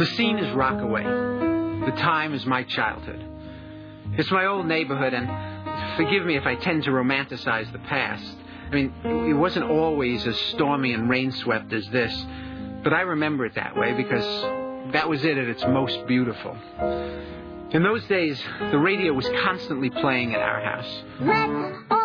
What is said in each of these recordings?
The scene is Rockaway. The time is my childhood. It's my old neighborhood, and forgive me if I tend to romanticize the past. I mean, it wasn't always as stormy and rain swept as this, but I remember it that way because that was it at its most beautiful. In those days, the radio was constantly playing at our house.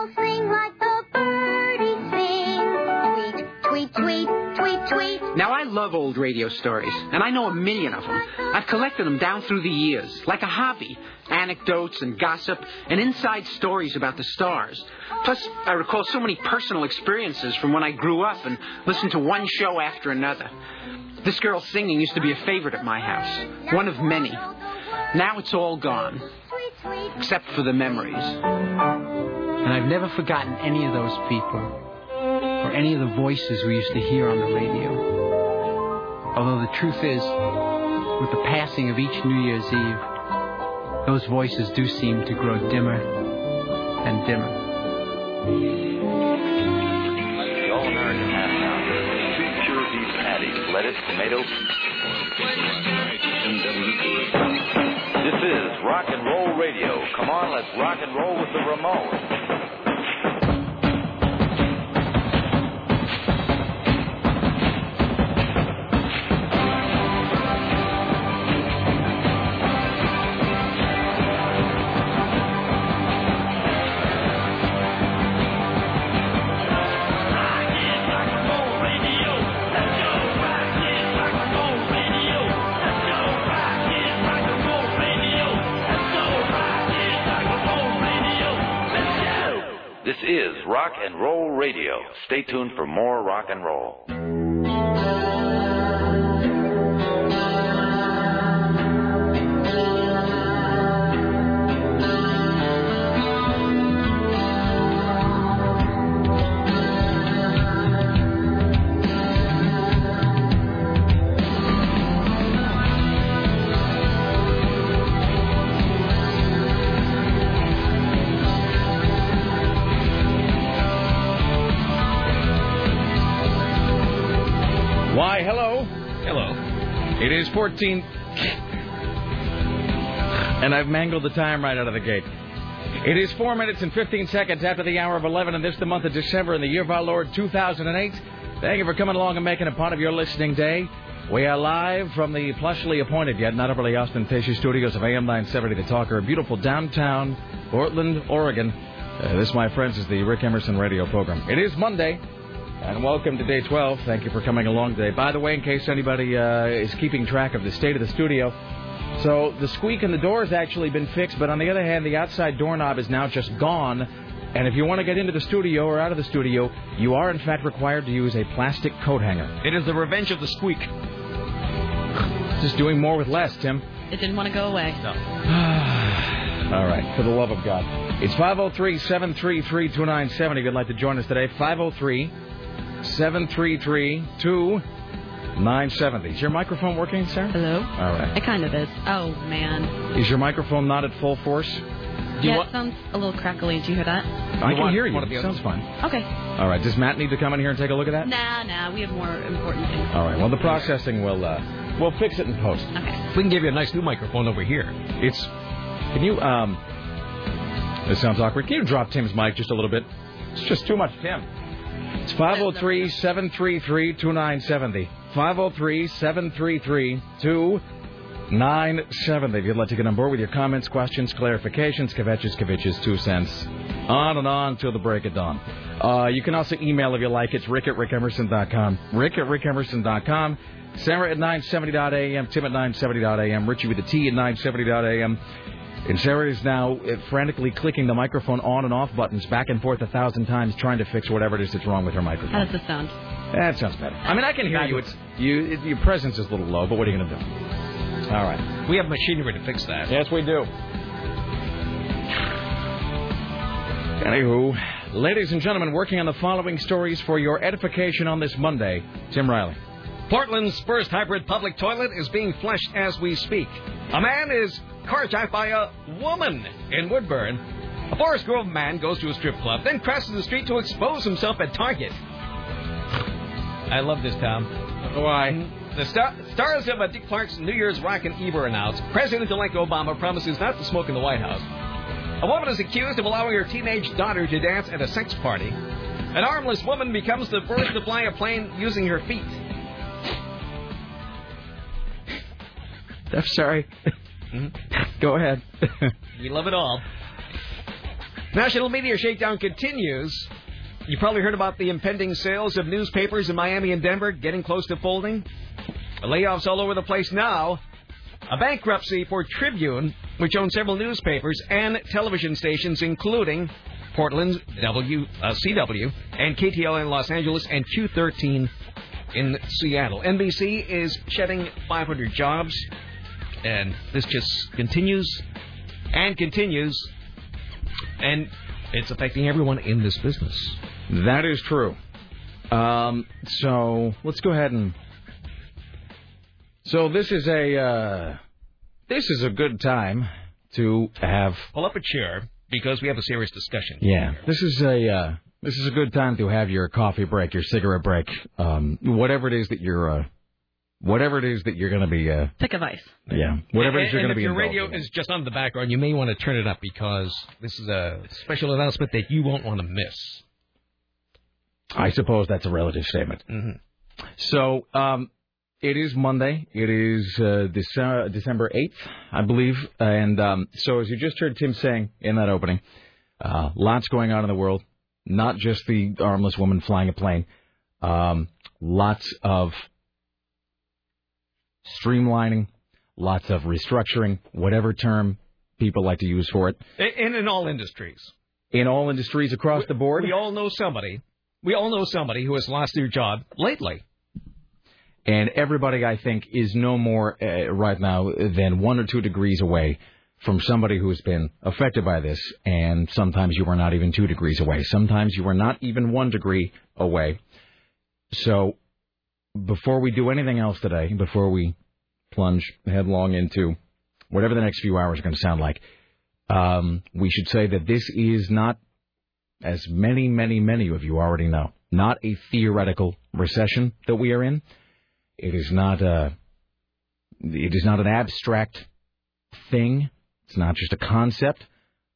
Love old radio stories, and I know a million of them. I've collected them down through the years, like a hobby anecdotes and gossip, and inside stories about the stars. Plus, I recall so many personal experiences from when I grew up and listened to one show after another. This girl singing used to be a favorite at my house, one of many. Now it's all gone, except for the memories. And I've never forgotten any of those people, or any of the voices we used to hear on the radio. Although the truth is, with the passing of each New Year's Eve, those voices do seem to grow dimmer and dimmer. Lettuce, tomato. This is rock and roll radio. Come on, let's rock and roll with the Ramones. Radio. Stay tuned for more rock and roll. It is 14. And I've mangled the time right out of the gate. It is 4 minutes and 15 seconds after the hour of 11, and this the month of December in the year of our Lord 2008. Thank you for coming along and making a part of your listening day. We are live from the plushly appointed yet not overly ostentatious studios of AM 970 The Talker, beautiful downtown Portland, Oregon. Uh, this, my friends, is the Rick Emerson radio program. It is Monday, and welcome to day 12. Thank you for coming along today. By the way, in case anybody uh, is keeping track of the state of the studio, so the squeak in the door has actually been fixed, but on the other hand, the outside doorknob is now just gone. And if you want to get into the studio or out of the studio, you are in fact required to use a plastic coat hanger. It is the revenge of the squeak. Just doing more with less, Tim. It didn't want to go away. All right, for the love of God. It's 503 733 2970. If you'd like to join us today, 503 733 2970. Is your microphone working, Sarah? Hello? All right. It kind of is. Oh, man. Is your microphone not at full force? yeah, it sounds a little crackly. Do you hear that? I can want hear you. one of the Sounds fine. Okay. All right. Does Matt need to come in here and take a look at that? Nah, nah. We have more important things. All right. Well, the processing will uh, we'll fix it in post. Okay. We can give you a nice new microphone over here. It's. Can you um? This sounds awkward. Can you drop Tim's mic just a little bit? It's just too much, Tim. It's 503 733 2970. 503 733 2970. If you'd like to get on board with your comments, questions, clarifications, kvetches, kvetches, two cents. On and on till the break of dawn. Uh, you can also email if you like. It's rick at rickemerson.com. Rick at rickemerson.com. Sarah at 970.am. Tim at 970.am. Richie with the a T at 970.am. And Sarah is now uh, frantically clicking the microphone on and off buttons back and forth a thousand times, trying to fix whatever it is that's wrong with her microphone. How microphone. does this sound? That sounds better. I mean, I can hear you. It's you. It, your presence is a little low, but what are you going to do? All right. We have machinery to fix that. Yes, we do. Anywho, ladies and gentlemen, working on the following stories for your edification on this Monday. Tim Riley. Portland's first hybrid public toilet is being flushed as we speak. A man is carjacked by a woman in Woodburn. A Forest Grove man goes to a strip club, then crosses the street to expose himself at Target. I love this, Tom. Why? Mm, the star- stars of Dick Clark's New Year's Rockin' Eve are announced. President-elect Obama promises not to smoke in the White House. A woman is accused of allowing her teenage daughter to dance at a sex party. An armless woman becomes the first to fly a plane using her feet. I'm sorry. Go ahead. We love it all. National Media Shakedown continues. You probably heard about the impending sales of newspapers in Miami and Denver getting close to folding. Layoffs all over the place now. A bankruptcy for Tribune, which owns several newspapers and television stations, including Portland's W, uh, CW and KTL in Los Angeles and Q13 in Seattle. NBC is shedding 500 jobs, and this just continues and continues, and it's affecting everyone in this business. That is true. Um, so let's go ahead and. So this is a uh, this is a good time to have. Pull up a chair because we have a serious discussion. Yeah, this is a uh, this is a good time to have your coffee break, your cigarette break, um, whatever it is that you're uh, whatever it is that you're going to be. Uh, Pick a vice. yeah, whatever it is you're going to be. if your radio in. is just on the background, you may want to turn it up because this is a special announcement that you won't want to miss. I suppose that's a relative statement. Mhm. So, um, it is Monday. It is uh, Dece- December 8th, I believe. And um, so, as you just heard Tim saying in that opening, uh, lots going on in the world. Not just the armless woman flying a plane. Um, lots of streamlining, lots of restructuring, whatever term people like to use for it, And in all industries. in all industries across the board. We all know somebody. We all know somebody who has lost their job lately. And everybody, I think, is no more uh, right now than one or two degrees away from somebody who's been affected by this. And sometimes you are not even two degrees away. Sometimes you are not even one degree away. So before we do anything else today, before we plunge headlong into whatever the next few hours are going to sound like, um, we should say that this is not, as many, many, many of you already know, not a theoretical recession that we are in. It is not a. It is not an abstract thing. It's not just a concept,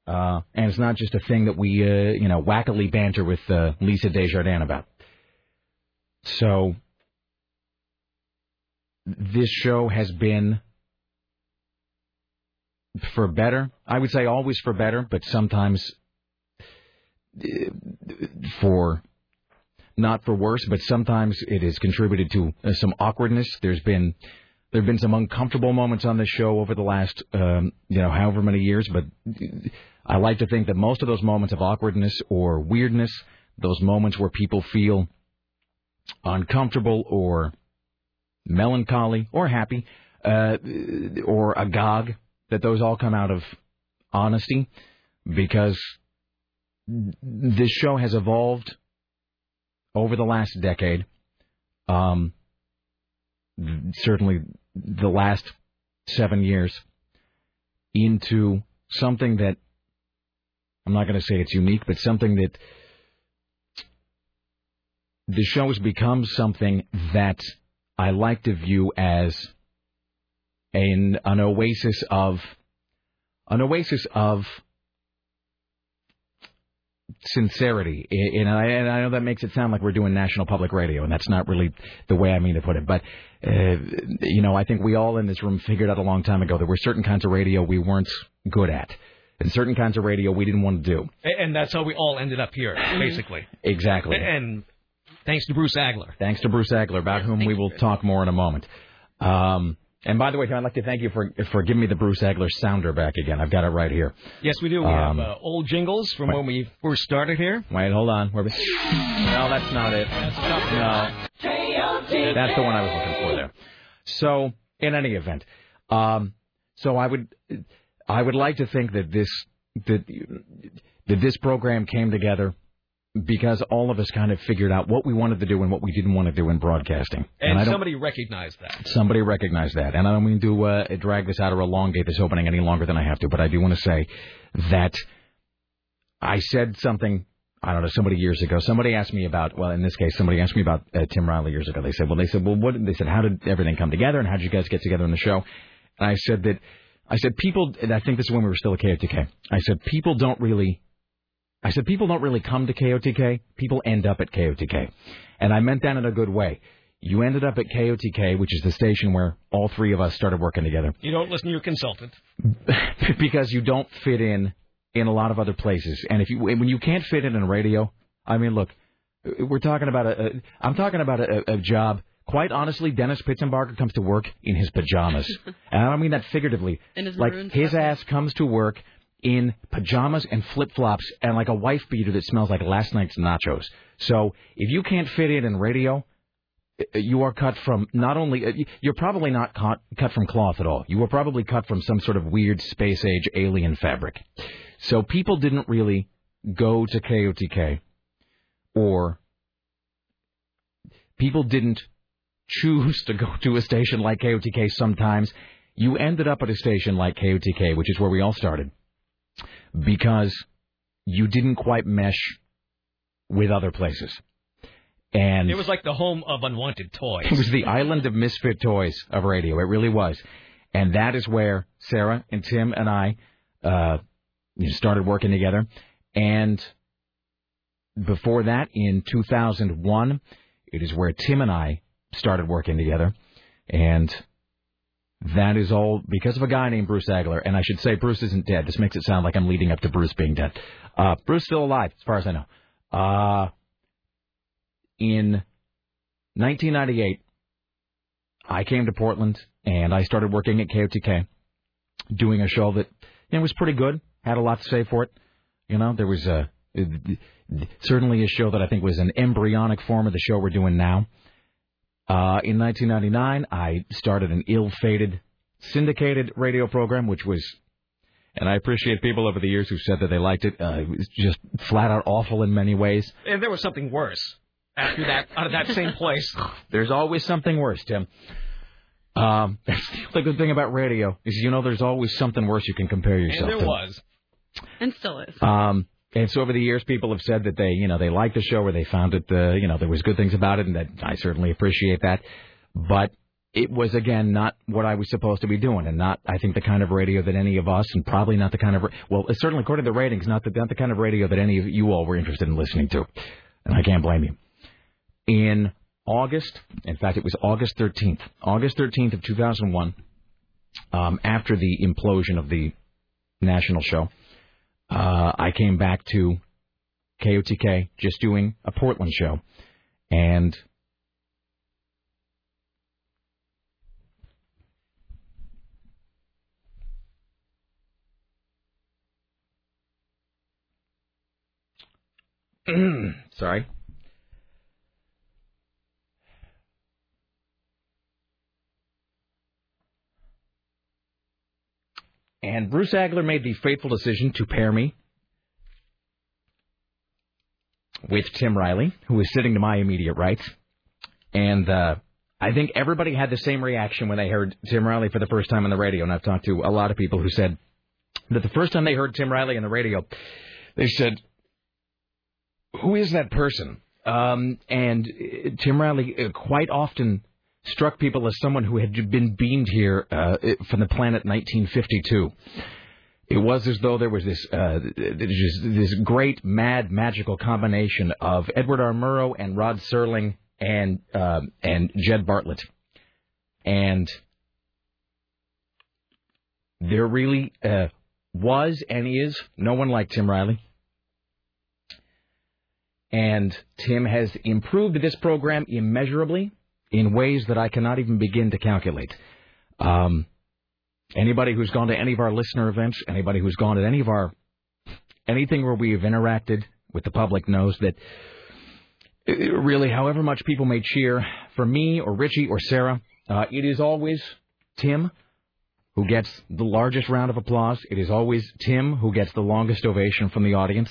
uh, and it's not just a thing that we, uh, you know, wackily banter with uh, Lisa Desjardins about. So, this show has been for better. I would say always for better, but sometimes uh, for not for worse, but sometimes it has contributed to uh, some awkwardness. There's been there have been some uncomfortable moments on this show over the last um, you know however many years, but I like to think that most of those moments of awkwardness or weirdness, those moments where people feel uncomfortable or melancholy or happy uh, or agog, that those all come out of honesty because this show has evolved over the last decade, um, certainly the last seven years, into something that I'm not going to say it's unique, but something that the show has become something that I like to view as an an oasis of an oasis of sincerity. And I, and I know that makes it sound like we're doing national public radio, and that's not really the way I mean to put it. But, uh, you know, I think we all in this room figured out a long time ago there were certain kinds of radio we weren't good at, and certain kinds of radio we didn't want to do. And that's how we all ended up here, basically. Exactly. And thanks to Bruce Agler. Thanks to Bruce Agler, about whom we will talk more in a moment. Um, and by the way, I'd like to thank you for for giving me the Bruce Agler sounder back again. I've got it right here. Yes, we do. We Um, have uh, old jingles from when we first started here. Wait, hold on. Where we... No, that's not it. No. That's the one I was looking for there. So, in any event, um, so I would, I would like to think that this, that, that this program came together because all of us kind of figured out what we wanted to do and what we didn't want to do in broadcasting. And, I somebody recognized that. somebody recognized that. And I don't mean to uh, drag this out or elongate this opening any longer than I have to, but I do want to say that I said something I don't know, somebody years ago, somebody asked me about, well, in this case, somebody asked me about uh, Tim Riley years ago. They said, well, they said, well, what, they said, how did everything come together and how did you guys get together on the show? And I said that, I said, people, and I think this is when we were still at KOTK. I said, people don't really, I said, people don't really come to KOTK. People end up at KOTK. And I meant that in a good way. You ended up at KOTK, which is the station where all three of us started working together. You don't listen to your consultant. because you don't fit in in a lot of other places. And if you when you can't fit in in radio, I mean, look, we're talking about a, a I'm talking about a, a job. Quite honestly, Dennis Pitzenbarger comes to work in his pajamas, and I don't mean that figuratively. In his like his ass comes to work in pajamas and flip flops and like a wife beater that smells like last night's nachos. So if you can't fit in in radio, uh, you are cut from not only uh, you're probably not cut cut from cloth at all. You were probably cut from some sort of weird space age alien fabric. So people didn't really go to KOTK or people didn't choose to go to a station like KOTK sometimes. You ended up at a station like KOTK, which is where we all started, because you didn't quite mesh with other places. And It was like the home of unwanted toys. it was the island of misfit toys of radio. It really was. And that is where Sarah and Tim and I uh, started working together. And before that, in 2001, it is where Tim and I started working together. And that is all because of a guy named Bruce Agler. And I should say Bruce isn't dead. This makes it sound like I'm leading up to Bruce being dead. Uh, Bruce still alive, as far as I know. Uh, in 1998, I came to Portland and I started working at KOTK, doing a show that you know, was pretty good. Had a lot to say for it. You know, there was a certainly a show that I think was an embryonic form of the show we're doing now. Uh, in 1999, I started an ill-fated syndicated radio program, which was, and I appreciate people over the years who said that they liked it. Uh, it was just flat out awful in many ways. And there was something worse after that, out of that same place. There's always something worse, Tim. Um, that's the good thing about radio is you know there's always something worse you can compare yourself And there to. was. And still is. Um, and so over the years, people have said that they, you know, they liked the show or they found it, uh, you know, there was good things about it, and that I certainly appreciate that. But it was again not what I was supposed to be doing, and not I think the kind of radio that any of us, and probably not the kind of well, certainly according to the ratings, not the not the kind of radio that any of you all were interested in listening to, and I can't blame you. In August, in fact, it was August 13th, August 13th of 2001, um, after the implosion of the national show uh, I came back to KOTK just doing a Portland show. And sorry. And Bruce Agler made the fateful decision to pair me with Tim Riley, who was sitting to my immediate right. And uh, I think everybody had the same reaction when they heard Tim Riley for the first time on the radio. And I've talked to a lot of people who said that the first time they heard Tim Riley on the radio, they said, Who is that person? Um, and uh, Tim Riley uh, quite often struck people as someone who had been beamed here uh, from the planet 1952. It was as though there was this uh, this, great, mad, magical combination of Edward R. Murrow and Rod Serling and uh, and Jed Bartlet, and there really uh, was and is no one like Tim Riley. And Tim has improved this program immeasurably in ways that I cannot even begin to calculate. Um, anybody who's gone to any of our listener events, anybody who's gone to any of our anything where we have interacted with the public knows that uh, really, however much people may cheer for me or Richie or Sarah, uh, it is always Tim who gets the largest round of applause. It is always Tim who gets the longest ovation from the audience.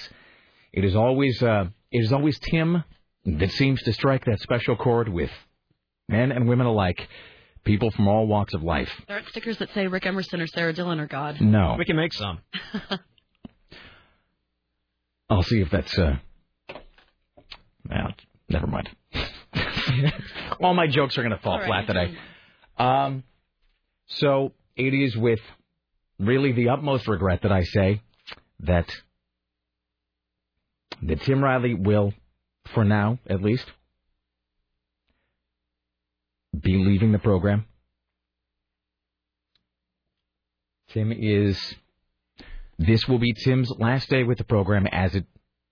It is always uh, it is always Tim that seems to strike that special chord with men and women alike, people from all walks of life. There aren't stickers that say Rick Emerson or Sarah Dillon or God. No. We can make some. I'll see if that's uh, Never mind. All my jokes are going to fall All flat right. today. Um, so it is with really the utmost regret that I say that that Tim Riley will, for now at least, be leaving the program. Tim is. This will be Tim's last day with the program as it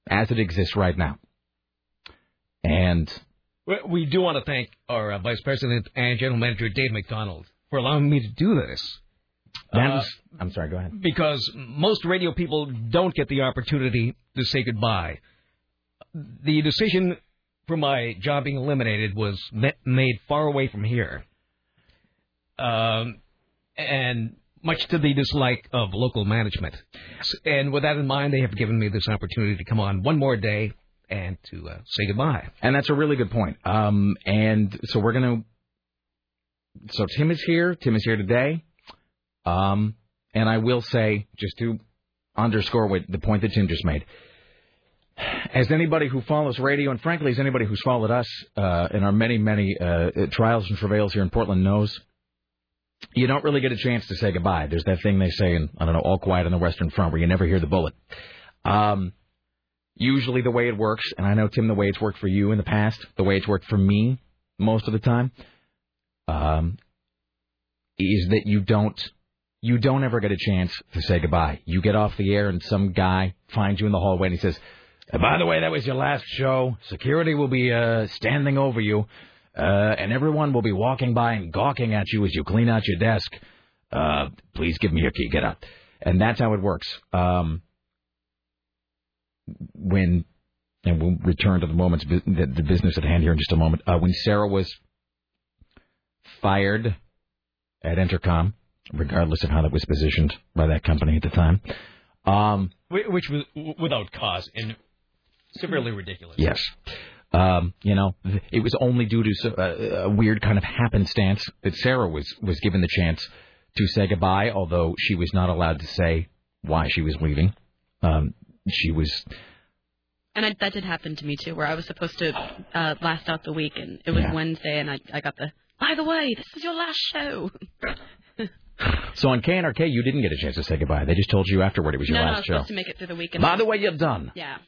as it exists right now. And We- do want to thank our uh, Vice President and General Manager Dave McDonald for allowing me to do this. that Uh, I'm sorry. Go ahead. because most radio people don't get the opportunity to say goodbye. The decision for my job being eliminated was ma- made far away from here, um, and much to the dislike of local management. And with that in mind, they have given me this opportunity to come on one more day and to uh, say goodbye. And that's a really good point. Um, and so we're gonna. So Tim is here. Tim is here today. Um, and I will say, just to underscore what the point that Tim just made, as anybody who follows radio, and frankly, as anybody who's followed us uh, in our many, many uh, trials and travails here in Portland knows, you don't really get a chance to say goodbye. There's that thing they say in, I don't know, All Quiet on the Western Front, where you never hear the bullet. Um, usually the way it works, and I know Tim, the way it's worked for you in the past, the way it's worked for me most of the time, um, is that you don't you don't ever get a chance to say goodbye. You get off the air and some guy finds you in the hallway and he says, "Uh, "By the way, that was your last show. Security will be uh, standing over you, uh, and everyone will be walking by and gawking at you as you clean out your desk. Uh, please give me your key. Get out." And that's how it works. Um, when and we'll return to the moments the, business at hand here in just a moment. Uh, when Sarah was fired at Entercom, regardless of how that was positioned by that company at the time. Um, Which was without cause and severely ridiculous. yes. Um, you know, it was only due to so- uh, a weird kind of happenstance that Sarah was was given the chance to say goodbye, although she was not allowed to say why she was leaving. Um, she was And I, that did happen to me too, where I was supposed to uh, last out the week, and it was Yeah. Wednesday, and I I got the. By the way, this is your last show. so on KNRK. You didn't get a chance to say goodbye. They just told you afterward it was your no, no, I last was show. supposed to make it through the weekend. By the way, you're done. yeah,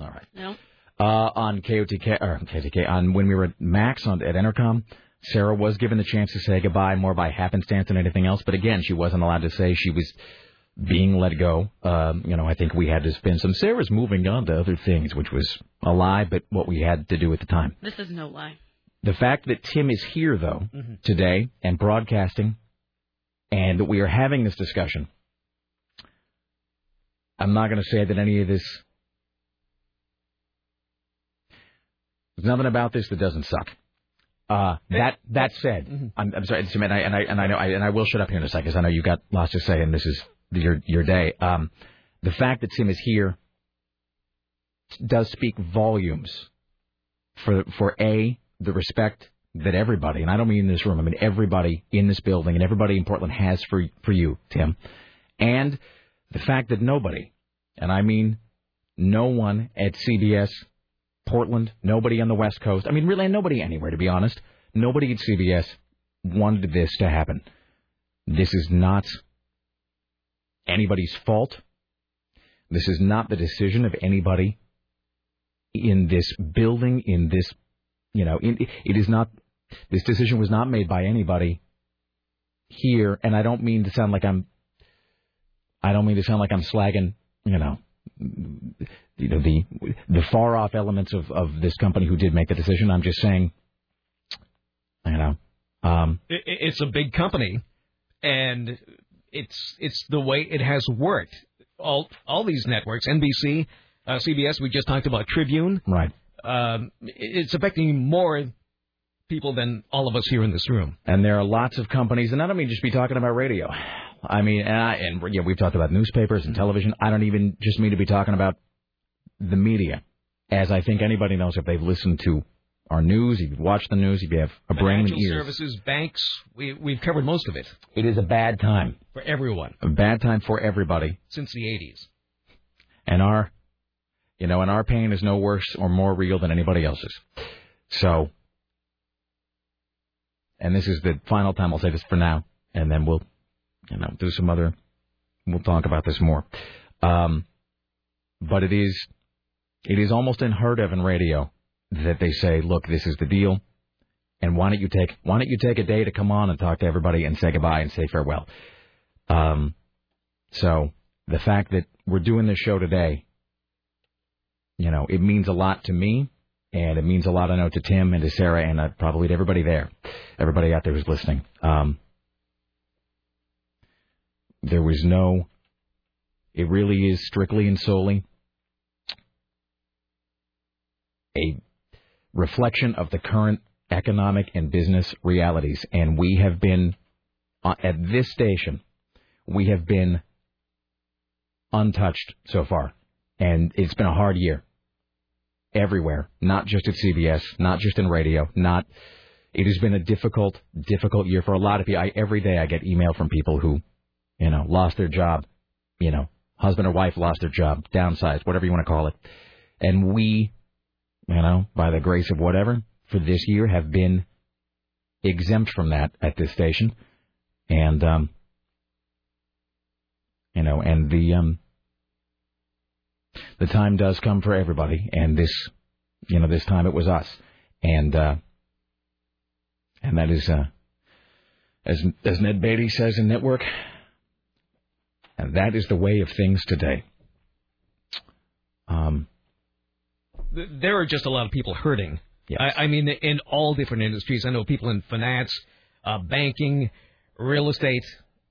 All right. no, uh, on KOTK or KTK on when we were at Max on at Entercom. Sarah was given the chance to say goodbye more by happenstance than anything else, but again, she wasn't allowed to say she was being let go. Um, you know, I think we had to spin some. Sarah's moving on to other things, which was a lie, but what we had to do at the time. this is no lie. The fact that Tim is here, though, today and broadcasting, and that we are having this discussion, I'm not going to say that any of this. There's nothing about this that doesn't suck. Uh, that that said, I'm, I'm sorry, Tim, and I and I and I know I, and I will shut up here in a second because I know you've got lots to say, and this is your your day. Um, the fact that Tim is here does speak volumes for for a the respect that everybody, and I don't mean in this room, I mean everybody in this building and everybody in Portland has for for you, Tim, and the fact that nobody, and I mean no one at CBS Portland, nobody on the West Coast, I mean really nobody anywhere to be honest, nobody at CBS wanted this to happen. This is not anybody's fault. This is not the decision of anybody in this building, in this, you know, in, it is not, this decision was not made by anybody here, and I don't mean to sound like I'm, I don't mean to sound like I'm slagging, you know, you know, the, the far off elements of, of this company who did make the decision. I'm just saying, you know, um, I- I- It's a big company, and it's it's the way it has worked. All all these networks, NBC, uh, CBS. We just talked about Tribune. right. Um, it's affecting more people than all of us here in this room. And there are lots of companies, and I don't mean just be talking about radio. I mean, and, I, and yeah, we've talked about newspapers and mm-hmm. television. I don't even just mean to be talking about the media, as I think anybody knows if they've listened to our news, if you've watched the news, if you have a brain and ears. services, banks. We we've covered most of it It is a bad time, for everyone a bad time for everybody. since the '80s. And our You know, and our pain is no worse or more real than anybody else's. So, and this is the final time I'll say this for now, and then we'll, you know, do some other. We'll talk about this more. Um, but it is, it is almost unheard of in radio that they say, "Look, this is the deal." And why don't you take why don't you take a day to come on and talk to everybody and say goodbye and say farewell? Um, so the fact that we're doing this show today, you know, it means a lot to me, and it means a lot, I know, to Tim and to Sarah and uh, probably to everybody there, everybody out there who's listening. Um, there was no, it really is strictly and solely a reflection of the current economic and business realities. And we have been, uh, at this station, we have been untouched so far. And it's been a hard year. Everywhere. Not just at CBS, not just in radio, not. It has been a difficult, difficult year for a lot of people. I, every day I get email from people who, you know, lost their job, you know, husband or wife lost their job, downsized, whatever you want to call it. And we, you know, by the grace of whatever, for this year have been exempt from that at this station. And, um, you know, and the, um, the time does come for everybody. And this, you know, this time it was us. And, uh, and that is, uh, as, as Ned Beatty says in Network, and that is the way of things today. Um, There are just a lot of people hurting. Yes. I, I mean, in all different industries. I know people in finance, uh, banking, real estate,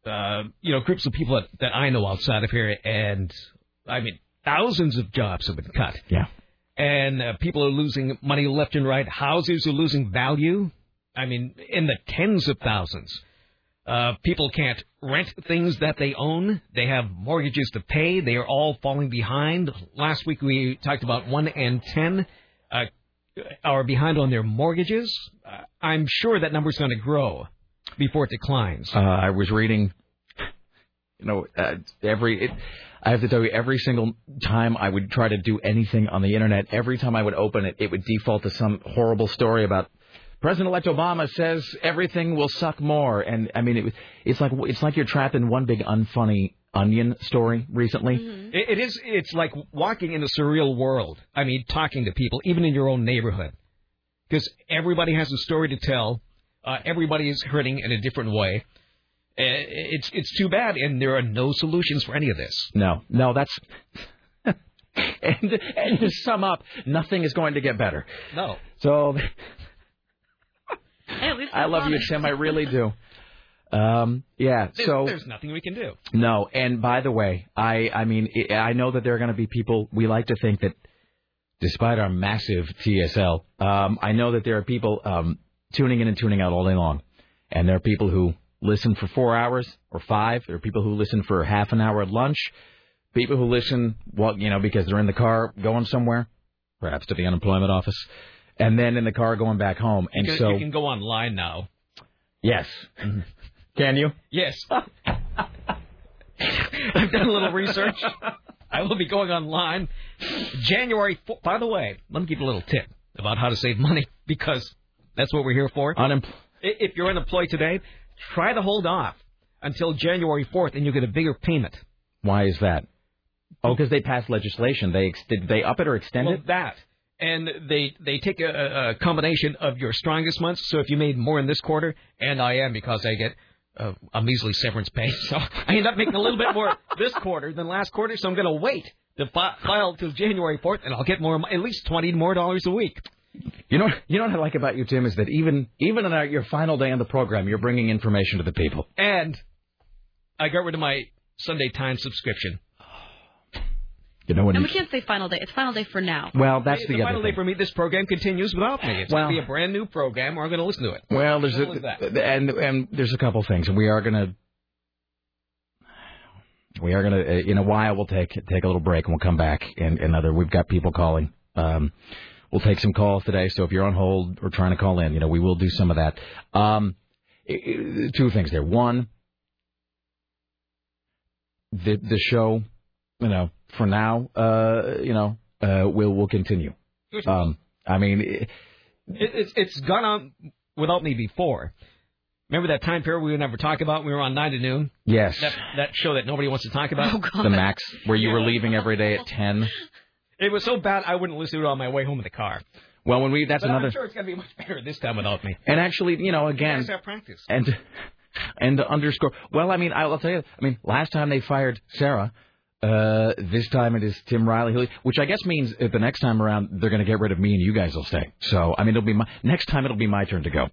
uh, you know, groups of people that, that I know outside of here. And, I mean, thousands of jobs have been cut. yeah. and uh, people are losing money left and right. Houses are losing value. I mean, in the tens of thousands. Uh, people can't rent things that they own. They have mortgages to pay. They are all falling behind. Last week we talked about one and ten uh, are behind on their mortgages. Uh, I'm sure that number's going to grow before it declines. Uh, I was reading, you know, uh, every. It, I have to tell you, every single time I would try to do anything on the internet, every time I would open it, it would default to some horrible story about President-elect Obama says everything will suck more, and I mean, it, it's like it's like you're trapped in one big unfunny onion story recently. It, it is. It's like walking in a surreal world. I mean, talking to people, even in your own neighborhood, because everybody has a story to tell. Uh, everybody is hurting in a different way. Uh, It's it's too bad, and there are no solutions for any of this. No, no, that's. and, and to sum up, nothing is going to get better. No. So Hey, at least I that's love you. Tim. I really do. Um, yeah. There's, So there's nothing we can do. no. And by the way, I I mean I I know that there are going to be people. We like to think that, despite our massive TSL, um, I know that there are people um, tuning in and tuning out all day long, and there are people who listen for four hours or five. There are people who listen for half an hour at lunch. People who listen, well, you know, because they're in the car going somewhere, perhaps to the unemployment office, and then in the car going back home. And You can, so, you can go online now. yes, mm-hmm. can you? Yes. I've done a little research. I will be going online January. 4th. By the way, let me give you a little tip about how to save money because that's what we're here for. Unem- If you're unemployed today, try to hold off until January 4th, and you'll get a bigger payment. Why is that? Oh, because they passed legislation. They ex- did they up it or extend Well, it? that. And they they take a, a combination of your strongest months. So if you made more in this quarter, and I am because I get uh, a measly severance pay, so I end up making a little bit more this quarter than last quarter. So I'm going to wait to fi- file till January 4th, and I'll get more, at least twenty more dollars a week. You know, you know what I like about you, Tim, is that even even on our, your final day on the program, you're bringing information to the people. And I got rid of my Sunday Times subscription. You know when And you, we can't say final day. It's final day for now. well, that's the the, final other day for me. This program continues without me. It's Well- going to be a brand new program, or I'm going to listen to it. Well, there's a, and and there's a couple things. We are gonna we are gonna uh, in a while we'll take take a little break and we'll come back and another. We've got people calling. Um, we'll take some calls today. So if you're on hold or trying to call in, you know we will do some of that. Um, i- i- two things there. One, the the show, you know, for now, uh, you know, uh, will will continue. Um, I mean, it, It, it's it's gone on without me before. Remember that time period we would never talk about? when We were on nine to noon. yes, That that show that nobody wants to talk about. Oh God. the max where you were leaving every day at ten. It was so bad I wouldn't listen to it on my way home in the car. Well, when we that's But another I'm sure it's gonna be much better this time without me. and actually, you know, again, guys have practice. and and to underscore. Well, I mean, I'll tell you. I mean, last time they fired Sarah. Uh, this time it is Tim Riley, which I guess means that the next time around they're going to get rid of me and you guys will stay. So I mean, it'll be my next time it'll be my turn to go,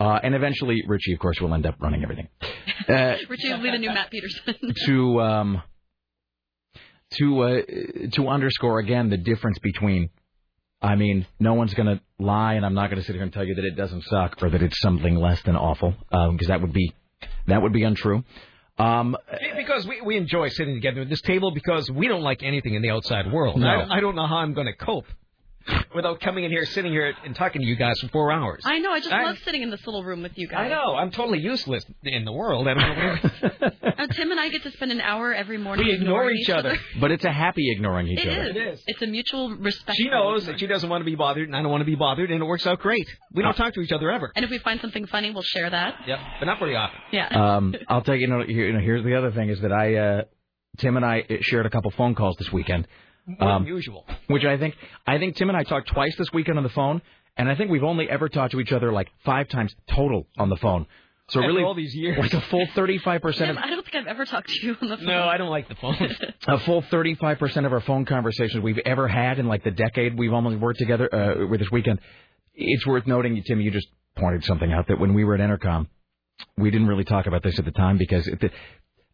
uh, and eventually Richie, of course, will end up running everything. Uh, Richie will be the new Matt Peterson. to um, to uh, to underscore again the difference between. I mean, no one's going to lie, and I'm not going to sit here and tell you that it doesn't suck or that it's something less than awful, because that would be that would be untrue. Um, Because we, we enjoy sitting together at this table because we don't like anything in the outside world. No. I, I don't know how I'm going to cope without coming in here, sitting here, and talking to you guys for four hours. I know. I just I- love sitting in this little room with you guys. I know. I'm totally useless in the world. I don't know. Uh, Tim and I get to spend an hour every morning. we ignore ignoring each other. but it's a happy ignoring each It other. is. It is. It's a mutual respect. She knows that she doesn't want to be bothered, and I don't want to be bothered, and it works out great. We don't talk to each other ever. And if we find something funny, we'll share that. Yep, but not very often. Yeah. Um, I'll tell you, you know, here, you know, here's the other thing is that I, uh, Tim and I shared a couple phone calls this weekend, More Um, than usual. which I think, I think Tim and I talked twice this weekend on the phone, and I think we've only ever talked to each other like five times total on the phone. So After really, all these years. like a full 35 percent Tim, of I don't think I've ever talked to you on the phone. No, I don't like the phone. a full 35 percent of our phone conversations we've ever had in like the decade we've almost worked together uh, with this weekend. It's worth noting, Tim, you just pointed something out that when we were at Entercom, we didn't really talk about this at the time because it,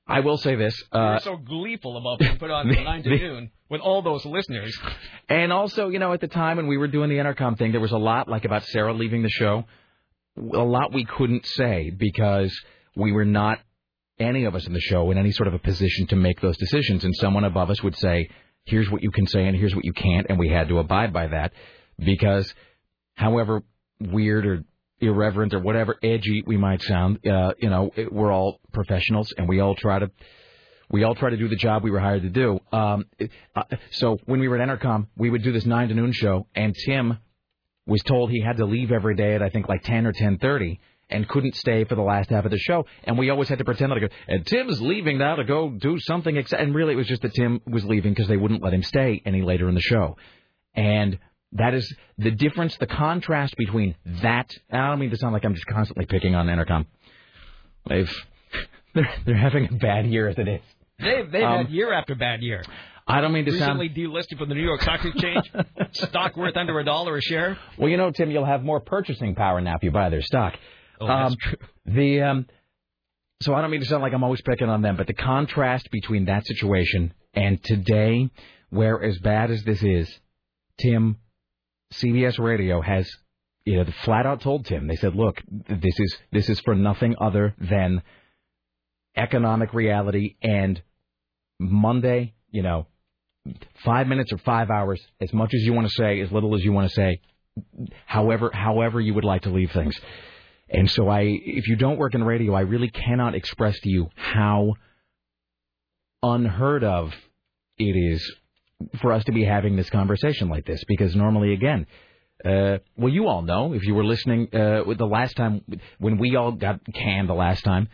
I will say this. Uh, You're so gleeful about being put on from 9 to noon with all those listeners. And also, you know, at the time when we were doing the Entercom thing, there was a lot like about Sarah leaving the show. A lot we couldn't say because we were not any of us in the show in any sort of a position to make those decisions. And someone above us would say, "Here's what you can say, and here's what you can't," and we had to abide by that because, however weird or irreverent or whatever edgy we might sound, uh, you know, it, we're all professionals and we all try to we all try to do the job we were hired to do. Um, uh, so when we were at Entercom, we would do this nine to noon show, and Tim was told he had to leave every day at I think like ten or ten thirty, and couldn't stay for the last half of the show. And we always had to pretend like, and Tim's leaving now to go do something. Ex-. And really, it was just that Tim was leaving because they wouldn't let him stay any later in the show. And that is the difference, the contrast between that. I don't mean to sound like I'm just constantly picking on Entercom. They've they're, they're having a bad year as it is. They've, they've Um, had year after bad year. I don't mean to sound. Recently delisted from the New York Stock Exchange. Stock worth under a dollar a share. Well, you know, Tim, you'll have more purchasing power now if you buy their stock. Oh, that's Um, true. The um, so I don't mean to sound like I'm always picking on them, but the contrast between that situation and today, where as bad as this is, Tim, CBS Radio has, you know, flat out told Tim. They said, look, this is this is for nothing other than economic reality and Monday, you know, five minutes or five hours, as much as you want to say, as little as you want to say, however however you would like to leave things. And so I if you don't work in radio, I really cannot express to you how unheard of it is for us to be having this conversation like this because normally again uh, well, you all know if you were listening uh, with the last time when we all got canned the last time,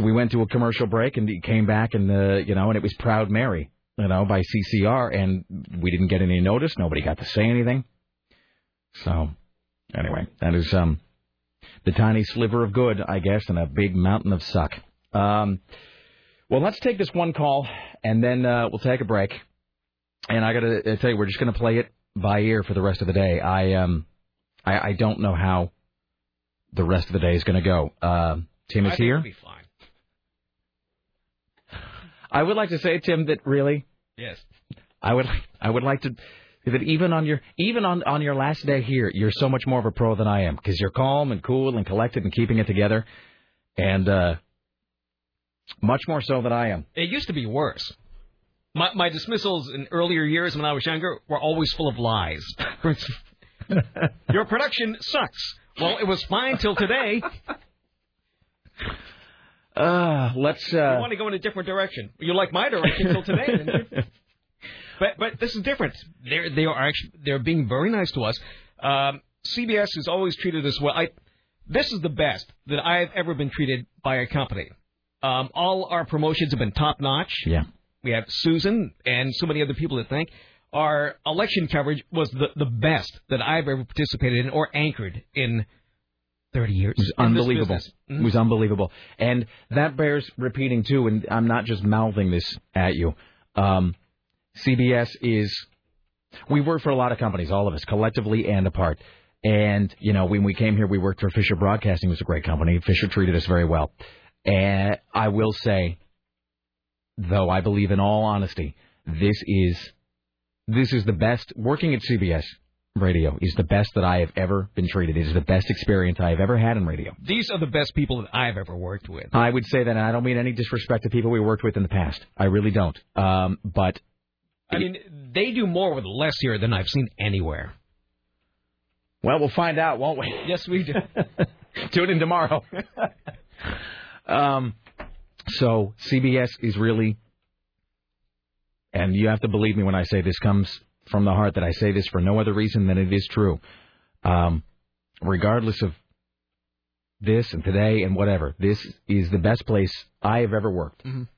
we went to a commercial break and came back and uh, you know and it was Proud Mary, you know, by CCR and we didn't get any notice. Nobody got to say anything. So anyway, that is um the tiny sliver of good, I guess, and a big mountain of suck. Um, well, let's take this one call and then uh, we'll take a break. And I gotta uh, tell you, we're just gonna play it by ear for the rest of the day. I um, I, I don't know how the rest of the day is gonna go. Uh, Tim is here. it'll be fine. I would like to say, Tim, that really, Yes. I would, I would like to. That even on your even on on your last day here, you're so much more of a pro than I am because you're calm and cool and collected and keeping it together, and uh, much more so than I am. It used to be worse. My, my dismissals in earlier years when I was younger were always full of lies. Your production sucks. Well, it was fine till today. Uh, let's. You Uh, want to go in a different direction. You like my direction till today, didn't you? But but this is different. They're they are actually they're being very nice to us. Um, CBS has always treated us well. I this is the best that I've ever been treated by a company. Um, all our promotions have been top notch. Yeah. We have Susan and so many other people to thank. Our election coverage was the, the best that I've ever participated in or anchored in 30 years. It was unbelievable. It was unbelievable. And that bears repeating too, and I'm not just mouthing this at you. Um, CBS is, we work for a lot of companies, all of us, collectively and apart. And, you know, when we came here, we worked for Fisher Broadcasting, it was a great company. Fisher treated us very well. And I will say, though I believe in all honesty, this is, this is the best, working at CBS radio is the best that I have ever been treated. It is the best experience I have ever had in radio. These are the best people that I've ever worked with. I would say that, and I don't mean any disrespect to people we worked with in the past. I really don't. Um, but I mean, they do more with less here than I've seen anywhere. well, we'll find out, won't we? Yes, we do. Tune in tomorrow. um, so CBS is really, and you have to believe me when I say this comes from the heart that I say this for no other reason than it is true. Um, regardless of this and today and whatever, this is the best place I have ever worked. Mhm.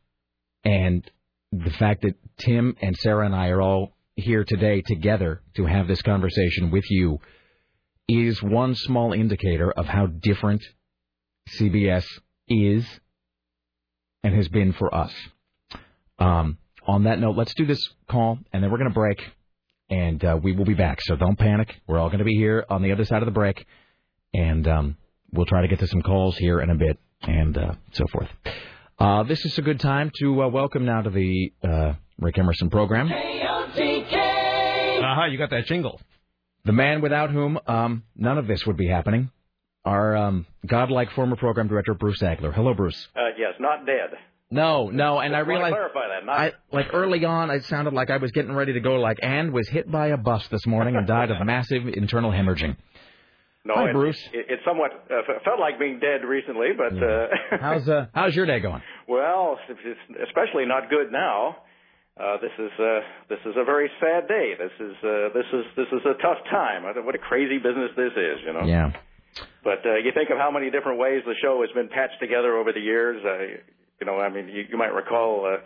And the fact that Tim and Sarah and I are all here today together to have this conversation with you is one small indicator of how different CBS is and has been for us. Um, on that note, let's do this call, and then we're going to break, and uh, we will be back. So don't panic. We're all going to be here on the other side of the break, and um, we'll try to get to some calls here in a bit, and uh, so forth. Uh, this is a good time to uh, welcome now to the uh, Rick Emerson program. Aha, you got that jingle. The man without whom um, none of this would be happening. Our um, godlike former program director, Bruce Agler. Hello, Bruce. Uh, yes, not dead. No, no, and I Just wanna realized clarify that. Not, I like early on, it sounded like I was getting ready to go like, and was hit by a bus this morning and died of massive internal hemorrhaging. no, Hi, it, Bruce. It, it somewhat uh, felt like being dead recently, but uh, How's uh, how's your day going? well, it's especially not good now. Uh, this is uh, this is a very sad day. This is uh, this is this is a tough time. What a crazy business this is, you know. Yeah. But uh, you think of how many different ways the show has been patched together over the years. Uh, you know, I mean, you, you might recall uh,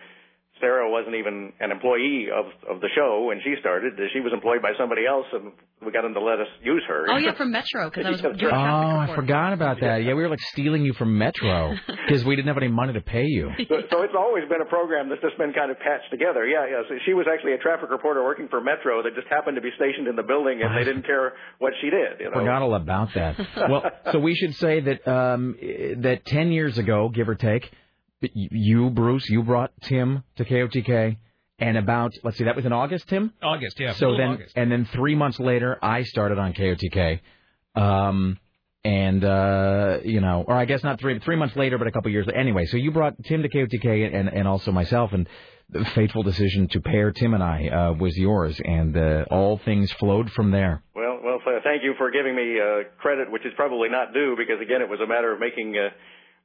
Sarah wasn't even an employee of of the show when she started. She was employed by somebody else, and we got them to let us use her. Oh yeah, from Metro because I was Yeah. your Oh, I forgot about that. Yeah, we were like stealing you from Metro because we didn't have any money to pay you. So, so it's always been a program that's just been kind of patched together. Yeah, yeah. So she was actually a traffic reporter working for Metro that just happened to be stationed in the building, and they didn't care what she did. You know. Forgot all about that. well, so we should say that um, that ten years ago, give or take, y- you, Bruce, you brought Tim to KOTK, and about let's see, that was in August, Tim. August, yeah. So then, August. and then three months later, I started on KOTK, um, and uh, you know, or I guess not three three months later, but a couple years. Anyway, so you brought Tim to KOTK, and and also myself, and the fateful decision to pair Tim and I uh, was yours, and uh, all things flowed from there. Well, well, thank you for giving me uh, credit, which is probably not due, because again, it was a matter of making.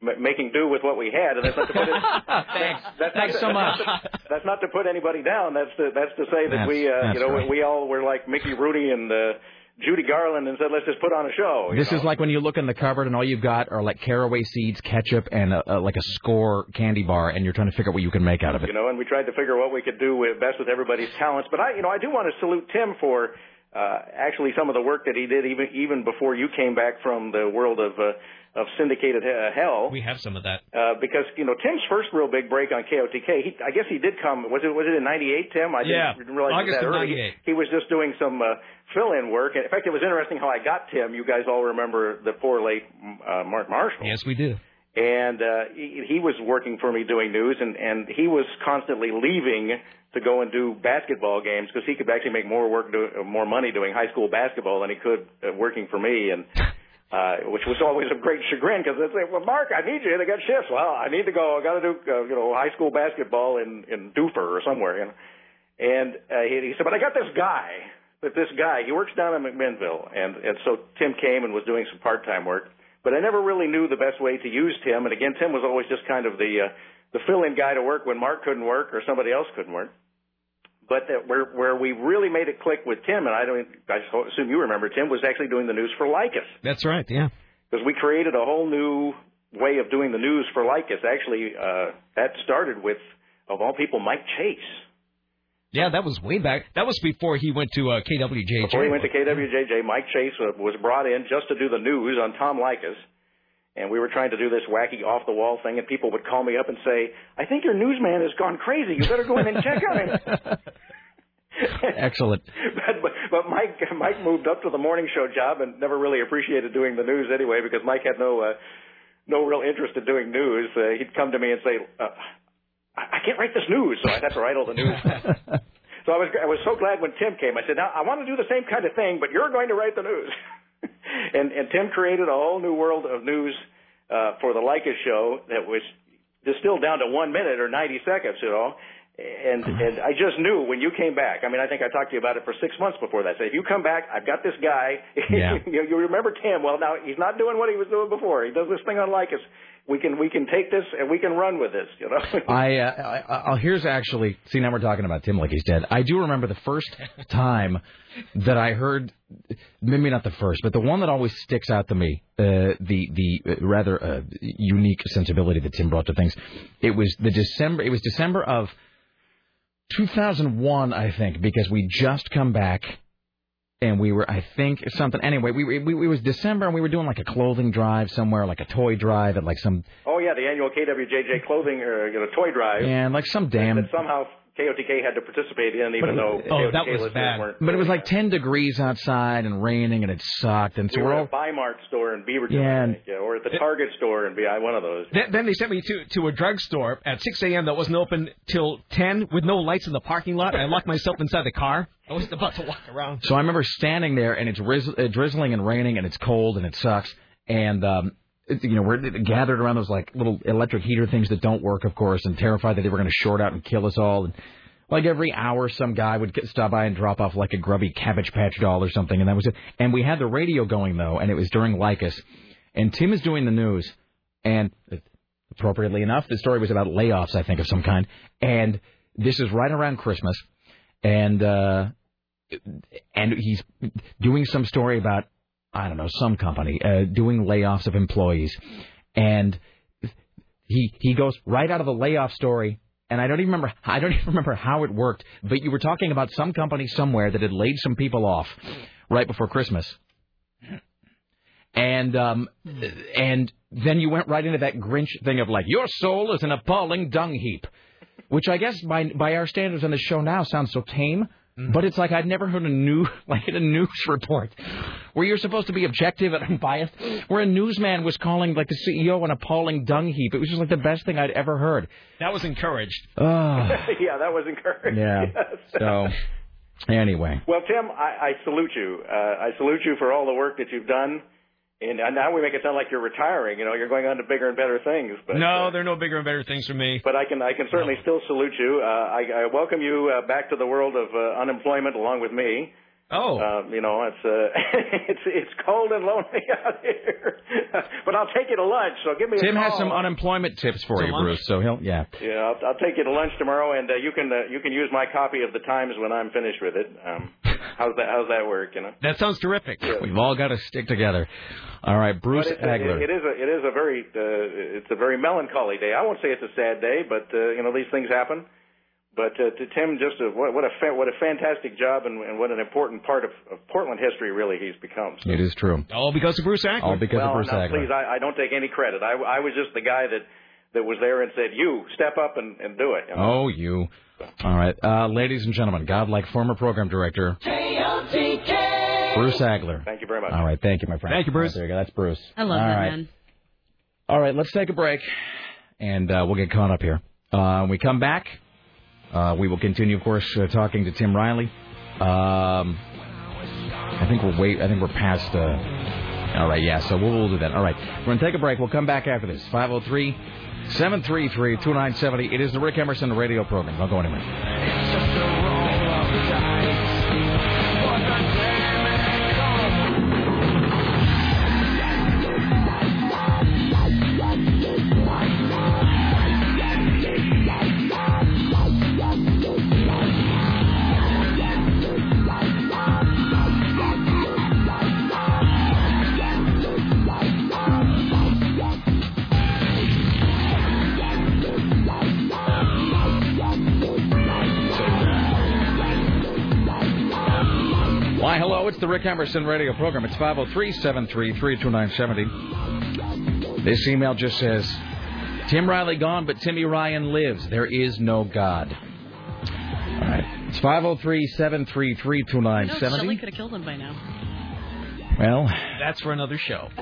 M- Making do with what we had, and that's not to put it, Thanks. that's Thanks not so to, much. That's not to put anybody down. That's to that's to say that That's- we, uh, you know, right. we all were like Mickey Rooney and uh, Judy Garland, and said, let's just put on a show. you This know? is like when you look in the cupboard and all you've got are like caraway seeds, ketchup, and a, a, like a Skor candy bar, and you're trying to figure out what you can make out of it. you know, and we tried to figure what we could do with best with everybody's talents. But I, you know, I do want to salute Tim for actually some of the work that he did even even before you came back from the world of uh, of syndicated uh, hell. we have some of that. Uh, because you know Tim's first real big break on KOTK, he, I guess he did come. Was it was it in '98, Tim? I Yeah, didn't realize August that early. 98. He was just doing some uh, fill-in work. And in fact, it was interesting how I got Tim. You guys all remember the poor late uh, Mark Marshall Yes, we do. And uh, he, he was working for me doing news, and and he was constantly leaving to go and do basketball games because he could actually make more work, do, more money doing high school basketball than he could uh, working for me, and uh, which was always a great chagrin because they say, "Well, Mark, I need you. They got shifts. Well, I need to go. I got to do uh, you know high school basketball in in Dufur or somewhere, you know." And uh, he, he said, "But I got this guy." But this guy, he works down in McMinnville, and and so Tim came and was doing some part-time work but I never really knew the best way to use Tim. And again, Tim was always just kind of the uh, the fill-in guy to work when Mark couldn't work or somebody else couldn't work. But that where where we really made it click with Tim, and I don't, I assume you remember Tim was actually doing the news for Leykis That's right. Yeah. because we created a whole new way of doing the news for Leykis. Actually, uh, that started with of all people, Mike Chase. Yeah, that was way back. That was before he went to uh, KWJJ. Before he went to KWJJ, Mike Chase uh, was brought in just to do the news on Tom Leykis. And we were trying to do this wacky off the wall thing, and people would call me up and say, I think your newsman has gone crazy. You better go in and check on him. Excellent. but, but but Mike Mike moved up to the morning show job and never really appreciated doing the news anyway because Mike had no uh, no real interest in doing news. Uh, he'd come to me and say, uh, I, I can't write this news, so I'd have to write all the news. so I was I was so glad when Tim came. I said, now I want to do the same kind of thing, but you're going to write the news. and and Tim created a whole new world of news uh, for the Leykis show that was distilled down to one minute or 90 seconds, you know. And and I just knew when you came back. I mean, I think I talked to you about it for six months before that. Say, if you come back, I've got this guy. Yeah. you, you remember Tim? Well, now he's not doing what he was doing before. He does this thing on Leykis. We can we can take this and we can run with this. You know. I, uh, I, I here's actually see now we're talking about Tim like he's dead. I do remember the first time that I heard, maybe not the first, but the one that always sticks out to me, uh, the the uh, rather uh, unique sensibility that Tim brought to things. It was the December. It was December of 2001, I think, because we just come back. And we were, I think, something. Anyway, we, we, we it was December, and we were doing like a clothing drive somewhere, like a toy drive at like some, oh yeah, the annual KWJJ clothing or you know toy drive and like some damn that somehow KOTK had to participate in, even But- though Oh, KOTK that was listeners bad. weren't. But it was like 10 degrees outside and raining and it sucked. And so we we're were all. at Bi-Mart store in Beaverton, Yeah, I and- yeah, or at the Target store in BI, uh, one of those. Then, then they sent me to to a drugstore at 6 a.m. that wasn't open till 10 with no lights in the parking lot. I locked myself inside the car. I wasn't about to walk around. So I remember standing there and it's rizz- uh, drizzling and raining and it's cold and it sucks. And, um, you know, we're gathered around those like little electric heater things that don't work, of course, and terrified that they were going to short out and kill us all. And like every hour, some guy would get, stop by and drop off like a grubby Cabbage Patch doll or something, and that was it. And we had the radio going though, and it was during Leykis. And Tim is doing the news, and appropriately enough, the story was about layoffs, I think, of some kind. And this is right around Christmas, and uh, and he's doing some story about I don't know some company uh, doing layoffs of employees, and he he goes right out of the layoff story. And I don't even remember. I don't even remember how it worked. But you were talking about some company somewhere that had laid some people off right before Christmas, and um, and then you went right into that Grinch thing of like your soul is an appalling dung heap, which I guess by by our standards on the show now sounds so tame. But it's like I'd never heard a new like a news report where you're supposed to be objective and unbiased, where a newsman was calling like the CEO an appalling dung heap. It was just like the best thing I'd ever heard. That was encouraged. Oh, yeah, that was encouraged. yeah. Yes. So anyway, Well, Tim, I, I salute you. Uh, I salute you for all the work that you've done. And, and now we make it sound like you're retiring. You know, you're going on to bigger and better things. But, no, uh, there are no bigger and better things for me. but I can I can certainly still salute you. Uh, I, I welcome you uh, back to the world of uh, unemployment along with me. Oh, Um, you know, it's uh, it's it's cold and lonely out here, but I'll take you to lunch. So give me a Tim has some unemployment tips for To you, lunch? Bruce. So he'll yeah. Yeah, I'll, I'll take you to lunch tomorrow, and uh, you can uh, you can use my copy of the Times when I'm finished with it. Um, how's that How's that work? You know. that sounds terrific. We've all got to stick together. All right, Bruce But it's a, Agler. it is a it is a very uh, it's a very melancholy day. I won't say it's a sad day, but uh, you know these things happen. But uh, to Tim, just a, what, what a fa- what a fantastic job, and, and what an important part of, of Portland history really he's become. So, It is true. All because of Bruce Agler. All because well, of Bruce now, Agler. please, I, I don't take any credit. I, I was just the guy that that was there and said, "You step up and, and do it." you know? Oh, you. All right, uh, ladies and gentlemen, godlike former program director Bruce Agler. Thank you very much. All right, thank you, my friend. Thank you, Bruce. All right, there you go. That's Bruce. I love All that right. man. All right, let's take a break, and uh, we'll get caught up here. Uh, when we come back, uh, we will continue, of course, uh, talking to Tim Riley. Um, I think we're wait. I think we're past. Uh, all right, yeah. So we'll, we'll do that. All right, we're gonna take a break. We'll come back after this. 503 733 2970. It is the Rick Emerson radio program. Don't go anywhere. Hello, it's the Rick Emerson radio program. It's 503 733 2970. This email just says Tim Riley gone, but Timmy Ryan lives. There is no God. All right. It's 503 733 You Shelley 2970. could have killed him by now. Well, That's for another show.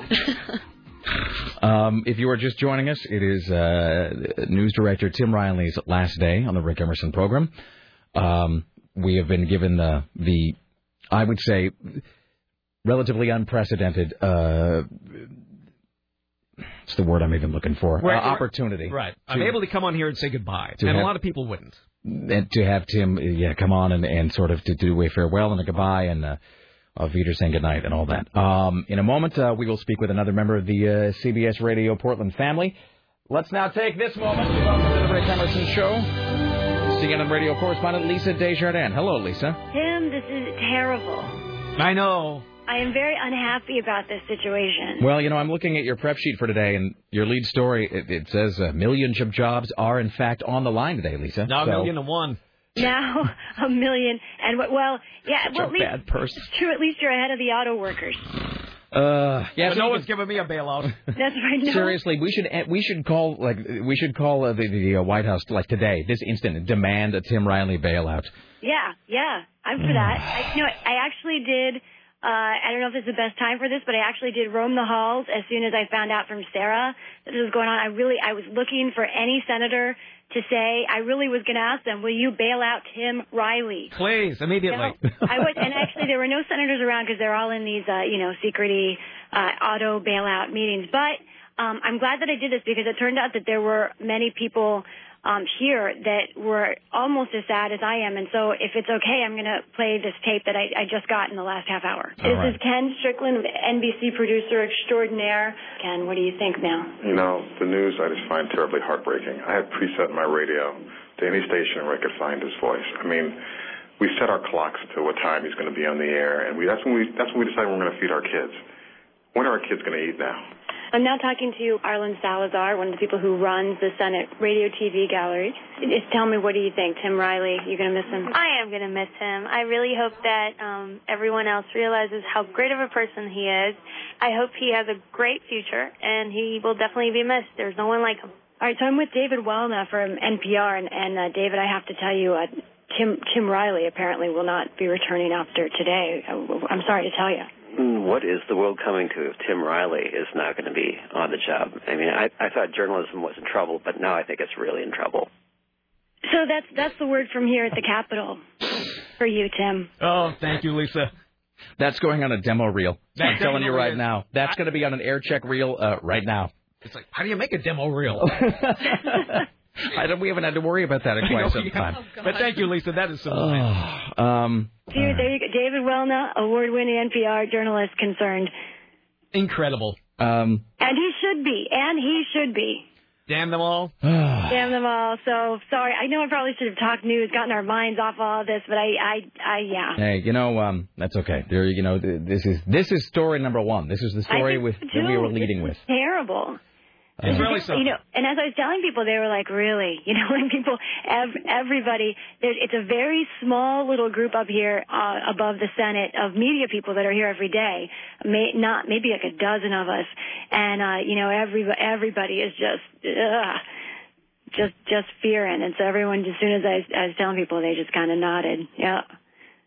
Um, if you are just joining us, it is uh, news director Tim Riley's last day on the Rick Emerson program. Um, we have been given the the I would say relatively unprecedented. Uh, what's the word I'm even looking for? We're- Uh, opportunity. Right. I'm able to come on here and say goodbye. To and have- a lot of people wouldn't. and to have Tim, yeah, come on and, and sort of to do a farewell and a goodbye and uh, uh, Peter saying goodnight and all that. Um, in a moment, uh, we will speak with another member of the uh, CBS Radio Portland family. Let's now take this moment to welcome to the Rick Emerson Show. CNN radio correspondent Lisa Desjardins. Hello, Lisa. Tim, this is terrible. I know. I am very unhappy about this situation. Well, you know, I'm looking at your prep sheet for today, and your lead story it, it says uh, millions of jobs are in fact on the line today, Lisa. Now a So- million and one. Now a million and what- well, yeah, Such well, a at least bad person. it's true. At least you're ahead of the auto workers. Uh, yeah, But so no you one's giving me a bailout. That's right. No, Seriously, we should we should call like we should call uh, the the uh, White House like today, this instant, and demand a Tim Riley bailout. Yeah, yeah, I'm for that. I, you know, I actually did. Uh, I don't know if this is the best time for this, but I actually did roam the halls as soon as I found out from Sarah that this was going on. I really, I was looking for any senator to say. I really was going to ask them, "Will you bail out Tim Riley?" Please, immediately. No, I would, and actually there were no senators around because they're all in these, uh, you know, secrety uh, auto bailout meetings. But um, I'm glad that I did this because it turned out that there were many people Um, here that were almost as sad as I am. And so, if it's okay, I'm going to play this tape that I, I just got in the last half hour. All this right. is Ken Strickland, NBC producer extraordinaire. Ken, what do you think now? You know, the news I just find terribly heartbreaking. I had preset my radio to any station where I could find his voice. I mean, we set our clocks to what time he's going to be on the air, and we that's when we that's when we decide we're going to feed our kids. When are our kids going to eat now? I'm now talking to Arlen Salazar, one of the people who runs the Senate Radio TV Gallery. Just tell me, what do you think? Tim Riley, You're going to miss him? I am going to miss him. I really hope that um, everyone else realizes how great of a person he is. I hope he has a great future, and he will definitely be missed. There's no one like him. All right, so I'm with David Welna from NPR, and, and uh, David, I have to tell you, uh, Tim Tim Riley apparently will not be returning after today. Uh, I'm sorry to tell you. Hmm, What is the world coming to if Tim Riley is not going to be on the job? I mean, I, I thought journalism was in trouble, but now I think it's really in trouble. So that's that's the word from here at the Capitol for you, Tim. Oh, thank you, Lisa. That's going on a demo reel. That I'm telling you right reel. now. That's going to be on an air check reel uh, right now. It's like, how do you make a demo reel? I don't, we haven't had to worry about that in quite know, some yeah. time. But thank you, Lisa. That is so nice. Oh, um, Dude, there you go. David Welna, award-winning NPR journalist, concerned, Incredible. um, and he should be, and he should be. Damn them all. Damn them all. So sorry. I know I probably should have talked news, gotten our minds off all of this, but I, I, I, yeah. Hey, you know, um, that's okay. There, you know, this is this is story number one. This is the story with so, that we were leading This with. Terrible. It's really You know, and as I was telling people, they were like, "Really?" You know, when people, ev- everybody, there, it's a very small little group up here uh, above the Senate of media people that are here every day. May, not maybe like a dozen of us, and uh, you know, every everybody is just, ugh, just just fearing. And so everyone, as soon as I, I was telling people, they just kind of nodded. Yeah.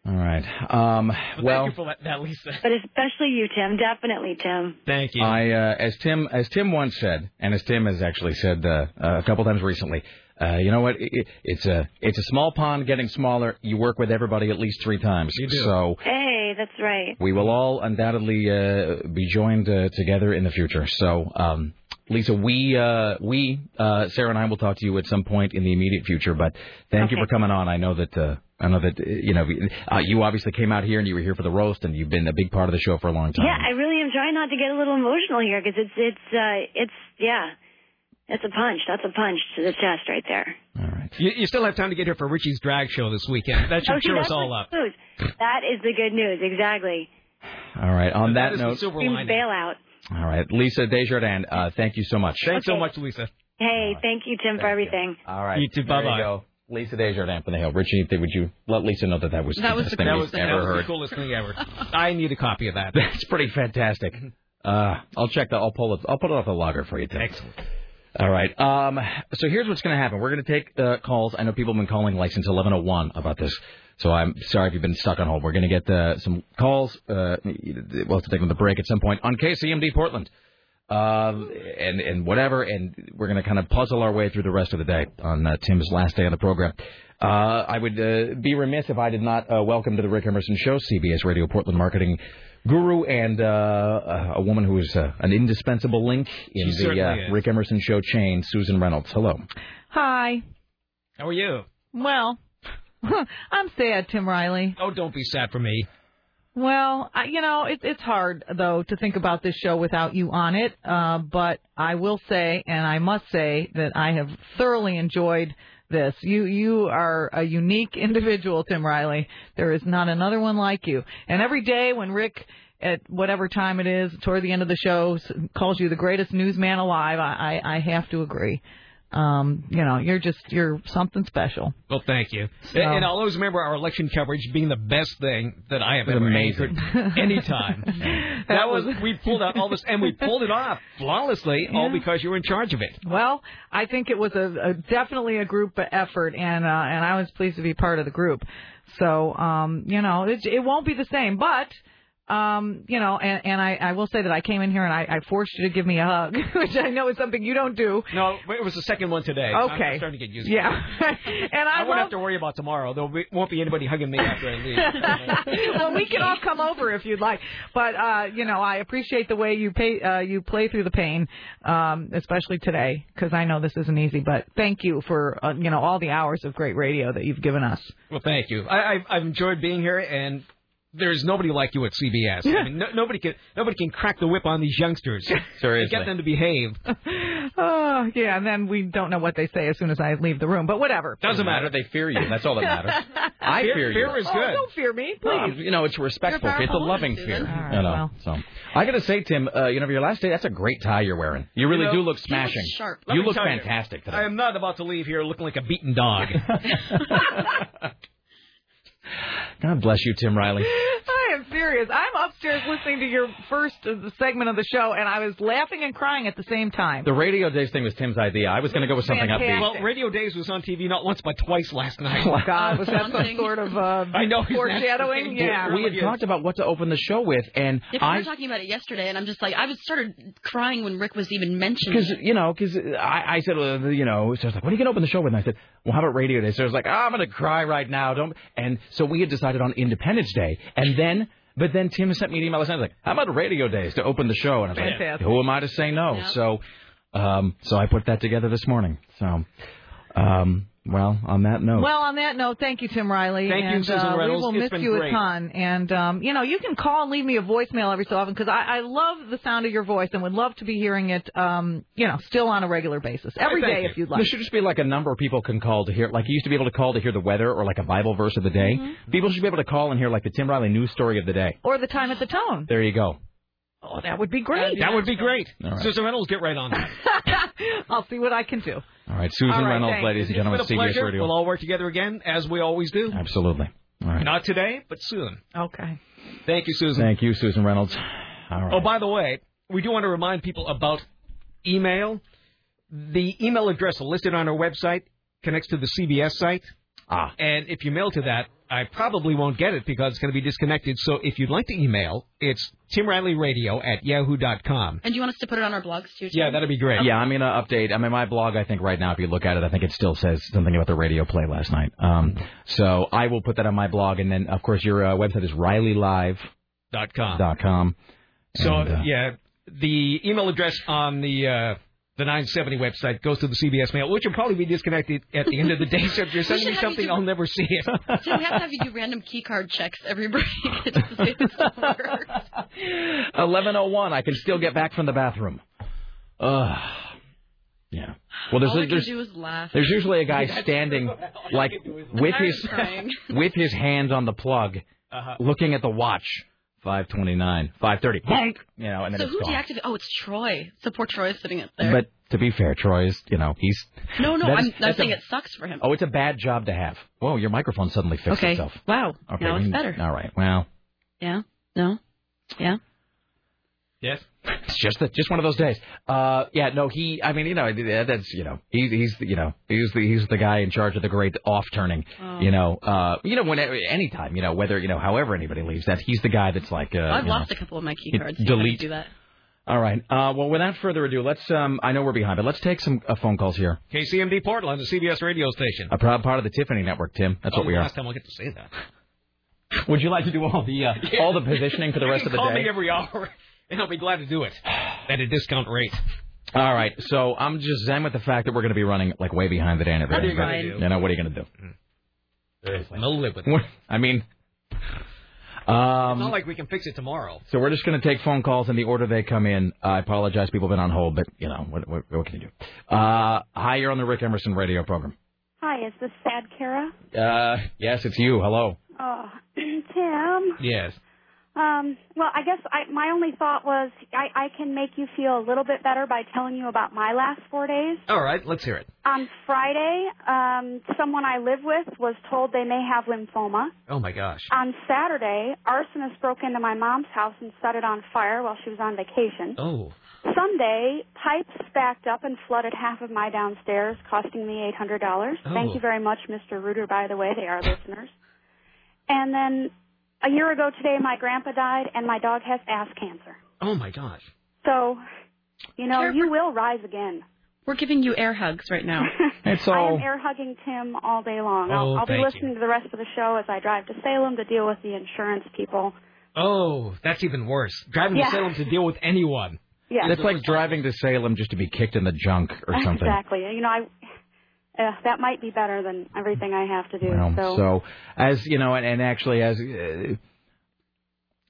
All right. Um, Well, well, thank you for that, that, Lisa. But especially you, Tim. Definitely, Tim. Thank you. I, uh, as Tim, as Tim once said, and as Tim has actually said uh, a couple times recently, uh, you know what? It, it- it's a it's a small pond getting smaller. You work with everybody at least three times. You do. So Hey, that's right. we will all undoubtedly uh, be joined uh, together in the future. So, um, Lisa, we uh, we uh, Sarah and I will talk to you at some point in the immediate future. But thank you for coming on. I know that. Uh, I know that uh, you know uh, you obviously came out here and you were here for the roast, and you've been a big part of the show for a long time. Yeah, I really am trying not to get a little emotional here because it's it's uh it's yeah, it's a punch. That's a punch to the chest right there. All right. You, you still have time to get here for Richie's drag show this weekend. That should oh, see, cheer us all up. news. That is the good news. Exactly. All right. On That that, is the note, silver Dreams lining. bailout. all right, Lisa Desjardins, uh, thank you so much. Thanks so much, Lisa. Hey, thank you, Tim, for everything. All right. You too. There Bye-bye. go. Lisa Desjardins from the Hill. Richie, would you let Lisa know that that was That the was best the thing coolest we've thing. ever That was heard? the coolest thing ever. I need a copy of that. That's pretty fantastic. Uh, I'll check that. I'll pull it. I'll put it off the logger for you. Tim. Excellent. All right. Um, so here's what's going to happen. We're going to take uh, calls. I know people have been calling like since 11:01 about this. So I'm sorry if you've been stuck on hold. We're going to get uh, some calls. Uh, we'll have to take them to the break at some point on KCMD Portland. Uh, and and whatever, and we're going to kind of puzzle our way through the rest of the day on uh, Tim's last day on the program. Uh, I would uh, be remiss if I did not uh, welcome to the Rick Emerson Show, CBS Radio Portland marketing guru, and uh, a woman who is uh, an indispensable link in She the uh. Rick Emerson Show chain, Susan Reynolds. Hello. Hi. How are you? Well, I'm sad, Tim Riley. Oh, don't be sad for me. Well, I, you know, it, it's hard though to think about this show without you on it. Uh, but I will say, and I must say that I have thoroughly enjoyed this. You you are a unique individual, Tim Riley. There is not another one like you. And every day when Rick at whatever time it is toward the end of the show calls you the greatest newsman alive, I I, I have to agree. Um, you know, you're just you're something special. Well, thank you. So- And, and I'll always remember our election coverage being the best thing that I have It ever amazing. anchored anytime. that was we pulled out all this, and we pulled it off flawlessly, all because you were in charge of it. Well, I think it was a, a definitely a group effort, and uh, and I was pleased to be part of the group. So, um, you know, it, it won't be the same, but. Um, you know, and, and I, I will say that I came in here and I, I forced you to give me a hug, which I know is something you don't do. No, it was the second one today. I'm Okay. starting to get used Yeah. to it. and I, I won't have to worry about tomorrow. There won't be anybody hugging me after I leave. well, we can all come over if you'd like. But uh, you know, I appreciate the way you pay uh, you play through the pain, um, especially today, because I know this isn't easy. But thank you for uh, you know all the hours of great radio that you've given us. Well, thank you. I, I've, I've enjoyed being here, and there's nobody like you at CBS. I mean, no, nobody can nobody can crack the whip on these youngsters. Seriously. Get them to behave. Oh yeah, and then we don't know what they say as soon as I leave the room. But whatever. Doesn't matter. They fear you. That's all that matters. I Fear- fear, you. fear is Oh, good. don't fear me, Well, please. you know, it's respectful. It's a loving woman, fear. Susan. All right, you know, well. so I got to say, Tim, uh, you know, for your last day, that's a great tie you're wearing. You really You know, do look you smashing. sharp. Let You look tell you, fantastic today. I am not about to leave here looking like a beaten dog. God bless you, Tim Riley. I am serious. I'm upstairs listening to your first uh, segment of the show, and I was laughing and crying at the same time. The radio days thing was Tim's idea. I was going to go with something upbeat. well, Radio Days was on TV not once but twice last night. Oh God, was that some sort of uh, I know, isn't foreshadowing? Yeah. we had talked about what to open the show with, and If we I were talking about it yesterday, and I'm just like, I was started crying when Rick was even mentioned. because you know, because I, I said, uh, you know, so I was like, "What are you gonna open the show with?" And I said, "Well, how about Radio Day?" So I was like, oh, "I'm gonna cry right now." Don't. And so we had decided on Independence Day, and then. But then Tim sent me an email last night. I was like, "How about Radio Days to open the show?" And I was like, Fantastic. "Who am I to say no?" So, um, so I put that together this morning. So, um, well, on that note, Well, on that note, thank you, Tim Riley. Thank you, and, Susan uh, Reynolds. We will It's miss been you great. a ton. And, um, you know, you can call and leave me a voicemail every so often because I, I love the sound of your voice and would love to be hearing it, um, you know, still on a regular basis. Every Thank day you. if you'd like. There should just be like a number of people can call to hear, like you used to be able to call to hear the weather or like a Bible verse of the day. Mm-hmm. People should be able to call and hear like the Tim Riley news story of the day. Or the time at the tone. There you go. Oh, that would be great. That would be great. All right. Susan Reynolds, get right on that. I'll see what I can do. All right, Susan All right, Reynolds, thanks. ladies and It's gentlemen, been a CBS pleasure. Radio. We'll all work together again, as we always do. Absolutely. All right. Not today, but soon. Okay. Thank you, Susan. Thank you, Susan Reynolds. All right. Oh, by the way, we do want to remind people about email. The email address listed on our website connects to the CBS site. Ah. And if you mail to that, I probably won't get it because it's going to be disconnected. So if you'd like to email, it's timrileyradio at yahoo.com. And do you want us to put it on our blogs too? Tim? Yeah, that'd be great. Yeah, I'm going to update. I mean, my blog, I think right now, if you look at it, I think it still says something about the radio play last night. Um, so I will put that on my blog. And then, of course, your uh, website is rileylive.com. Dot com. Dot com. So And, uh, yeah, the email address on the uh, the 970 website goes to the CBS mail, which will probably be disconnected at the end of the day. So if you're sending me something, do- I'll never see it. Tim, we have to have you do random key card checks every break just to see if it still works. 1101. I can still get back from the bathroom. Ugh. Yeah. Well, there's All I can there's do is laugh. there's usually a guy standing like with his with his hands on the plug, Uh-huh. looking at the watch, Five twenty-nine, five thirty, bonk. You know, and then so it's who gone. deactivated? Oh, it's Troy. So poor Troy is sitting up there. But to be fair, Troy is, you know, he's. no, no, I'm, is- I'm that's a- saying it sucks for him. Oh, it's a bad job to have. Whoa, your microphone suddenly fixed okay. itself. Wow. Okay, now it's better. All right. Well, Yeah. No. Yeah. Yes. It's just that, just one of those days. Uh, yeah, no, he. I mean, you know, that's you know, he, he's you know, he's the he's the guy in charge of the great off turning. Oh. You know, uh, you know, when anytime, you know, whether you know, however anybody leaves, that he's the guy that's like. Uh, I've you know, lost a couple of my key cards. Delete. Do that. All right. Uh, well, without further ado, let's. Um, I know we're behind, but let's take some uh, phone calls here. KCMD Portland, the CBS radio station. A proud part of the Tiffany Network, Tim. That's oh, what we are. Last time I'll get to say that. Would you like to do all the uh, all the positioning for the rest of the Call day? me every hour, and I'll be glad to do it at a discount rate. All right, so I'm just zen with the fact that we're going to be running like way behind the day and What are everything. you gonna but, do? You know, what are you going to do? Seriously. No live with it. I mean, it's um, not like we can fix it tomorrow. so we're just going to take phone calls in the order they come in. I apologize, people have been on hold, but you know, what, what, what can you do? Uh, hi, you're on the Rick Emerson radio program. Hi, is this Sad Kara? Uh, yes, it's you. Hello. Oh, Tim. Yes. Um, well, I guess I, my only thought was I, I can make you feel a little bit better by telling you about my last four days. All right, let's hear it. On Friday, um, someone I live with was told they may have lymphoma. Oh my gosh. On Saturday, arsonists broke into my mom's house and set it on fire while she was on vacation. Oh. Sunday, pipes backed up and flooded half of my downstairs, costing me $800. Oh. Thank you very much, Mr. Rooter, by the way. They are listeners. And then a year ago today, my grandpa died, and my dog has ass cancer. Oh my gosh. So, you know, you will rise again. We're giving you air hugs right now. It's all. I am air hugging Tim all day long. Oh, I'll, I'll be thank you. listening to the rest of the show as I drive to Salem to deal with the insurance people. Oh, that's even worse. Driving Yeah. to Salem to deal with anyone. Yeah, It's like driving to Salem just to be kicked in the junk or something. Exactly. You know, I uh, that might be better than everything I have to do. Well, so, so as you know, and, and actually, as uh,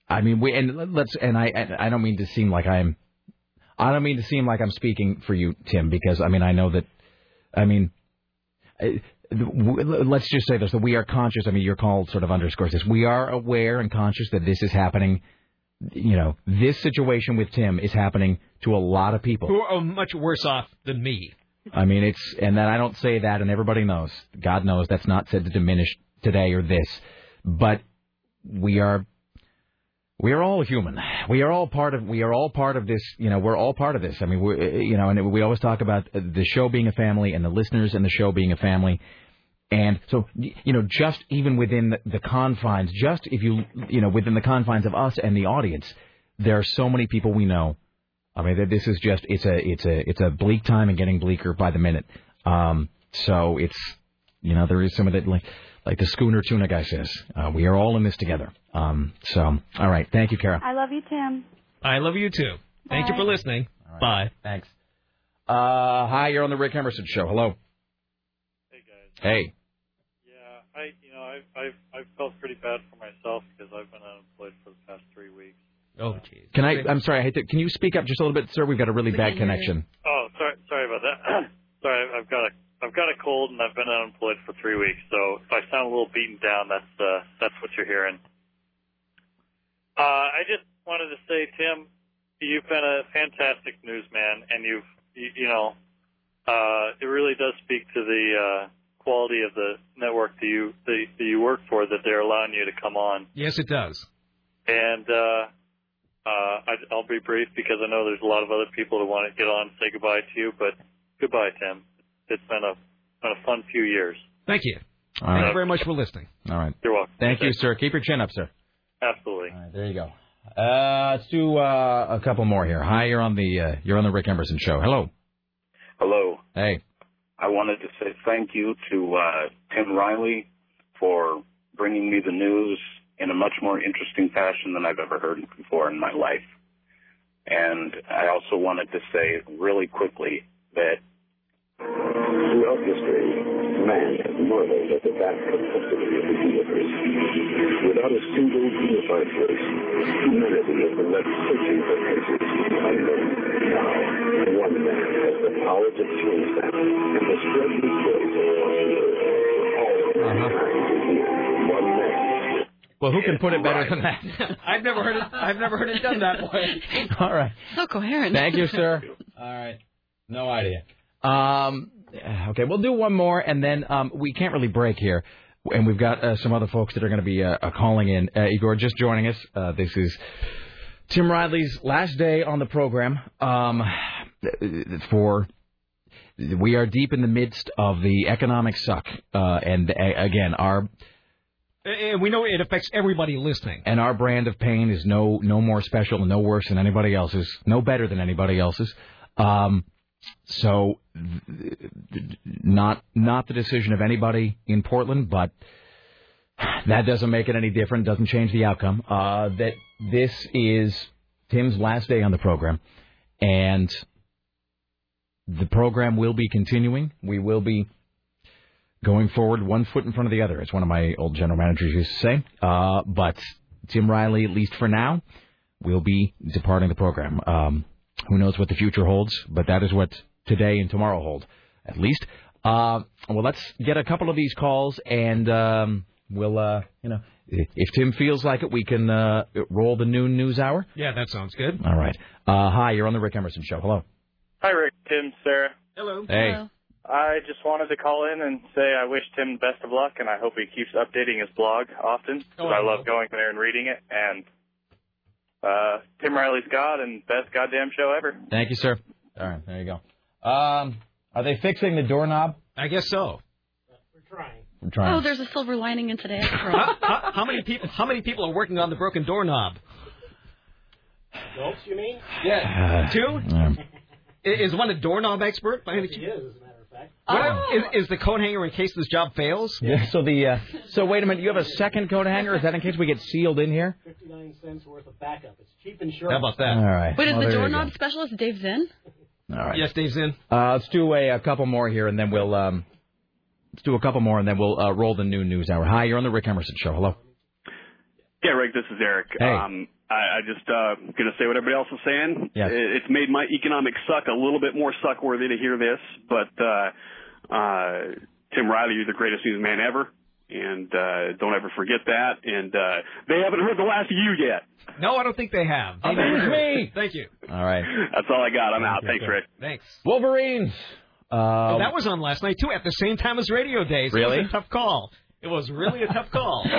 I mean, we and let's and I and I don't mean to seem like I'm, I don't mean to seem like I'm speaking for you, Tim, because I mean I know that, I mean. uh, Let's just say this: that we are conscious. I mean, your call sort of underscores this. We are aware and conscious that this is happening. You know, this situation with Tim is happening to a lot of people. Who are much worse off than me. I mean, it's and then I don't say that, and everybody knows. God knows that's not said to diminish today or this, but we are we are all human. We are all part of we are all part of this. You know, we're all part of this. I mean, we you know, and we always talk about the show being a family and the listeners and the show being a family. And so, you know, just even within the confines, just if you, you know, within the confines of us and the audience, there are so many people we know I mean, this is just it's a it's a it's a bleak time and getting bleaker by the minute. Um, so it's you know there is some of that like like the schooner tuna guy says. Uh, we are all in this together. Um, so all right, thank you, Kara. I love you, Tim. I love you too. Thank you for listening. Bye. Thanks. Uh, hi, you're on the Rick Emerson show. Hello. Hey guys. Hey. Yeah, I you know I've I've I've felt pretty bad for myself because I've been unemployed for the past three weeks. Oh, jeez. Can I? I'm sorry. I hate to. Can you speak up just a little bit, sir? We've got a really bad connection. Oh, sorry sorry about that. sorry, I've got a I've got a cold and I've been unemployed for three weeks. So if I sound a little beaten down, that's uh that's what you're hearing. Uh, I just wanted to say, Tim, you've been a fantastic newsman, and you've you, you know uh, it really does speak to the uh, quality of the network that you that, that you work for that they're allowing you to come on. Yes, it does. And uh, uh, I, I'll be brief because I know there's a lot of other people that want to get on and say goodbye to you. But goodbye, Tim. It's been a been a fun few years. Thank you. All Thank right. you very much for listening. All right. You're welcome. Thank you, sir. Keep your chin up, sir. Absolutely. All right, there you go. Uh, let's do uh, a couple more here. Hi, you're on the uh, you're on the Rick Emerson show. Hello. Hello. Hey. I wanted to say thank you to uh, Tim Riley for bringing me the news in a much more interesting fashion than I've ever heard before in my life. And I also wanted to say really quickly that Throughout history, man has marveled at the vast complexity of the universe. Without a single unified force, humanity has been left searching for answers unknown. Now, one man has the power to change that and to spread the stories across the earth uh-huh. for all mankind to hear. One man. Well, who can put it better than that? I've never heard it. I've never heard it done that way. All right. So coherent. Thank you, sir. All right. No idea. Um, okay, we'll do one more, and then um, we can't really break here. And we've got uh, some other folks that are going to be uh, uh, calling in. Uh, Igor, just joining us. Uh, this is Tim Riley's last day on the program. Um, for we are deep in the midst of the economic suck, uh, and uh, again, our And we know it affects everybody listening. and our brand of pain is no no more special and no worse than anybody else's, no better than anybody else's. Um, so, not not the decision of anybody in Portland, but that doesn't make it any different. Doesn't change the outcome. Uh, that this is Tim's last day on the program, and the program will be continuing. We will be going forward one foot in front of the other, as one of my old general managers used to say. Uh, but Tim Riley, at least for now, will be departing the program. Um, who knows what the future holds, but that is what today and tomorrow hold, at least. Uh, well, let's get a couple of these calls, and um, we'll, uh, you know, if Tim feels like it, we can uh, roll the noon news hour. Yeah, that sounds good. All right. Uh, hi, you're on the Rick Emerson Show. Hello. Hi, Rick, Tim, Sarah. Hello. Hey. I just wanted to call in and say I wish Tim best of luck, and I hope he keeps updating his blog often because Oh, I I love going there and reading it. And uh, Tim Riley's God and best goddamn show ever. Thank you, sir. All right, there you go. Um, are they fixing the doorknob? I guess so. I'm trying. We're trying. Oh, there's a silver lining in today. how, how, how many people? How many people are working on the broken doorknob? Ghosts, you mean? Yeah, Uh, two. um, Is one a doorknob expert? By any He is, as a matter of fact. What- is, is the coat hanger in case this job fails? Yeah. So the uh, so wait a minute. You have a second coat hanger? Is that in case we get sealed in here? 59 cents worth of backup. It's cheap insurance. How about that? All right. Wait, is Well, the there you doorknob specialist Dave Zinn? All right. Yes, Dave's in. Uh, let's do a, a couple more here, and then we'll um, let's do a couple more, and then we'll uh, roll the new news hour. Hi, you're on the Rick Emerson Show. Hello. Yeah, Rick, this is Eric. Hey. Um, I, I just uh, gonna say what everybody else is saying. Yes. It, it's made my economic suck a little bit more suck worthy to hear this, but uh, uh, Tim Riley, you're the greatest newsman ever, and uh, don't ever forget that. And uh, they haven't heard the last of you yet. No, I don't think they have. They Avenge me! Thank you. All right. That's all I got. I'm out. Thanks, Rick. Thanks. Wolverines. Uh, Oh, that was on last night too, at the same time as Radio Days. It Really? was a tough call. It was really a tough call.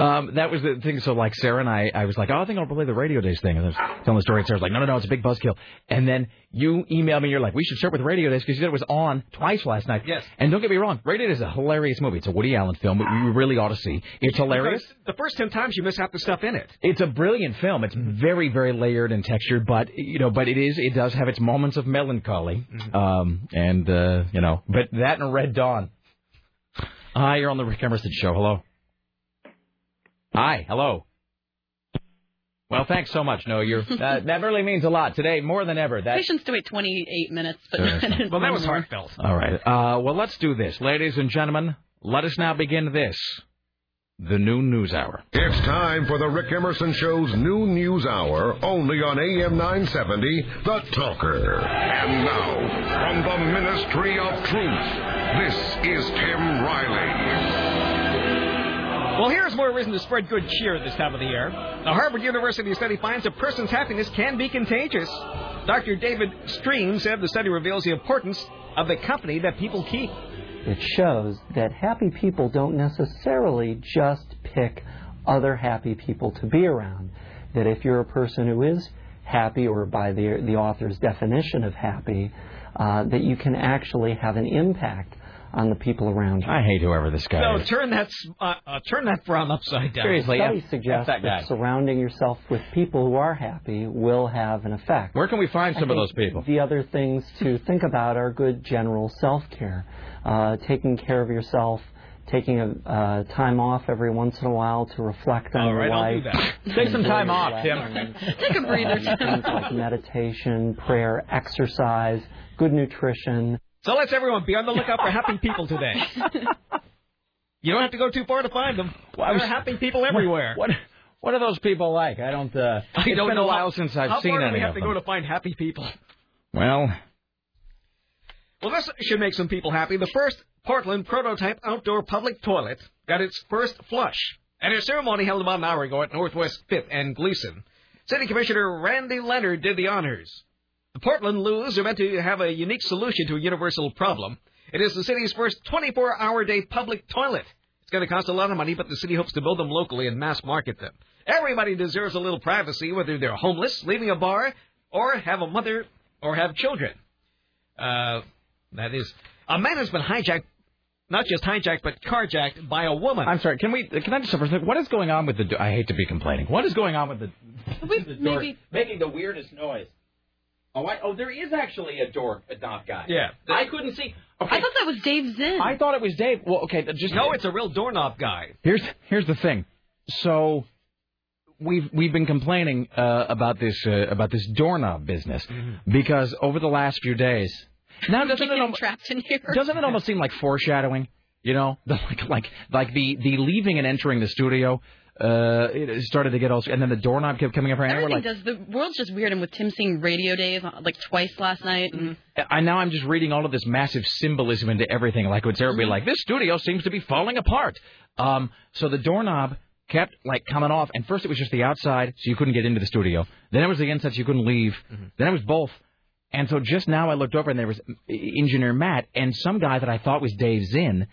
Um, that was the thing. So, like Sarah and I, I was like, "Oh, I think I'll play the radio days thing." And I was telling the story, and Sarah's like, "No, no, no, it's a big buzzkill." And then you emailed me, and you're like, "We should start with radio days because you said it was on twice last night." Yes. And don't get me wrong, Radio Days is a hilarious movie. It's a Woody Allen film but you really ought to see. It's hilarious. Because the first ten times you miss half the stuff in it. It's a brilliant film. It's very, very layered and textured, but you know, but it is. It does have its moments of melancholy, um, and uh, you know, but that and Red Dawn. Hi, you're on the Rick Emerson Show. Hello. Hi, hello. Well, thanks so much. No, you're uh, that really means a lot today, more than ever. That Patients to wait 28 minutes, but Well, that was heartfelt. all right. Uh, well, let's do this, ladies and gentlemen. Let us now begin this, the noon news hour. It's time for the Rick Emerson Show's new news hour, only on AM 970, The Talker. And now, from the Ministry of Truth, this is Tim Riley. Well, here's more reason to spread good cheer at this time of the year. A Harvard University study finds a person's happiness can be contagious. Dr. David Stream said the study reveals the importance of the company that people keep. It shows that happy people don't necessarily just pick other happy people to be around. That if you're a person who is happy, or by the, the author's definition of happy, uh, that you can actually have an impact on the people around you. I hate whoever this guy So is. turn that uh, uh, turn that frown upside down. Seriously, Study F- suggests F that guy. surrounding yourself with people who are happy will have an effect. Where can we find I some of those people? The other things to think about are good general self care, uh, taking care of yourself, taking a uh, time off every once in a while to reflect on All your right, I'll life. do that. Take some time off, Tim. lessons, Take a breather. uh, things like meditation, prayer, exercise, good nutrition. So let's everyone be on the lookout for happy people today. You don't have to go too far to find them. Well, I there was- are happy people everywhere. What What are those people like? I don't. Uh, I it's don't been know a while how, since I've seen them, how far do we have to them. go to find happy people? Well, Well, this should make some people happy. The first Portland prototype outdoor public toilet got its first flush At a ceremony held about an hour ago at Northwest 5th and Glisan, City Commissioner Randy Leonard did the honors. The Portland Loos are meant to have a unique solution to a universal problem. It is the city's first 24-hour day public toilet. It's going to cost a lot of money, but the city hopes to build them locally and mass market them. Everybody deserves a little privacy, whether they're homeless, leaving a bar, or have a mother, or have children. Uh, that is, a man has been hijacked, not just hijacked, but carjacked by a woman. I'm sorry. Can we? Can I just for a second? What is going on with the? do- I hate to be complaining. What is going on with the? the door maybe- making the weirdest noise. Oh, I, oh, there is actually a door a knob guy. Yeah. I couldn't see. Okay. I thought that was Dave Zinn. I thought it was Dave. Well, okay, just No, it's a real doorknob guy. Here's here's the thing. So we've we've been complaining uh, about this uh, about this doorknob business Mm-hmm. because over the last few days. Now doesn't it Getting almost, trapped in here. doesn't it almost seem like foreshadowing? You know, the, like like like the the leaving and entering the studio. Uh, it started to get all, and then the doorknob kept coming up. And we're Everything like, does. The world's just weird, and with Tim seeing Radio Dave uh, like twice last night, and I now I'm just reading all of this massive symbolism into everything. Like it's everybody like this studio seems to be falling apart. Um, so the doorknob kept like coming off, and first it was just the outside, so you couldn't get into the studio. Then it was the inside, so you couldn't leave. Then it was both. And so just now I looked over, and there was Engineer Matt and some guy that I thought was Dave Zinn.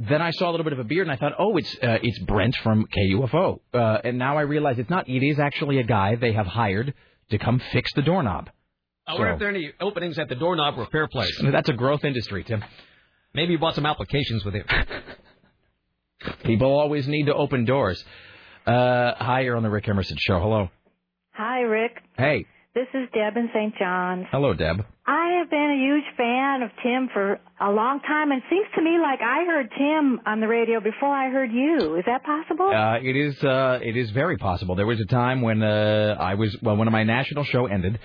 Then I saw a little bit of a beard, and I thought, oh, it's uh, it's Brent from KUFO. Uh, and now I realize it's not. It is actually a guy they have hired to come fix the doorknob. I wonder So- if there are any openings at the doorknob repair place. That's a growth industry, Tim. Maybe you bought some applications with him. People always need to open doors. Uh, hi, you're on the Rick Emerson Show. Hello. Hi, Rick. Hey. This is Deb in St. John's. Hello, Deb. I have been a huge fan of Tim for a long time, and it seems to me like I heard Tim on the radio before I heard you. Is that possible? Uh, it is uh, it is very possible. There was a time when uh, I was well, when my national show ended.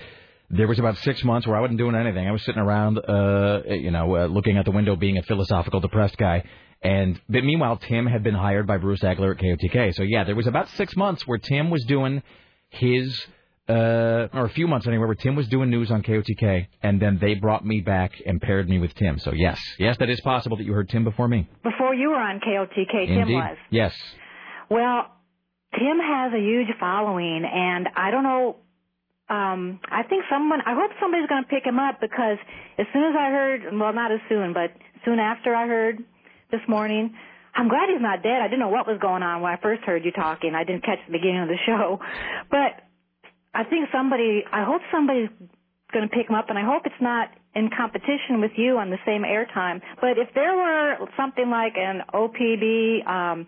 There was about six months where I wasn't doing anything. I was sitting around, uh, you know, uh, looking out the window, being a philosophical, depressed guy. And but meanwhile, Tim had been hired by Bruce Agler at KOTK. So yeah, there was about six months where Tim was doing his, uh, or a few months anyway, where Tim was doing news on KOTK, and then they brought me back and paired me with Tim. So yes, yes, that is possible that you heard Tim before me. Before you were on KOTK, Tim was. Yes. Well, Tim has a huge following, and I don't know. Um, I think someone. I hope somebody's going to pick him up because as soon as I heard, well, not as soon, but soon after I heard this morning. I'm glad he's not dead. I didn't know what was going on when I first heard you talking. I didn't catch the beginning of the show, but I think somebody. I hope somebody's going to pick him up, and I hope it's not in competition with you on the same airtime. But if there were something like an OPB um,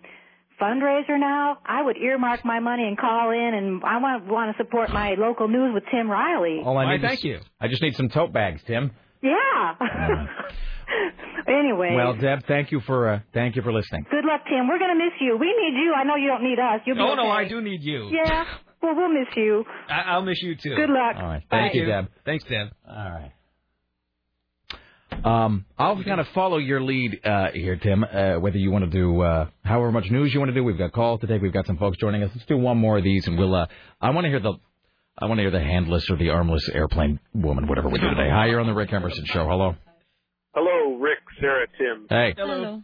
fundraiser now, I would earmark my money and call in, and I want want to support my local news with Tim Riley. All I need is- I just need some tote bags, Tim. Yeah. anyway. Well, Deb, thank you for uh, thank you for listening. Good luck, Tim. We're going to miss you. We need you. I know you don't need us. You'll be Oh, no. I do need you. Yeah. Well, we'll miss you. I- I'll miss you too. Good luck. All right, Thank thank you, you. Deb. Thanks, Deb. All right. Um, I'll kind of follow your lead uh, here, Tim. Uh, whether you want to do uh, however much news you want to do, we've got calls to take. We've got some folks joining us. Let's do one more of these, and we'll. Uh, I want to hear the. I want to hear the handless or the armless airplane woman, whatever we do today. Hi, you're on the Rick Emerson Show. Hello. Hello, Rick, Sarah, Tim. Hey. Hello.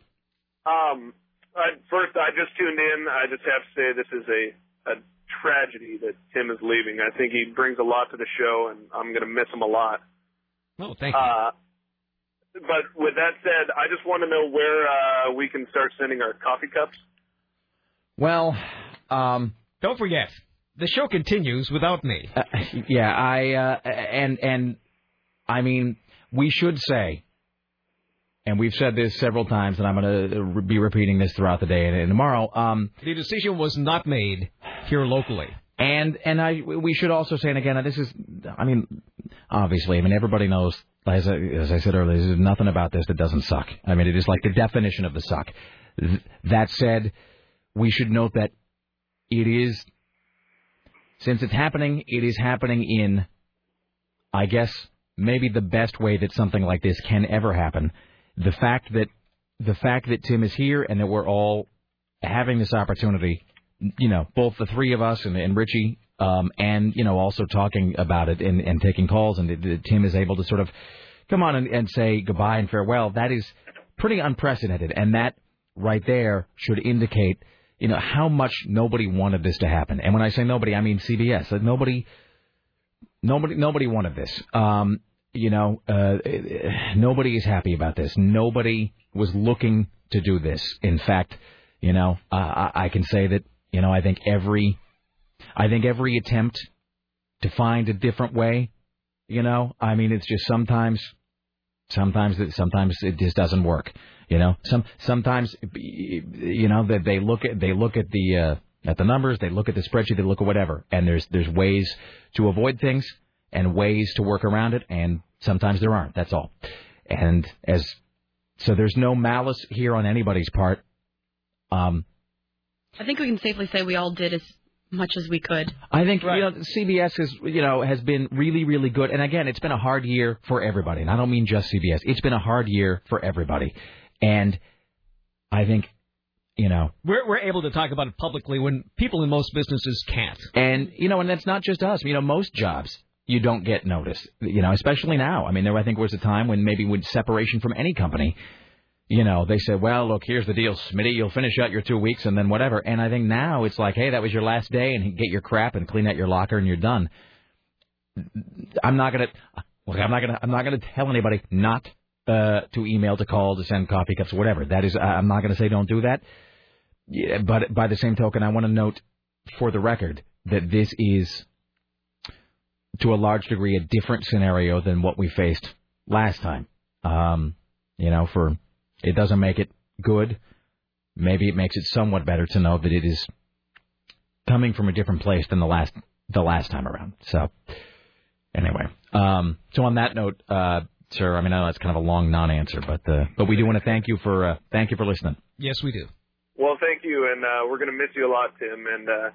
Um, I, first, I just tuned in. I just have to say this is a, a tragedy that Tim is leaving. I think he brings a lot to the show, and I'm going to miss him a lot. Oh, thank you. Uh, but with that said, I just want to know where uh, we can start sending our coffee cups. Well, um, don't forget the show continues without me. Uh, yeah, I uh, and and I mean we should say, and we've said this several times, and I'm going to be repeating this throughout the day and, and tomorrow. Um, The decision was not made here locally. And and I we should also say, and again, this is, I mean, obviously, I mean, everybody knows, as I, as I said earlier, there's nothing about this that doesn't suck. I mean, it is like the definition of the suck. Th- That said, we should note that it is, since it's happening, it is happening in, I guess, maybe the best way that something like this can ever happen. The fact that the fact that Tim is here and that we're all having this opportunity, you know, both the three of us and, and Richie, um, and you know, also talking about it and, and taking calls, and that- Tim is able to sort of come on and, and say goodbye and farewell. That is pretty unprecedented, and that right there should indicate you know, how much nobody wanted this to happen. And when I say nobody, I mean CBS. Nobody, nobody, nobody wanted this. Um, you know, uh, nobody is happy about this. Nobody was looking to do this. In fact, you know, I, I can say that, you know, I think every, I think every attempt to find a different way, you know, I mean, it's just sometimes, sometimes, it, sometimes it just doesn't work. You know, some sometimes, you know, that they look at they look at the uh, at the numbers, they look at the spreadsheet, they look at whatever, and there's there's ways to avoid things and ways to work around it, and sometimes there aren't. That's all. And as so, there's no malice here on anybody's part. Um, I think we can safely say we all did as much as we could. I think you know CBS is you know has been really really good, and again, it's been a hard year for everybody, and I don't mean just CBS. It's been a hard year for everybody, and I think you know We're we're able to talk about it publicly when people in most businesses can't. And you know, and that's not just us. You know, most jobs you don't get noticed. You know, especially now. I mean, there I think was a time when maybe with separation from any company, you know, they said, "Well, look, here's the deal, Smitty. You'll finish out your two weeks and then whatever." And I think now it's like, "Hey, that was your last day, and get your crap and clean out your locker, and you're done." I'm not gonna look. I'm not gonna. I'm not gonna tell anybody not uh, to email, to call, to send coffee cups, whatever. That is, I'm not gonna say don't do that. Yeah, but by the same token, I want to note for the record that this is to a large degree a different scenario than what we faced last time. Um, you know, for it doesn't make it good. Maybe it makes it somewhat better to know that it is coming from a different place than the last the last time around. So anyway, um, so on that note, uh, sir, I mean I know that's kind of a long non-answer, but uh, but we do want to thank you for uh, thank you for listening. Yes, we do. Well, thank you, and uh, we're going to miss you a lot, Tim. And uh,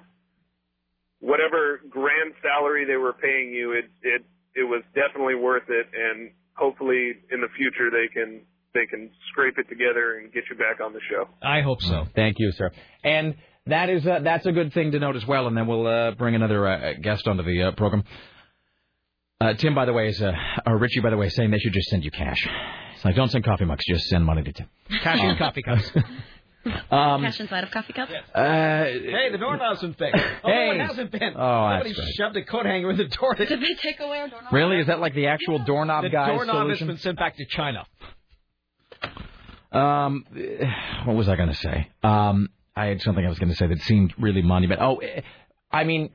whatever grand salary they were paying you, it it it was definitely worth it. And hopefully, in the future, they can they can scrape it together and get you back on the show. I hope so. Thank you, sir. And that is uh, that's a good thing to note as well. And then we'll uh, bring another uh, guest onto the uh, program. Uh, Tim, by the way, is uh, or Richie, by the way, is saying they should just send you cash. It's like don't send coffee mugs, just send money to Tim. Cash and coffee cups. Um, Cash inside of coffee cup. uh, hey, the doorknob's been fixed. Oh, Hey. it hasn't been. Oh, that's Somebody great. shoved a coat hanger in the door. Did they take away our doorknob? Really, is that like the actual doorknob guy's? the guy's doorknob solution? has been sent back to China. Um, what was I going to say? Um, I had something I was going to say that seemed really monumental. Oh, I mean,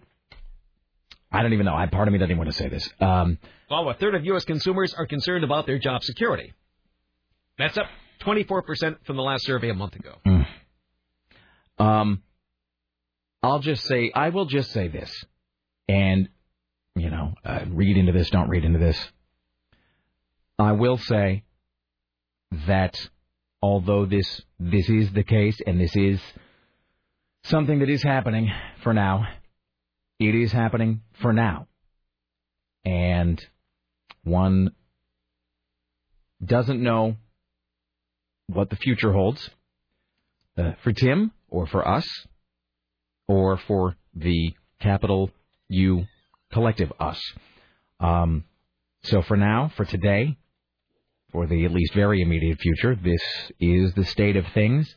I don't even know. I part of me doesn't even want to say this. Um, Well, a third of U.S. consumers are concerned about their job security. That's up 24% from the last survey a month ago. um, I'll just say, I will just say this, and you know, uh, read into this, don't read into this. I will say that although this this is the case, and this is something that is happening for now, it is happening for now, and one doesn't know what the future holds uh, for Tim or for us or for the capital U collective us. Um, so for now, for today, for the at least very immediate future, this is the state of things.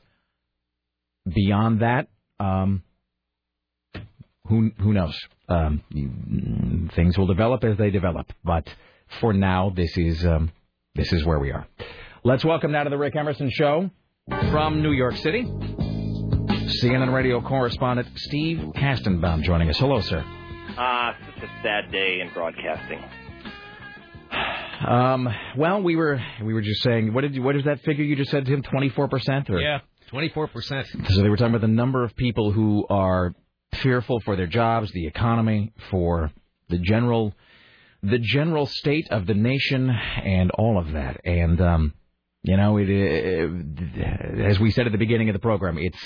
Beyond that, um, who who knows? Um, things will develop as they develop, but for now, this is um, this is where we are. Let's welcome now to the Rick Emerson Show from New York City, CNN radio correspondent Steve Kastenbaum joining us. Hello, sir. Ah, such a sad day in broadcasting. Um, well, we were we were just saying, what did you, what is that figure you just said to him? Twenty four percent, or Yeah, 24%. So they were talking about the number of people who are fearful for their jobs, the economy, for the general the general state of the nation, and all of that. And um, you know, it, uh, as we said at the beginning of the program, it's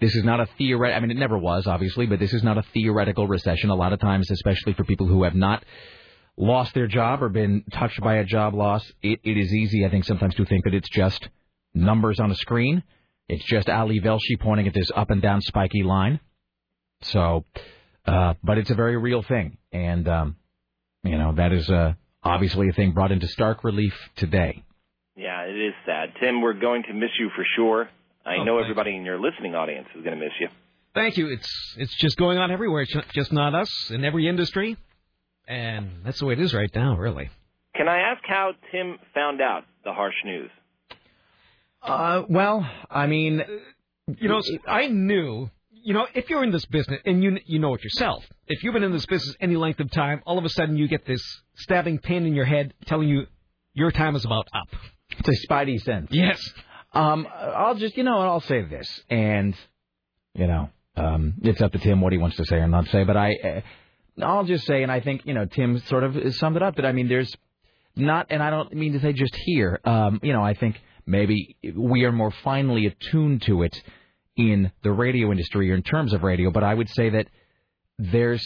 this is not a theoret. I mean, it never was, obviously, but this is not a theoretical recession. A lot of times, especially for people who have not lost their job or been touched by a job loss, it, it is easy, I think, sometimes to think that it's just numbers on a screen. It's just Ali Velshi pointing at this up and down spiky line. So, uh, but it's a very real thing, and um, you know that is uh, obviously a thing brought into stark relief today. Yeah, it is sad. Tim, we're going to miss you for sure. I Oh, know thanks. everybody in your listening audience is going to miss you. Thank you. It's it's just going on everywhere. It's just not us in every industry, and that's the way it is right now. Really. Can I ask how Tim found out the harsh news? Uh, well, I mean, You know, I knew. You know, if you're in this business and you you know it yourself, if you've been in this business any length of time, all of a sudden you get this stabbing pain in your head telling you your time is about up. It's a spidey sense. Yes. Um, I'll just, you know, I'll say this, and you know, um, it's up to Tim what he wants to say or not say. But I, uh, I'll just say, and I think you know, Tim sort of summed it up. That I mean, there's not, and I don't mean to say just here. Um, you know, I think maybe we are more finely attuned to it in the radio industry or in terms of radio. But I would say that there's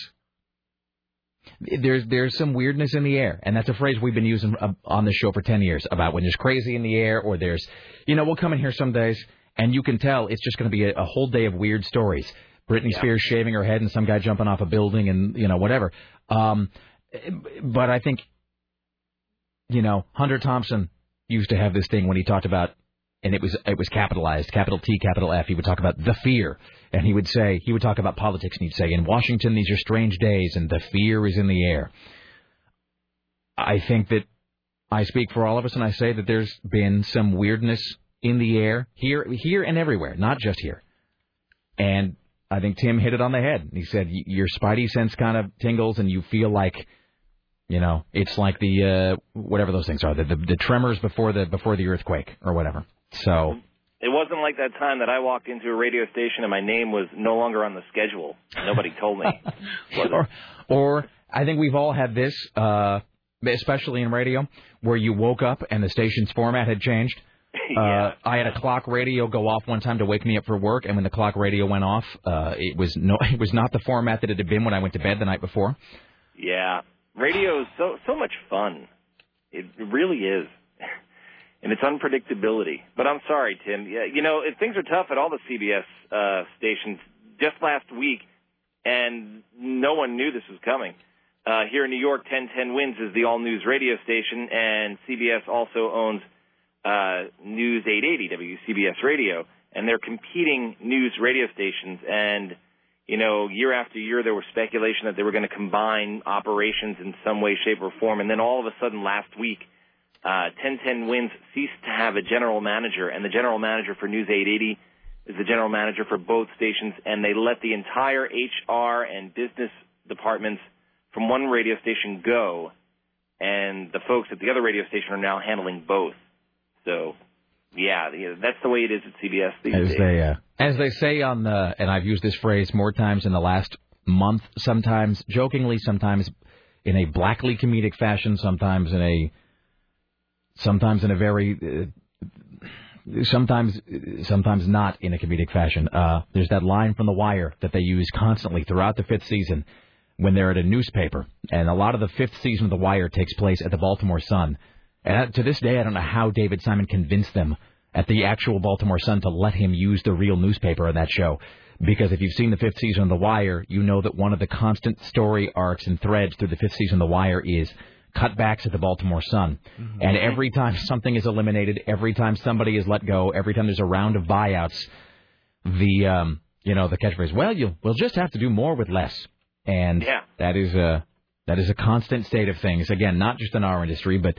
there's there's some weirdness in the air, and that's a phrase we've been using uh, on this show for ten years about when there's crazy in the air, or there's, you know, we'll come in here some days and you can tell it's just going to be a, a whole day of weird stories. Britney Spears shaving her head and some guy jumping off a building and you know whatever. Um, but I think, you know, Hunter Thompson used to have this thing when he talked about, and it was it was capitalized, capital T, capital F. He would talk about the fear, and he would say he would talk about politics, and he'd say, in Washington these are strange days, and the fear is in the air. I think that I speak for all of us, and I say that there's been some weirdness in the air here, here and everywhere, not just here. And I think Tim hit it on the head. He said your spidey sense kind of tingles, and you feel like, you know, it's like the uh, whatever those things are, the, the the tremors before the before the earthquake or whatever. So It wasn't like that time that I walked into a radio station and my name was no longer on the schedule. Nobody told me. or, or I think we've all had this, uh, especially in radio, where you woke up and the station's format had changed. Uh, I had a clock radio go off one time to wake me up for work, and when the clock radio went off, uh, it was no, it was not the format that it had been when I went to bed the night before. Yeah, radio is so so much fun. It really is, and its unpredictability. But I'm sorry, Tim. Yeah, you know things are tough at all the CBS uh, stations. Just last week, and no one knew this was coming. Uh, here in New York, 1010 Wins is the all news radio station, and CBS also owns uh, News 880 WCBS Radio, and they're competing news radio stations. And you know, year after year, there was speculation that they were going to combine operations in some way, shape, or form. And then all of a sudden, last week, uh, 1010 Wins ceased to have a general manager, and the general manager for News 880 is the general manager for both stations, and they let the entire HR and business departments from one radio station go, and the folks at the other radio station are now handling both. So, yeah, yeah that's the way it is at CBS these As days. they uh, as they say on the, and I've used this phrase more times in the last month, sometimes jokingly, sometimes in a blackly comedic fashion, sometimes in a sometimes in a very uh, sometimes sometimes not in a comedic fashion. Uh, there's that line from The Wire that they use constantly throughout the fifth season when they're at a newspaper, and a lot of the fifth season of The Wire takes place at the Baltimore Sun. And to this day, I don't know how David Simon convinced them at the actual Baltimore Sun to let him use the real newspaper on that show. Because if you've seen the fifth season of The Wire, you know that one of the constant story arcs and threads through the fifth season of The Wire is cutbacks at the Baltimore Sun. And every time something is eliminated, every time somebody is let go, every time there's a round of buyouts, the um, you know the catchphrase, well, you'll we'll just have to do more with less, and Yeah. that is a that is a constant state of things. Again, not just in our industry, but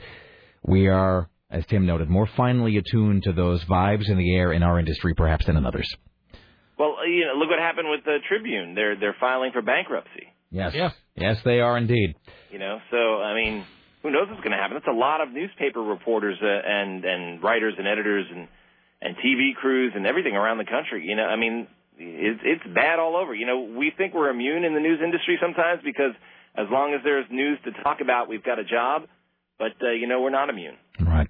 we are, as Tim noted, more finely attuned to those vibes in the air in our industry, perhaps than in others. Well, you know, look what happened with the Tribune. They're they're filing for bankruptcy. Yes, yes, they are indeed. You know, so I mean, who knows what's going to happen? That's a lot of newspaper reporters uh, and and writers and editors and and TV crews and everything around the country. You know, I mean, it's it's bad all over. You know, we think we're immune in the news industry sometimes because as long as there's news to talk about, we've got a job. But uh, you know, we're not immune. Right.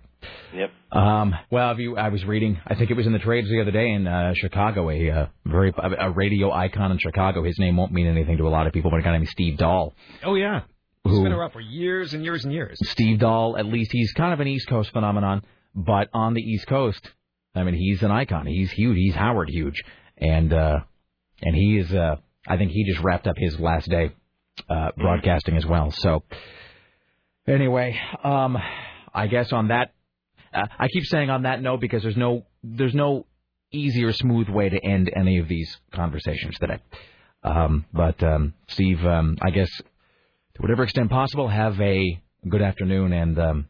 Yep. Um, well, if you, I was reading, I think it was in the trades the other day in uh, Chicago, a uh, very a radio icon in Chicago. His name won't mean anything to a lot of people, but a guy named Steve Dahl. Oh yeah, he's Who- been around for years and years and years. Steve Dahl, at least he's kind of an East Coast phenomenon, but on the East Coast, I mean, he's an icon. He's huge. He's Howard huge, and uh, and he is. Uh, I think he just wrapped up his last day uh, broadcasting as well. So anyway, um, I guess on that, uh, I keep saying on that note because there's no there's no easier, smooth way to end any of these conversations today. Um, but um, Steve, um, I guess to whatever extent possible, have a good afternoon, and um,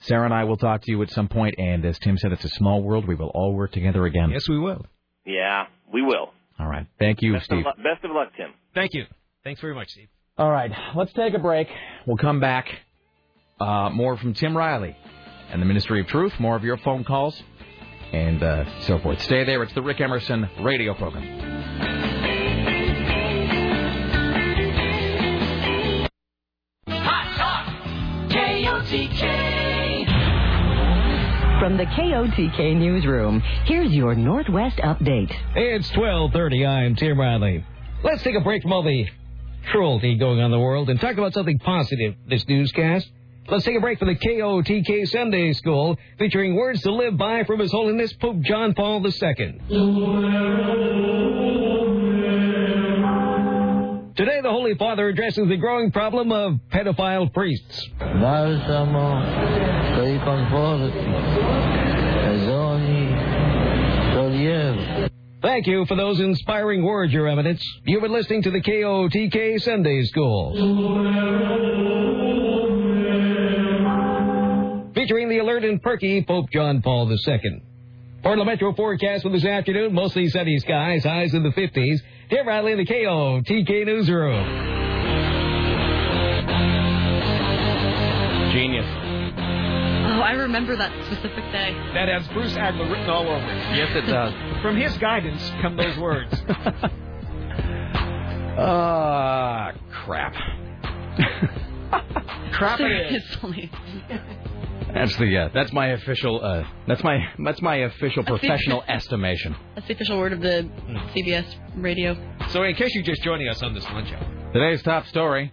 Sarah and I will talk to you at some point. And as Tim said, it's a small world. We will all work together again. Yes, we will. Yeah, we will. All right. Thank you, Best Steve. Of lu- best of luck, Tim. Thank you. Thanks very much, Steve. All right, let's take a break. We'll come back. Uh, more from Tim Riley and the Ministry of Truth. More of your phone calls and uh, so forth. Stay there. It's the Rick Emerson radio program. KOTK. From the KOTK newsroom, here's your Northwest update. It's 12:30. I'm Tim Riley. Let's take a break from all the cruelty going on in the world and talk about something positive this newscast. Let's take a break from the KOTK Sunday School featuring words to live by from His Holiness Pope John Paul II. Today, the Holy Father addresses the growing problem of pedophile priests. Balsamo per conforti ogni sollievo. Thank you for those inspiring words, Your Eminence. You've been listening to the KOTK Sunday School. Featuring the alert and perky Pope John Paul II. For the Metro forecast for this afternoon, mostly sunny skies, highs in the 50s. Tim Riley in the KOTK Newsroom. Genius. Oh, I remember that specific day. That has Bruce Agler written all over it. Yes, it does. From his guidance come those words. Ah, crap. Crap it is. Seriously. That's the uh, that's my official uh, that's my that's my official That's the- professional estimation. That's the official word of the CBS radio. So, in case you're just joining us on this lunch hour, Today's top story: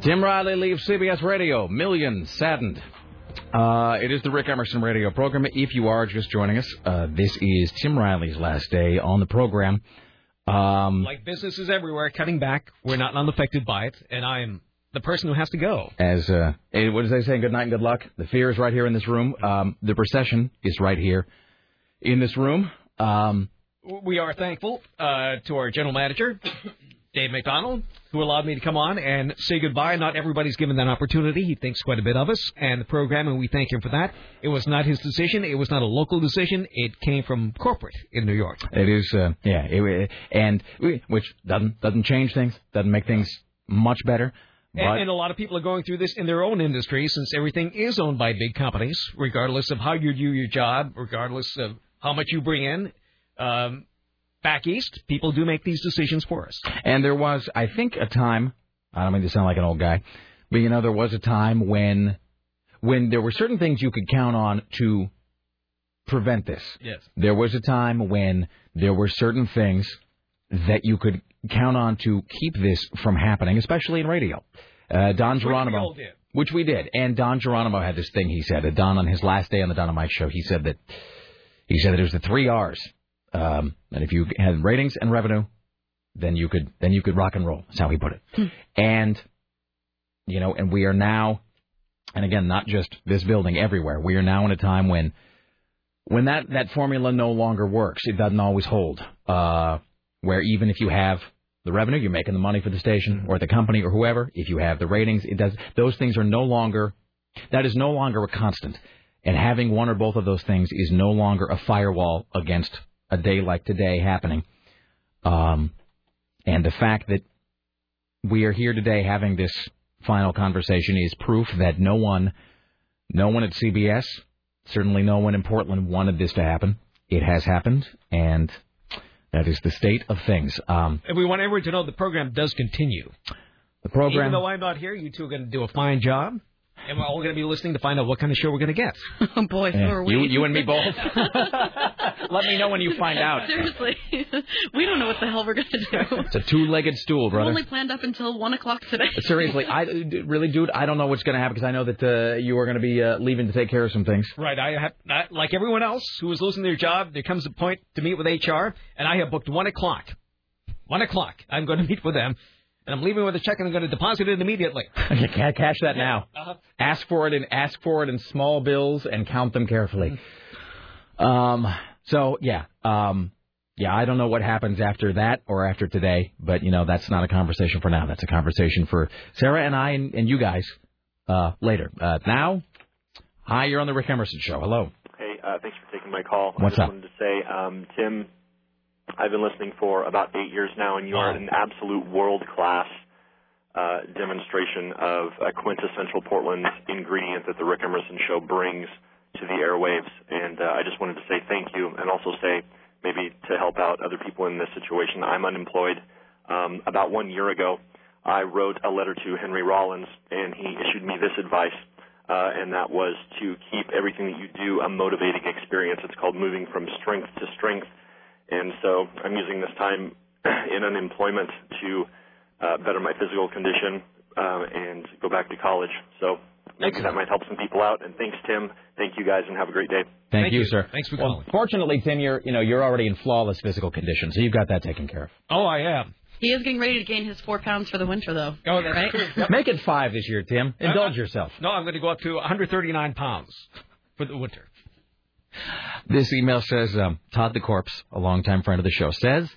Tim Riley leaves CBS Radio, millions saddened. Uh, it is the Rick Emerson radio program. If you are just joining us, uh, this is Tim Riley's last day on the program. Um, like businesses everywhere, cutting back, we're not unaffected by it, and I'm the person who has to go. as uh, what does they say? Good night and good luck. The fear is right here in this room. Um, the procession is right here in this room. Um, We are thankful uh, to our general manager, Dave McDonald, who allowed me to come on and say goodbye. Not everybody's given that opportunity. He thinks quite a bit of us and the program, and we thank him for that. It was not his decision. It was not a local decision. It came from corporate in New York. It is, uh, yeah, it, and which doesn't doesn't change things, doesn't make things much better. And, and a lot of people are going through this in their own industry since everything is owned by big companies, regardless of how you do your job, regardless of how much you bring in. Um, back east, people do make these decisions for us. and there was, I think, a time. I don't mean to sound like an old guy, but you know, there was a time when when there were certain things you could count on to prevent this. Yes. There was a time when there were certain things that you could count on to keep this from happening, especially in radio. Uh, Don Which we Geronimo, all did. which we did, and Don Geronimo had this thing he said. Uh, Don on his last day on the Don and Mike show, he said that he said that it was the three R's, um, and if you had ratings and revenue, then you could then you could rock and roll. That's how he put it. and you know, and we are now, and again, not just this building, everywhere. We are now in a time when when that that formula no longer works. It doesn't always hold. Uh, where even if you have the revenue, you're making the money for the station or the company or whoever. If you have the ratings, it does. Those things are no longer. That is no longer a constant. And having one or both of those things is no longer a firewall against a day like today happening. Um, and the fact that we are here today having this final conversation is proof that no one, no one at CBS, certainly no one in Portland wanted this to happen. It has happened, and that is the state of things. Um, And we want everyone to know the program does continue. the program. Even though I'm not here, you two are going to do a fine job. And we're all going to be listening to find out what kind of show we're going to get. Oh boy, Yeah, so are we. you, you and me both. Let me know when you find out. Seriously, we don't know what the hell we're gonna do. It's a two-legged stool, We're brother. only planned up until one o'clock today. Seriously, I really, dude, I don't know what's going to happen because I know that uh, you are going to be uh, leaving to take care of some things. Right. I have, I, like everyone else who is losing their job, there comes a point to meet with HR, and I have booked one o'clock. One o'clock. I'm going to meet with them, and I'm leaving with a check, and I'm going to deposit it immediately. You can't cash that now. Uh-huh. Ask for it and ask for it in small bills and count them carefully. Um. So yeah, um, yeah, I don't know what happens after that or after today, but you know that's not a conversation for now. That's a conversation for Sarah and I and, and you guys uh, later. Uh, now, hi, you're on the Rick Emerson show. Hello. Hey, uh, thanks for taking my call. What's I just up? wanted to say, um, Tim, I've been listening for about eight years now, and you are an absolute world class uh, demonstration of a quintessential Portland ingredient that the Rick Emerson Show brings to the airwaves. And uh, I just wanted to say thank you, and also say maybe to help out other people in this situation. I'm unemployed. Um, about one year ago, I wrote a letter to Henry Rollins, and he issued me this advice uh, and that was to keep everything that you do a motivating experience. It's called moving from strength to strength. And so I'm using this time in unemployment to uh, better my physical condition uh, and go back to college. So maybe that might help some people out. And thanks, Tim. Thank you guys, and have a great day. Thank, you, sir. Thanks for well, calling. Fortunately, Tim, you're you know you're already in flawless physical condition, so you've got that taken care of. Oh, I am. He is getting ready to gain his four pounds for the winter, though. Oh, that's right? true. Make it five this year, Tim. Indulge yourself. No, I'm going to go up to 139 pounds for the winter. This email says um, Todd the Corpse, a longtime friend of the show, says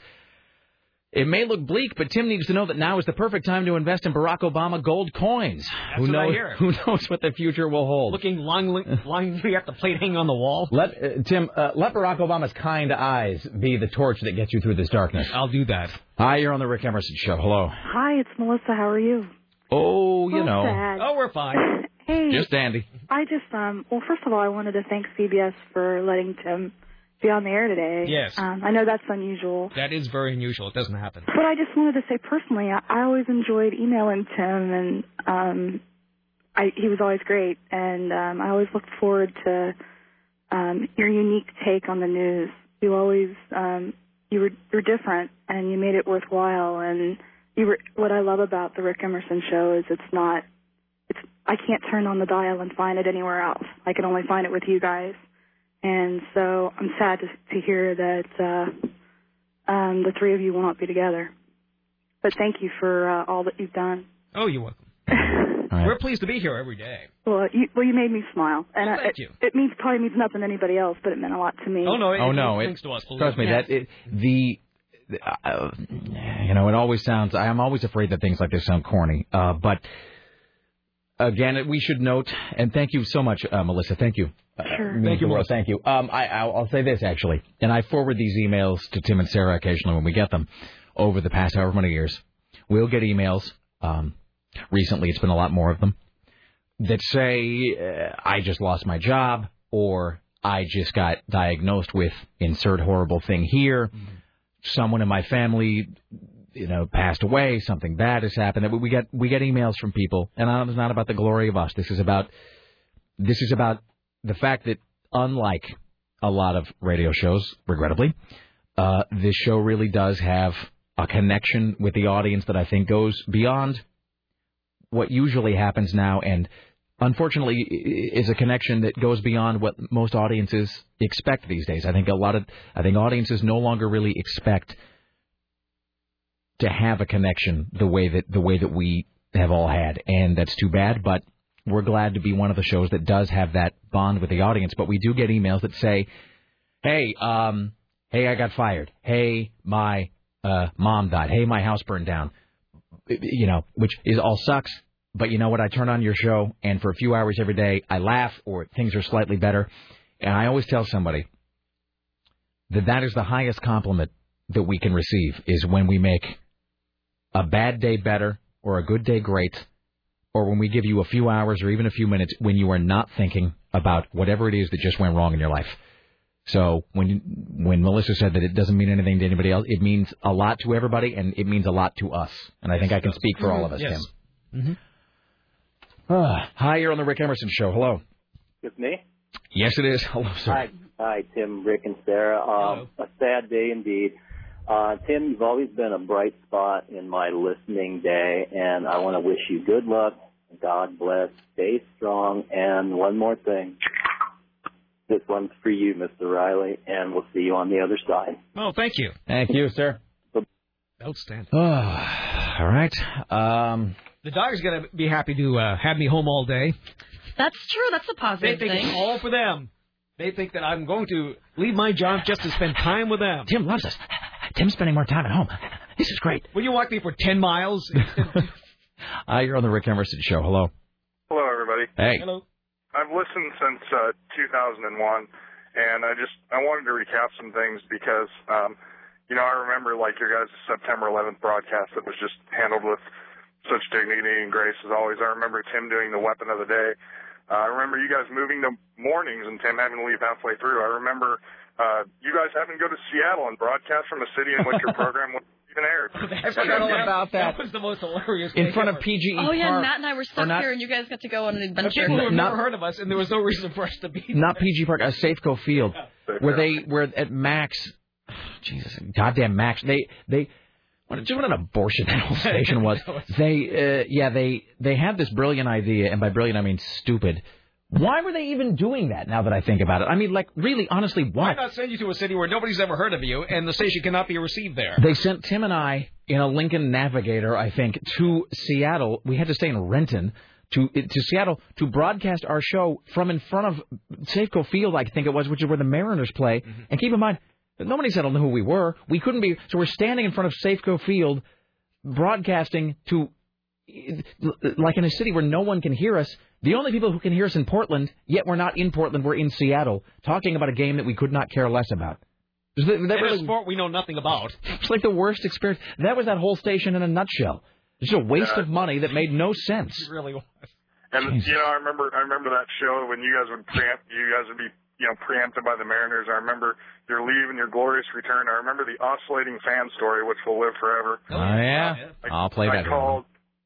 it may look bleak, but Tim needs to know that now is the perfect time to invest in Barack Obama gold coins. who what I knows? hear. Who knows what the future will hold? Looking longingly, longingly at the plate hanging on the wall. Let uh, Tim uh, let Barack Obama's kind eyes be the torch that gets you through this darkness. I'll do that. Hi, you're on the Rick Emerson show. Hello. Hi, it's Melissa. How are you? Oh, you know, sad. Oh, we're fine. Hey, just dandy. I just um. Well, first of all, I wanted to thank CBS for letting Tim be on the air today. Yes. Um, I know that's unusual, That is very unusual. It doesn't happen. but I just wanted to say personally, I, I always enjoyed emailing Tim, and um, I he was always great, and um, I always looked forward to um your unique take on the news. You always um you were you're different, and you made it worthwhile, and you were what I love about the Rick Emerson show is it's not it's I can't turn on the dial and find it anywhere else. I can only find it with you guys. And so I'm sad to to hear that uh um the three of you will not be together. But thank you for uh, all that you've done. Oh, you're welcome. We're pleased to be here every day. Well, you well you made me smile. And Oh, I, thank it, you. it means probably means nothing to anybody else, but it meant a lot to me. Oh, no, it oh no, means it, to us, believe trust me me. that it, the uh, you know it always sounds. I'm always afraid that things like this sound corny, uh, but again, we should note and thank you so much, uh, Melissa. Thank you. Uh, Sure. means Thank you, the. Melissa. Thank you. Um, I, I'll, I'll say this actually, and I forward these emails to Tim and Sarah occasionally when we get them over the past however many years. We'll get emails. Um, recently, it's been a lot more of them that say uh, I just lost my job or I just got diagnosed with insert horrible thing here. Someone in my family, you know, passed away. Something bad has happened. We get we get emails from people, and it's not about the glory of us. This is about this is about the fact that unlike a lot of radio shows, regrettably, uh, this show really does have a connection with the audience that I think goes beyond what usually happens now and unfortunately is a connection that goes beyond what most audiences expect these days. I think a lot of I think audiences no longer really expect to have a connection the way that the way that we have all had and that's too bad but we're glad to be one of the shows that does have that bond with the audience but we do get emails that say hey um hey I got fired hey my uh mom died hey my house burned down you know, which is all sucks. But you know what? I turn on your show, and for a few hours every day, I laugh or things are slightly better. And I always tell somebody that that is the highest compliment that we can receive is when we make a bad day better or a good day great, or when we give you a few hours or even a few minutes when you are not thinking about whatever it is that just went wrong in your life. So when when Melissa said that it doesn't mean anything to anybody else, it means a lot to everybody, and it means a lot to us. And I think I can speak for all of us, Yes. Tim. Ah, hi, you're on the Rick Emerson Show. Hello. With me? Yes, it is. Hello, sir. Hi, hi, Tim, Rick, and Sarah. Um, a sad day indeed. Uh, Tim, you've always been a bright spot in my listening day, and I want to wish you good luck. God bless. Stay strong. And one more thing. This one's for you, Mr. Riley, and we'll see you on the other side. Oh, thank you. Thank you, sir. Outstanding. Ah, all right. Um, The dog's going to be happy to uh, have me home all day. That's true. That's a They positive think thing. it's all for them. They think that I'm going to leave my job just to spend time with them. Tim loves us. Tim's spending more time at home. This is great. Will you walk me for 10 miles? Uh, you're on the Rick Emerson Show. Hello. Hello, everybody. Hey. Hello. I've listened since uh, 2001, and I just I wanted to recap some things because, um, you know, I remember like your guys' September 11th broadcast that was just handled with such dignity and grace as always. I remember Tim doing the weapon of the day. Uh, I remember you guys moving to mornings and Tim having to leave halfway through. I remember uh, you guys having to go to Seattle and broadcast from a city in which your program was even aired. I forgot all about that. That was the most hilarious. In front ever. of PGE Park. Oh yeah, Park. Matt and I were stuck not, here, and you guys got to go on an adventure. people who have Not- never heard of us, and there was no reason for us to be. Not PG Park, uh, Safeco Field, where they were at Max. Jesus, goddamn Max. They they what, just what an abortion that whole station was. They uh, yeah they they had this brilliant idea, and by brilliant I mean stupid. Why were they even doing that? Now that I think about it, I mean, like, really, honestly, Why why? not send you to a city where nobody's ever heard of you, and the station cannot be received there? They sent Tim and I in a Lincoln Navigator, I think, to Seattle. We had to stay in Renton to to Seattle to broadcast our show from in front of Safeco Field, I think it was, which is where the Mariners play. Mm-hmm. And keep in mind, nobody said knew who we were. We couldn't be. So we're standing in front of Safeco Field, broadcasting to like in a city where no one can hear us. The only people who can hear us in Portland, yet we're not in Portland, we're in Seattle, talking about a game that we could not care less about. That In a sport we know nothing about. it's like the worst experience. That was that whole station in a nutshell. It's just a waste of money that made no sense. It really was. And you know, I remember I remember that show when you guys would preempt you guys would be you know preempted by the Mariners. I remember your leave and your glorious return. I remember the oscillating fan story, which will live forever. Oh yeah, oh, I'll play I that. called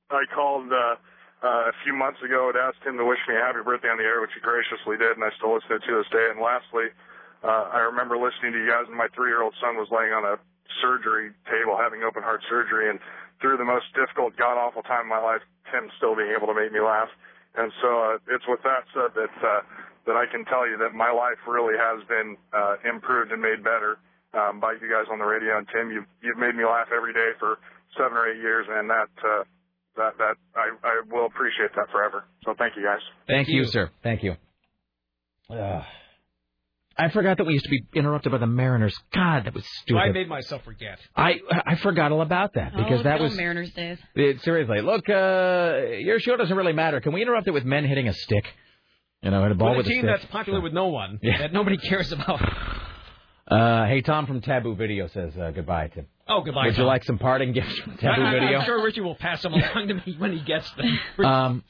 I called uh, uh, a few months ago and asked him to wish me a happy birthday on the air, which he graciously did, and I still listen to this day. And lastly, uh, I remember listening to you guys, and my three-year-old son was laying on a surgery table having open heart surgery, and through the most difficult, god-awful time of my life, Tim still being able to make me laugh. And so uh, it's with that said that uh, that I can tell you that my life really has been uh, improved and made better um, by you guys on the radio. And Tim, you've you've made me laugh every day for seven or eight years, and that uh, that that I I will appreciate that forever. So thank you guys. Thank you, sir. Thank you. Ugh. I forgot that we used to be interrupted by the Mariners. God, that was stupid. I made myself forget. I I forgot all about that Oh, because that was Mariners days. it, seriously. Look, uh, your show doesn't really matter. Can we interrupt it with men hitting a stick? You know, hit a ball With with a a team stick. that's popular with no one, Yeah. that nobody cares about. Uh, hey, Tom from Taboo Video says uh, goodbye, Tim. Oh, goodbye. Would you like some parting gifts from Taboo I, I- Video? I'm sure Richie will pass them along to me when he gets them. Um,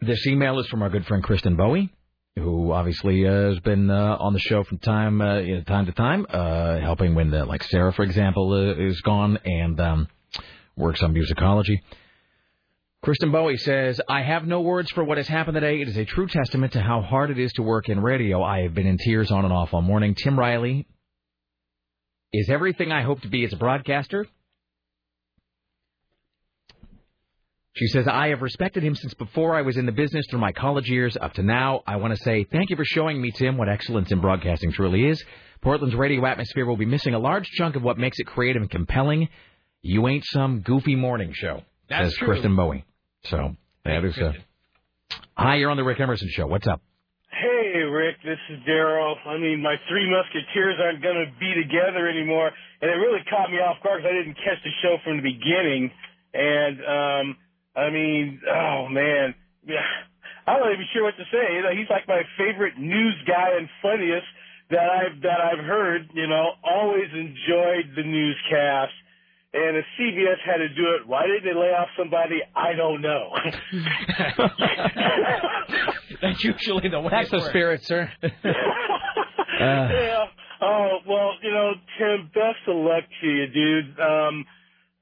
this email is from our good friend Kristen Bowie, who obviously uh, has been uh, on the show from time uh, you know, time to time, uh, helping when uh, like Sarah, for example, uh, is gone and um, works on musicology. Kristen Bowie says, I have no words for what has happened today. It is a true testament to how hard it is to work in radio. I have been in tears on and off all morning. Tim Riley is everything I hope to be as a broadcaster. She says, I have respected him since before I was in the business through my college years up to now. I want to say thank you for showing me, Tim, what excellence in broadcasting truly is. Portland's radio atmosphere will be missing a large chunk of what makes it creative and compelling. You ain't some goofy morning show, That's says true. Kristen Bowie. So, that is, uh, hi, you're on the Rick Emerson Show. What's up? Hey, Rick, this is Daryl. I mean, my three musketeers aren't going to be together anymore, and it really caught me off guard because I didn't catch the show from the beginning. And um, I mean, oh man, yeah, I'm not even sure what to say. You know, he's like my favorite news guy and funniest that I've that I've heard. You know, always enjoyed the newscast. And if CBS had to do it, why did they lay off somebody? I don't know. That's usually the way That's the spirit, sir. Uh, yeah. Oh well, you know, Tim. Best of luck to you, dude. Um,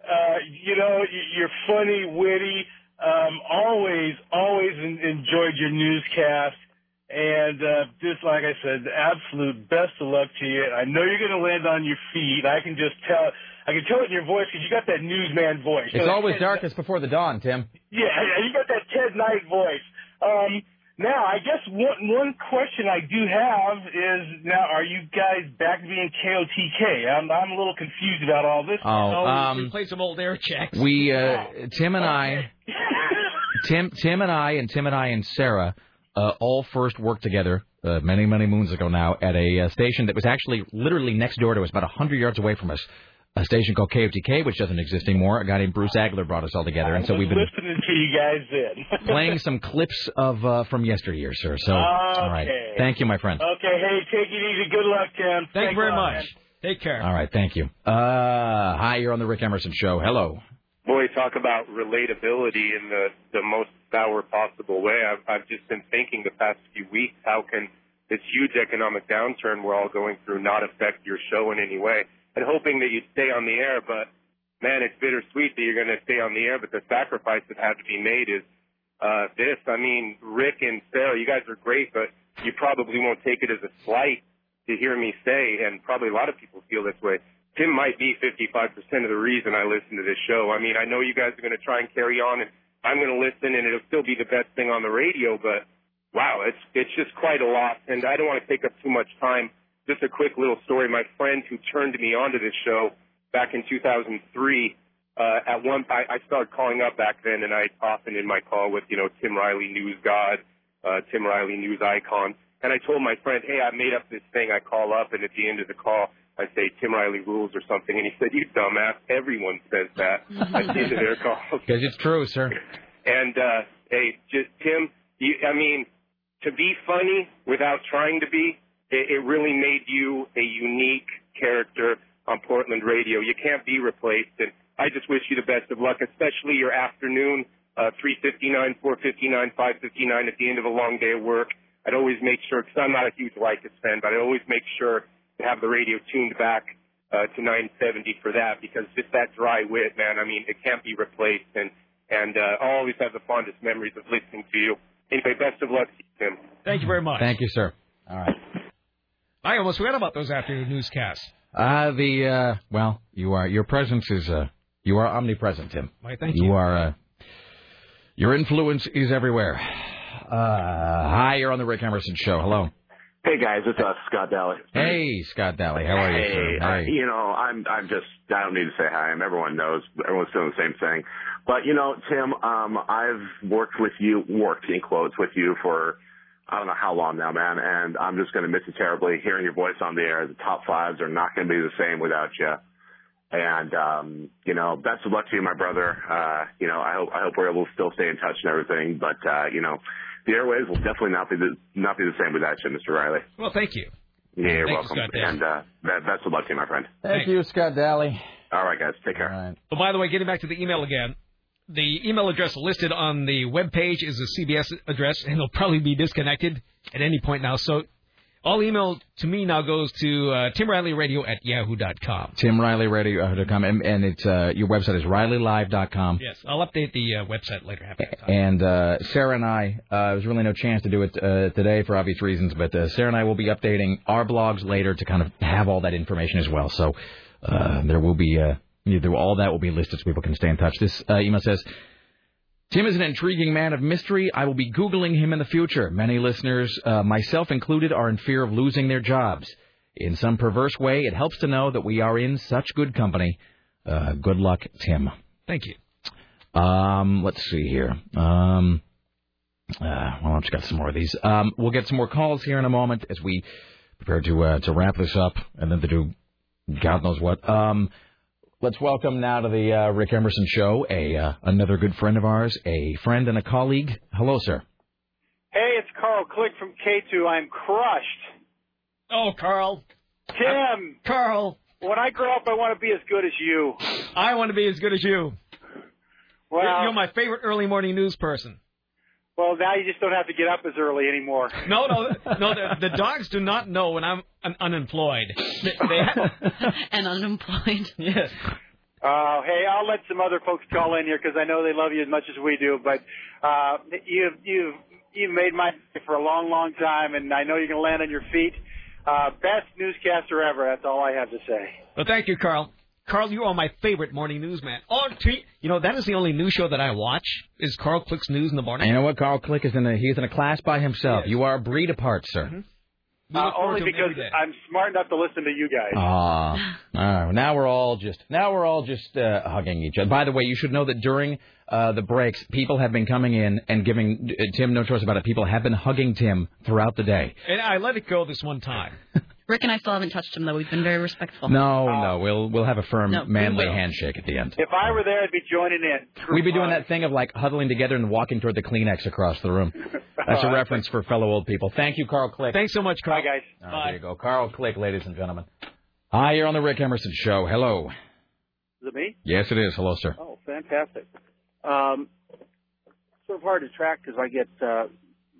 uh, you know, you're funny, witty. Um, always, always en- enjoyed your newscast. And uh, just like I said, the absolute best of luck to you. I know you're going to land on your feet. I can just tell. I can tell it in your voice because you got that newsman voice. it's So always Ted- darkest before the dawn, Tim. Yeah, yeah, you got that Ted Knight voice. Um, now, I guess one one question I do have is now, are you guys back to being KOTK? I'm I'm a little confused about all this. Oh, um, we played some old air checks. We, uh, Tim and I, Tim, Tim and I, and Tim and I and Sarah, uh, all first worked together uh, many, many moons ago now at a uh, station that was actually literally next door to us, about 100 yards away from us. A station called KOTK, which doesn't exist anymore. A guy named Bruce Agler brought us all together, and so we've been listening to you guys then. playing some clips of uh, from yesteryear, sir. So, all right. Thank you, my friend. Okay, hey, take it easy. Good luck, Tim. Thank you very a lot, much. man. Take care. All right, thank you. Uh, hi, you're on the Rick Emerson Show. Hello. Boy, talk about relatability in the the most sour possible way. I've I've just been thinking the past few weeks, how can this huge economic downturn we're all going through not affect your show in any way? And hoping that you stay on the air, but man, it's bittersweet that you're going to stay on the air. But the sacrifice that had to be made is uh, this. I mean, Rick and Sarah, you guys are great, but you probably won't take it as a slight to hear me say, and probably a lot of people feel this way. Tim might be 55% of the reason I listen to this show. I mean, I know you guys are going to try and carry on, and I'm going to listen, and it'll still be the best thing on the radio. But wow, it's it's just quite a lot, and I don't want to take up too much time. Just a quick little story. My friend who turned me onto this show back in 2003. Uh, at one, I, I started calling up back then, and I often in my call with you know Tim Riley, News God, uh, Tim Riley, News Icon, and I told my friend, hey, I made up this thing. I call up, and at the end of the call, I say Tim Riley rules or something, and he said, you dumbass, everyone says that at the end of their calls. Because it's true, sir. And uh, hey, just Tim, you, I mean, to be funny without trying to be, it, it really made you a unique character on Portland radio. You can't be replaced, and I just wish you the best of luck, especially your afternoon, uh, 3:59, 4:59, 5:59 at the end of a long day of work. I'd always make sure, because I'm not a huge Leykis fan, but I'd always make sure to have the radio tuned back uh, to 970 for that, because just that dry wit, man. I mean, it can't be replaced, and and uh, I'll always have the fondest memories of listening to you. Anyway, best of luck to you, Tim. Thank you very much. Thank you, sir. All right. I almost forgot about those afternoon newscasts. Uh, the uh, well, you are your presence is uh, you are omnipresent, Tim. Why, thank you. you. are uh, your influence is everywhere. Uh, hi, you're on the Rick Emerson Show. Hello. Hey guys, it's uh, Scott Daly. Hey, Scott Daly. How are you, Hey, sir? Hi. you know, I'm I'm just I don't need to say hi. I'm everyone knows everyone's doing the same thing. But you know, Tim, um, I've worked with you, worked in quotes with you for I don't know how long now, man, and I'm just going to miss you terribly. Hearing your voice on the air, the top fives are not going to be the same without you. And um, you know, best of luck to you, my brother. Uh, you know, I hope I hope we're able to still stay in touch and everything. But uh, you know, the airways will definitely not be the not be the same without you, Mr. Riley. Well, thank you. Yeah, you're Thank welcome. Scott Daly. and uh, be- best of luck to you, my friend. Thank you, Scott Daly. All right, guys, take care. Oh, by the way, getting back to the email again, the email address listed on the web page is a CBS address, and it'll probably be disconnected at any point now. So all email to me now goes to uh, Tim Riley Radio at yahoo.com. Tim Riley Radio.com, and, and it's uh, your website is RileyLive.com. Yes, I'll update the uh, website later. Happy. And uh, Sarah and I, uh, there was really no chance to do it uh, today for obvious reasons, but uh, Sarah and I will be updating our blogs later to kind of have all that information as well. So uh, there will be, uh, all that will be listed so people can stay in touch. This uh, email says, Tim is an intriguing man of mystery. I will be Googling him in the future. Many listeners, uh, myself included, are in fear of losing their jobs. In some perverse way, it helps to know that we are in such good company. Uh, good luck, Tim. Thank you. Um, let's see here. Um, uh, well, I've just got some more of these. Um, we'll get some more calls here in a moment as we prepare to uh, to wrap this up and then to do God knows what. Um, let's welcome now to the uh, Rick Emerson Show a uh, another good friend of ours, a friend and a colleague. Hello, sir. Hey, it's Carl Click from K2. I'm crushed. Oh, Carl. Tim. Carl. When I grow up, I want to be as good as you. I want to be as good as you. Well, You're, you're my favorite early morning news person. Well, now you just don't have to get up as early anymore. No, no, no. The, the dogs do not know when I'm un- unemployed. They, they and unemployed. Yes. Uh, hey, I'll let some other folks call in here because I know they love you as much as we do. But uh, you've you've you've made my day for a long, long time, and I know you're going to land on your feet. Uh, best newscaster ever. That's all I have to say. Well, thank you, Carl. Carl, you are my favorite morning newsman. On t- you know that is the only news show that I watch is Carl Click's News in the morning. And you know what? Carl Click is in a he's in a class by himself. You are a breed apart, sir. Mm-hmm. Uh, only because. I'm smart enough to listen to you guys. Ah, ah, now we're all just now we're all just uh, hugging each other. By the way, you should know that during uh, the breaks, people have been coming in and giving uh, Tim no choice about it. People have been hugging Tim throughout the day. And I let it go this one time. Rick and I still haven't touched him though. We've been very respectful. No, no, we'll we'll have a firm, No, manly handshake at the end. If I were there, I'd be joining in. We'd be doing that thing of like huddling together and walking toward the Kleenex across the room. That's a reference for fellow old people. Thank you, Carl Click. Thanks so much, Carl. Bye, guys. Oh, There you go, Carl Click, ladies and gentlemen. Hi, you're on the Rick Emerson Show. Hello. Is it me? Yes, it is. Hello, sir. Oh, fantastic. Um, sort of hard to track because I get uh,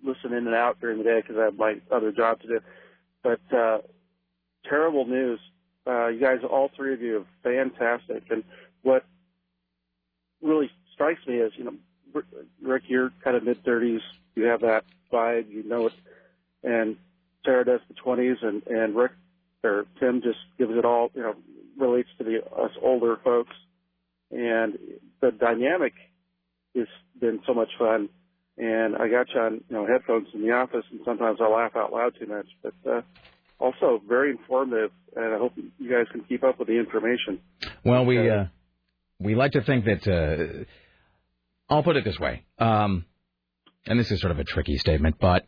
listen in and out during the day because I have my other job to do. But uh, terrible news. Uh, you guys, all three of you, are fantastic. And what really strikes me is, you know, Rick, you're kind of mid thirties. You have that vibe. You know it. And Sarah does the twenties, and and Rick or Tim just gives it all. You know, relates to the us older folks, and the dynamic has been so much fun. And I got you on you know headphones in the office, and sometimes I laugh out loud too much, but. uh also very informative, and I hope you guys can keep up with the information. Well, we uh, we like to think that. Uh, I'll put it this way, um, and this is sort of a tricky statement, but.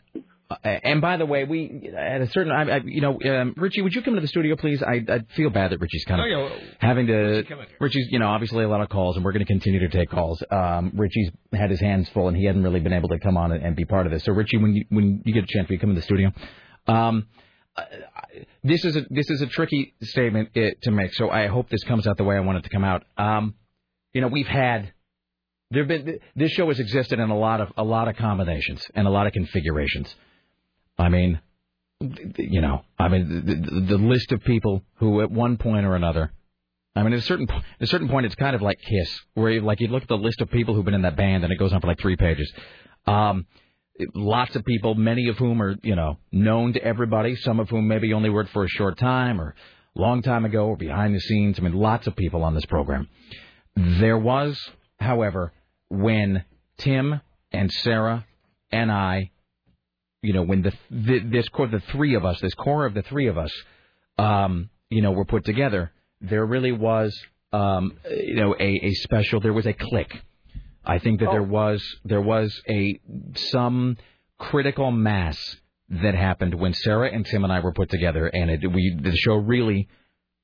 Uh, and by the way, we at a certain, I, I, you know, um, Richie, would you come to the studio, please? I, I feel bad that Richie's kind of Oh, yeah. having to. come in. Richie's, you know, obviously a lot of calls, and we're going to continue to take calls. Um, Richie's had his hands full, and he hadn't really been able to come on and, and be part of this. So, Richie, when you when you get a chance, will you come in the studio? Um, this is a this is a tricky statement uh, to make. So I hope this comes out the way I want it to come out. Um, you know, we've had there've been this show has existed in a lot of a lot of combinations and a lot of configurations. I mean, you know, I mean the, the, the list of people who at one point or another. I mean, at a certain at a certain point, it's kind of like Kiss, where you, like you look at the list of people who've been in that band, and it goes on for like three pages. Um, lots of people, many of whom are, you know, known to everybody, some of whom maybe only worked for a short time or long time ago or behind the scenes. I mean, lots of people on this program. There was, however, when Tim and Sarah and I, you know, when the, the this core, the three of us, this core of the three of us, um, you know, were put together, there really was, um, you know, a, a special. There was a click. I think that there was there was a some critical mass that happened when Sarah and Tim and I were put together, and it, we the show really,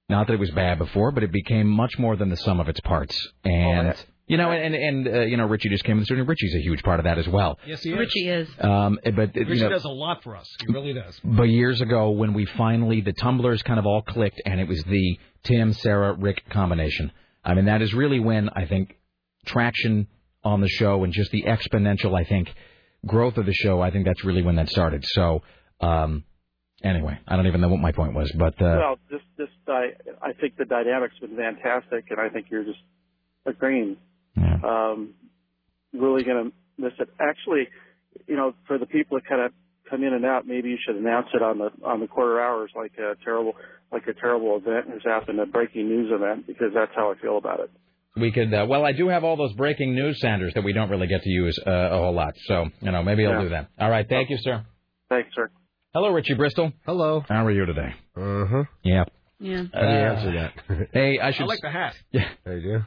not that it was bad before, but it became much more than the sum of its parts. And you know, and and uh, you know, Richie just came in the studio. Richie's a huge part of that as well. Yes, he is. Richie is. Um, but you Richie know, does a lot for us. He really does. but years ago, when we finally the tumblers kind of all clicked, and it was the Tim, Sarah, Rick combination. I mean, that is really when I think traction on the show and just the exponential, I think, growth of the show. I think that's really when that started. So, um, anyway, I don't even know what my point was, but uh, well, just just I I think the dynamics been fantastic, and I think you're just agreeing. Yeah. Um, really going to miss it. Actually, you know, for the people that kind of come in and out, maybe you should announce it on the on the quarter hours, like a terrible like a terrible event has happened, a breaking news event, because that's how I feel about it. We could. Uh, well, I do have all those breaking news, sounders, that we don't really get to use uh, a whole lot. So, you know, maybe I'll do that. All right, thank you, sir. Thanks, sir. Hello, Richie Bristol. Hello. How are you today? Uh huh. Yeah. Yeah. How do you Uh, answer that? Hey, I should. I like the hat. Yeah. There you go.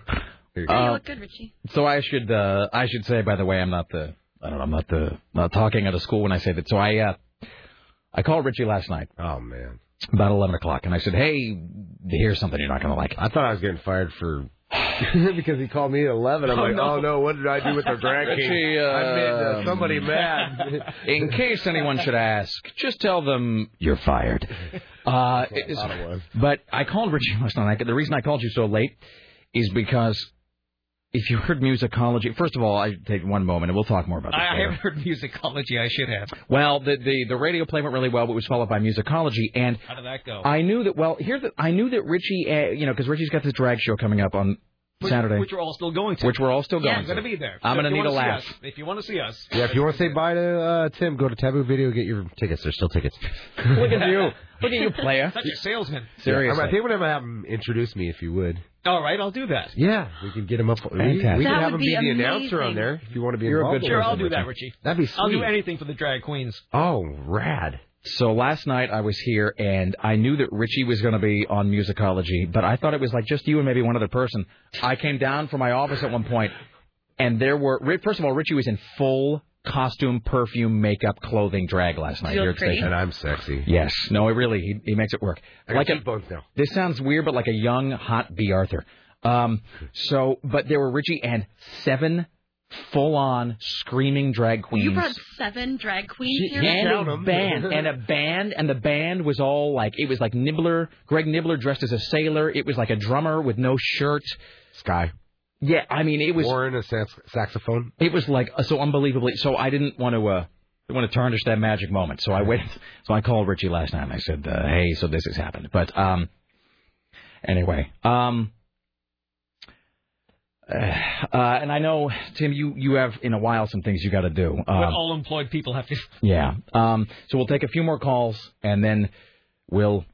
There you Hey, you Uh, look good, Richie. So I should uh, I should say by the way I'm not the I don't know I'm not the not talking out of school when I say that. So I uh, I called Richie last night Oh man. about eleven o'clock and I said, hey, here's something you're not gonna like. I thought I was getting fired for because he called me at eleven. I'm Oh, like, no. oh no, what did I do with the drag king? Richie, uh, I made uh, somebody mad. In case anyone should ask, just tell them you're fired. Uh, I. But I called Richie last night. The reason I called you so late is because if you heard musicology, first of all, I take one moment and we'll talk more about this. I, I later. haven't heard musicology. I should have. Well, the, the the radio play went really well, but it was followed by musicology, and How did that go? I knew that. Well, here's the, I knew that Richie, uh, you know, because Richie's got this drag show coming up on which, Saturday, which we're all still going to. which we're all still going yeah, going I'm going to. to be there. I'm So gonna need a laugh. us- if you want to see us, Yeah, if you want to say bye to uh, Tim, go to Taboo Video, get your tickets. There's still tickets. Look at you, look at you, player. such a salesman. Seriously. I think we're gonna have him introduce me if you would. All right, I'll do that. Yeah, we can get him up. We, we can have him be, be the announcer on there if you want to be You're a involved. good Sure, I'll do that, Richie. That'd be sweet. I'll do anything for the drag queens. Oh, rad. So last night I was here and I knew that Richie was going to be on musicology, but I thought it was like just you and maybe one other person. I came down from my office at one point, and there were first of all Richie was in full costume, perfume, makeup, clothing, drag last night here at the station. And I'm sexy. Yes, no, it really he, he makes it work. I got like a, cheekbones now. this sounds weird, but like a young hot Bea Arthur. Um, so, but there were Richie and seven full-on screaming drag queens. You brought seven drag queens here. and a band, and a band, and the band was all like it was like Nibbler, Greg Nibbler dressed as a sailor. It was like a drummer with no shirt. Sky. Yeah, I mean it was. Warren a sax- saxophone. It was like uh, so unbelievably. So I didn't want to. uh didn't want to tarnish that magic moment. So I waited. So I called Richie last night and I said, uh, "Hey, so this has happened." But um, anyway, um, uh, and I know Tim, you you have in a while some things you got to do. What Um, all employed people have to. yeah. Um, so we'll take a few more calls and then we'll.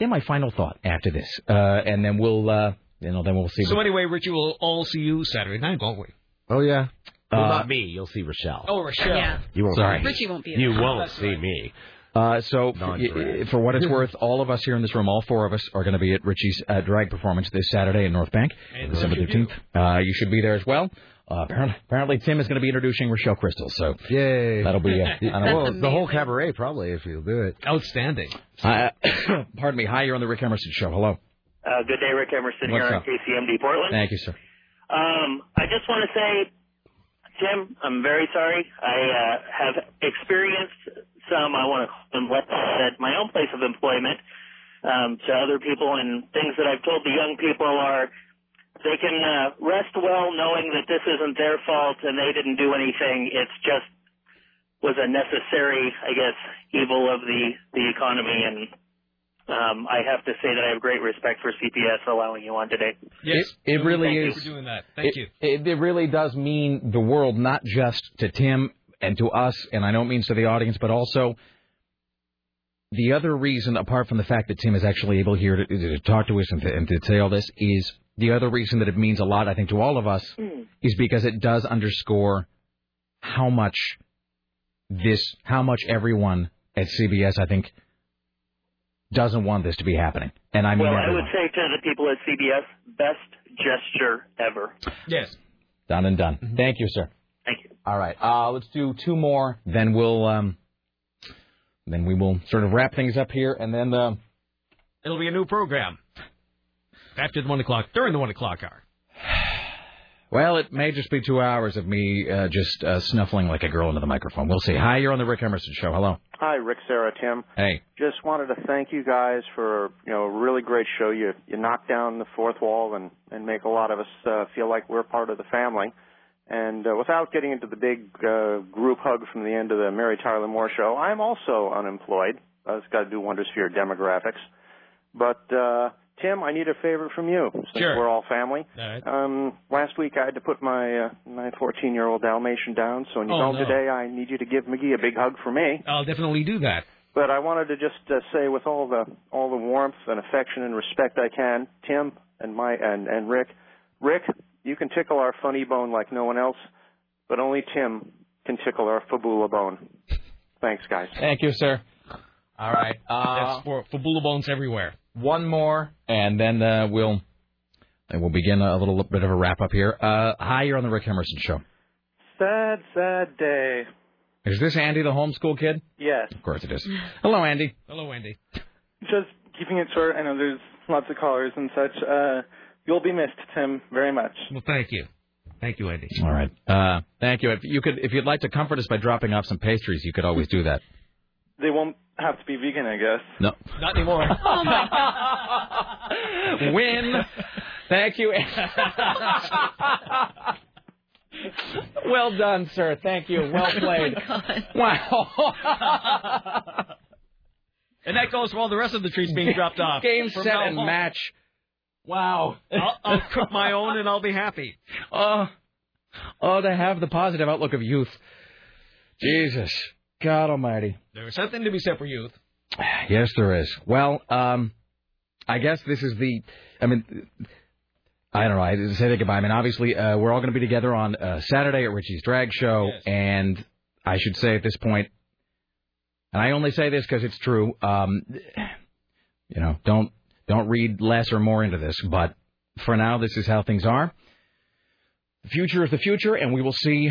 Then my final thought after this, uh, and then we'll, uh, you know, then we'll see. So anyway, Richie, we'll all see you Saturday night, won't we? Oh yeah. Well, Uh, not me. You'll see Rochelle. Oh, Rochelle. Yeah. You won't. Sorry. see. Richie won't be You won't That's see me. Uh, so, Non-drag. y- for what it's worth, all of us here in this room, all four of us, are going to be at Richie's uh, drag performance this Saturday in North Bank, And December 13th. Uh, you should be there as well. Uh, apparently, apparently, Tim is going to be introducing Rochelle Crystal, so Yay. that'll be. Uh, don't know. well, the whole cabaret probably if you'll do it. Outstanding. Uh, pardon me. Hi, you're on the Rick Emerson show. Hello. Uh, good day, Rick Emerson What's here up? on KCMD Portland. Thank you, sir. Um, I just want to say, Tim, I'm very sorry. I uh, have experienced some, I want to call them what at my own place of employment um, to other people, and things that I've told the young people are they can uh, rest well knowing that this isn't their fault and they didn't do anything. It's just was a necessary, I guess, evil of the the economy and. Um, I have to say that I have great respect for CBS allowing you on today. Yes. It, it really Thank you for doing that. Thank it, you. It, it really does mean the world, not just to Tim and to us, and I know it means to the audience, but also the other reason, apart from the fact that Tim is actually able here to, to talk to us and to, and to say all this, is the other reason that it means a lot, I think, to all of us, is because it does underscore how much this, how much everyone at CBS, I think, doesn't want this to be happening. And I mean well, I would say to the people at CBS, best gesture ever. Yes. Done and done. Thank you, sir. Thank you. All right. Uh, let's do two more. Then we'll um, then we will sort of wrap things up here, and then uh, It'll be a new program. After the one o'clock, during the one o'clock hour. Well, it may just be two hours of me uh, just uh, snuffling like a girl into the microphone. We'll see. Hi, you're on the Rick Emerson show. Hello. Hi, Rick, Sarah, Tim. Hey. Just wanted to thank you guys for you know a really great show. You you knock down the fourth wall and and make a lot of us uh, feel like we're part of the family. And uh, without getting into the big uh, group hug from the end of the Mary Tyler Moore show, I'm also unemployed. Uh, it's got to do wonders for your demographics. But uh, Tim, I need a favor from you since Sure. we're all family. All right. Um, last week I had to put my uh, my 14 year old Dalmatian down, so when you Oh, no. today, I need you to give McGee a big hug for me. I'll definitely do that. But I wanted to just uh, say, with all the all the warmth and affection and respect I can, Tim and my and and Rick, Rick, you can tickle our funny bone like no one else, but only Tim can tickle our fibula bone. Thanks, guys. Thank you, sir. All right. Uh, That's for for bulla bones everywhere. one more, and then uh, we'll and we'll begin a little bit of a wrap up here. Uh, hi, you're on the Rick Emerson show. Sad, sad day. Is this Andy, the homeschool kid? Yes. Of course it is. Hello, Andy. Hello, Andy. Just keeping it short. I know there's lots of callers and such. Uh, you'll be missed, Tim, very much. Well, thank you. Thank you, Andy. All right. Uh, thank you. If you could, if you'd like to comfort us by dropping off some pastries, you could always do that. They won't have to be vegan, I guess. No. Not anymore. Oh, Win. Thank you. well done, sir. Thank you. Well oh, played. Wow. and that goes for all the rest of the treats being dropped off. Game, set, and on. match. Wow. I'll, I'll cook my own and I'll be happy. Oh, oh, to have the positive outlook of youth. Jesus, God Almighty. There is something to be said for youth. Yes, there is. Well, um, I guess this is the. I mean, I don't know. I didn't say that goodbye. I mean, obviously, uh, we're all going to be together on uh, Saturday at Richie's Drag Show, and I should say at this point, and I only say this because it's true. Um, you know, don't don't read less or more into this, but for now, this is how things are. The future is the future, and we will see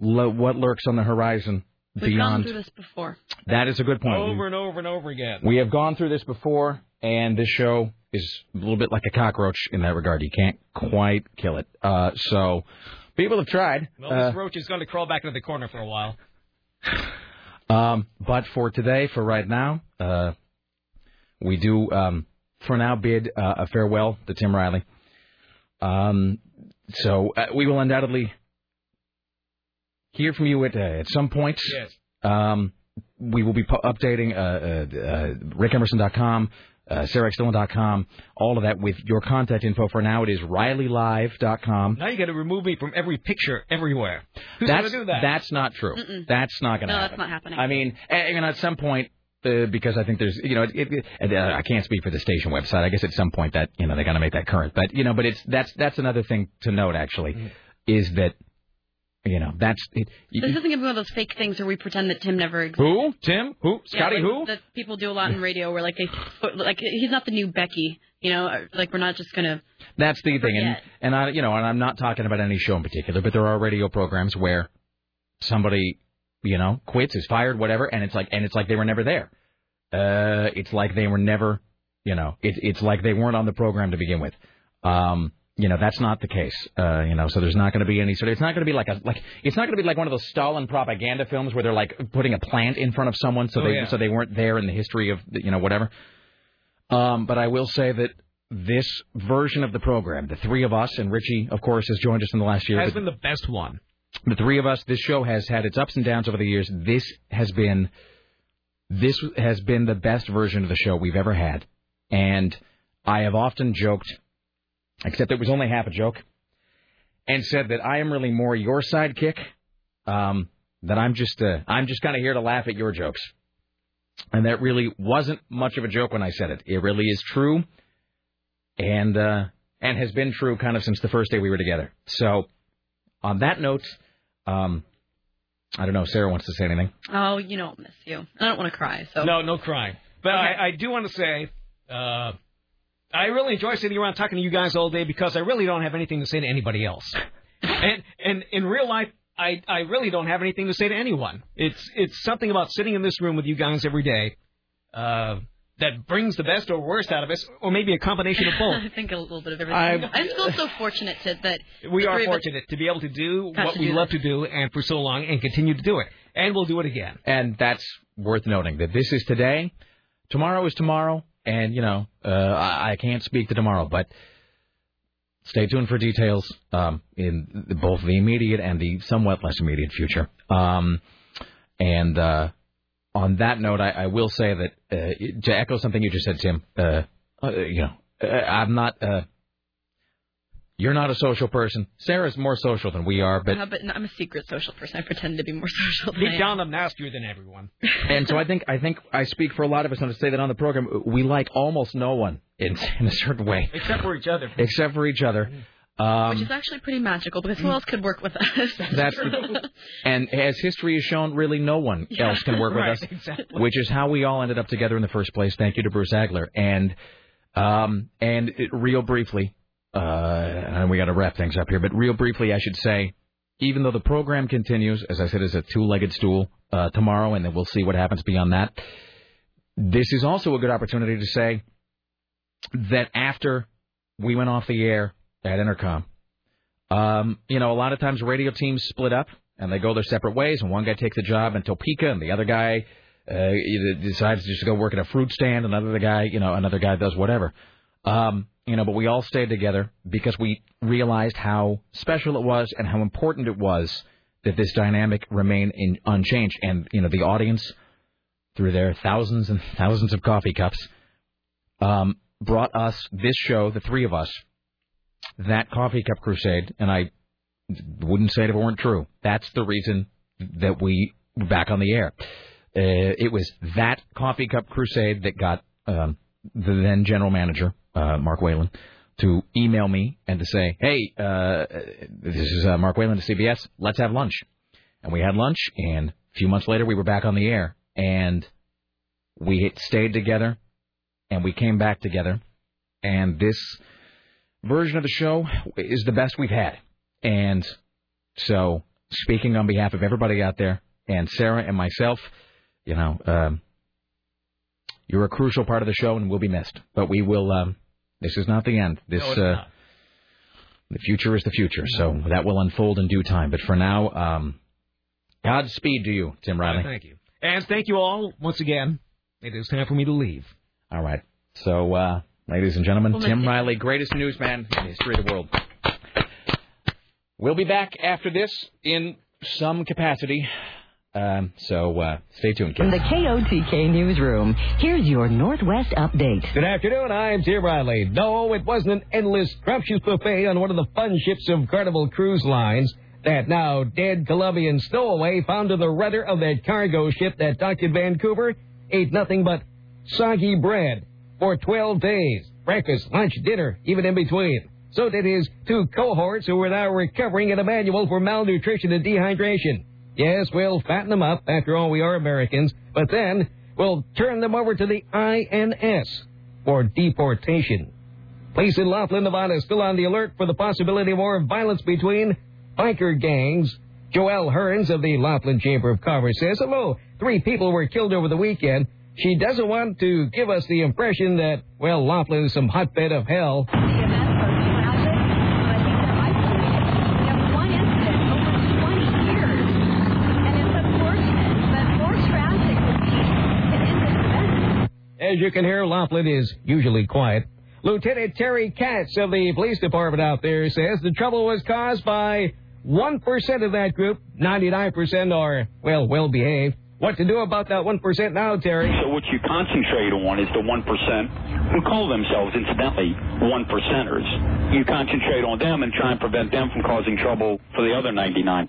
lo- what lurks on the horizon We've gone through this before. That is a good point. Over and over and over again. We have gone through this before, and this show is a little bit like a cockroach in that regard. You can't quite kill it. Uh, so people have tried. Well, Uh, this roach is going to crawl back into the corner for a while. Um, but for today, for right now, uh, we do, um, for now, bid uh, a farewell to Tim Riley. Um, so uh, we will undoubtedly hear from you at, uh, at some point. Yes. Um, we will be pu- updating uh, uh, uh, rickemerson.com, uh, sarahxdillon.com, all of that with your contact info. For now, it is rileylive.com. Now you got to remove me from every picture everywhere. Who's going That's to do that? that's not true. Mm-mm. That's not going to No, happen. that's not happening. I mean, and, and at some point, uh, because I think there's, you know, it, it, and, uh, I can't speak for the station website. I guess at some point that you know they're going to make that current. But you know, but it's that's that's another thing to note actually, Mm-hmm. is that you know that's it. you- This isn't going to be one of those fake things where we pretend that Tim never existed. who Tim who Scotty yeah, like who That people do a lot in radio where like they like he's not the new Becky, you know, like we're not just gonna. That's the thing, and and I, you know, and I'm not talking about any show in particular, but there are radio programs where somebody, you know, quits, is fired, whatever, and it's like, and it's like they were never there. Uh, it's like they were never, you know, it's it's like they weren't on the program to begin with. Um, you know, that's not the case. Uh, you know, so there's not going to be any sort. Of, it's not going to be like a like. It's not going to be like one of those Stalin propaganda films where they're like putting a plant in front of someone so Oh, they yeah. so they weren't there in the history of you know whatever. Um, but I will say that this version of the program, the three of us, and Richie, of course, has joined us in the last year. Has been the best one. the three of us, this show has had its ups and downs over the years. This has been, this has been the best version of the show we've ever had, and I have often joked, except it was only half a joke, and said that I am really more your sidekick. Um, that I'm just, uh, I'm just kind of here to laugh at your jokes. And that really wasn't much of a joke when I said it. It really is true, and uh, and has been true kind of since the first day we were together. So, on that note, um, I don't know. if Sarah wants to say anything. Oh, you know, I'll miss you. I don't want to cry. So No, no crying. But I, I do want to say, uh, I really enjoy sitting around talking to you guys all day because I really don't have anything to say to anybody else. and and in real life, I I really don't have anything to say to anyone. It's it's something about sitting in this room with you guys every day. Uh, that brings the best or worst out of us, or maybe a combination of both. I think a little bit of everything. I'm- I just feel so fortunate to, that We are three of us- fortunate to be able to do what to we do love this. to do, and for so long, and continue to do it, and we'll do it again. And that's worth noting that this is today, tomorrow is tomorrow, and you know uh, I, can't speak to tomorrow, but stay tuned for details um, in both the immediate and the somewhat less immediate future. Um, and uh, on that note, I, I will say that uh, to echo something you just said, Tim. Uh, uh, you know, uh, I'm not. You're not a social person. Sarah's more social than we are, but Uh, but no, I'm a secret social person. I pretend to be more social than I Deep am. down, I'm nastier than everyone. and so I think I think I speak for a lot of us when I say that on the program. We like almost no one in in a certain way, Except for each other. except for each other. Which Um, is actually pretty magical because who else could work with us? that's and as history has shown, really no one Yeah. else can work with Right, us, exactly. which is how we all ended up together in the first place. Thank you to Bruce Agler. And um, and it, real briefly, uh, and we got to wrap things up here, but real briefly, I should say, even though the program continues, as I said, as a two-legged stool uh, tomorrow, and then we'll see what happens beyond that. This is also a good opportunity to say that after we went off the air at Entercom, um, you know, a lot of times radio teams split up and they go their separate ways, and one guy takes a job in Topeka, and the other guy uh, decides just to go work at a fruit stand, another guy, you know, another guy does whatever. Um, you know, but we all stayed together because we realized how special it was and how important it was that this dynamic remain in, unchanged. And you know, the audience, through their thousands and thousands of coffee cups, um, brought us this show, the three of us, that coffee cup crusade, and I wouldn't say it if it weren't true. That's the reason that we were back on the air. Uh, it was that coffee cup crusade that got um, the then general manager, uh, Mark Whalen, to email me and to say, "Hey, uh, this is uh, Mark Whalen to CBS. Let's have lunch." And we had lunch, and a few months later, we were back on the air. and we stayed together, and we came back together, and this version of the show is the best we've had. And so, speaking on behalf of everybody out there, and Sarah and myself, you know, um, you're a crucial part of the show and will be missed. But we will. Um, this is not the end. This. No, uh, the future is the future, so that will unfold in due time. But for now, um, Godspeed to you, Tim Riley. Thank you. And thank you all once again. It is time for me to leave. All right. So, uh, ladies and gentlemen, Well, Tim Riley, greatest newsman in the history of the world. We'll be back after this in some capacity. Um, so uh, stay tuned, From kids. the KOTK newsroom, here's your Northwest update. Good afternoon. I'm Tim Riley. No, it wasn't an endless scrumptious buffet on one of the fun ships of Carnival Cruise Lines. That now dead Colombian stowaway found to the rudder of that cargo ship that docked in Vancouver ate nothing but soggy bread for 12 days. Breakfast, lunch, dinner, even in between. So did his two cohorts who were now recovering in a manual for malnutrition and dehydration. Yes, we'll fatten them up. After all, we are Americans. But then we'll turn them over to the INS for deportation. Police in Laughlin, Nevada, is still on the alert for the possibility of more violence between biker gangs. Joelle Hearns of the Laughlin Chamber of Commerce says, hello, three people were killed over the weekend, she doesn't want to give us the impression that, well, Laughlin is some hotbed of hell. As you can hear, Laughlin is usually quiet. Lieutenant Terry Katz of the police department out there says the trouble was caused by 1% of that group. 99% are, well, well behaved. What to do about that 1% now, Terry? So what you concentrate on is the 1% who call themselves, incidentally, one percenters. You concentrate on them and try and prevent them from causing trouble for the other 99%.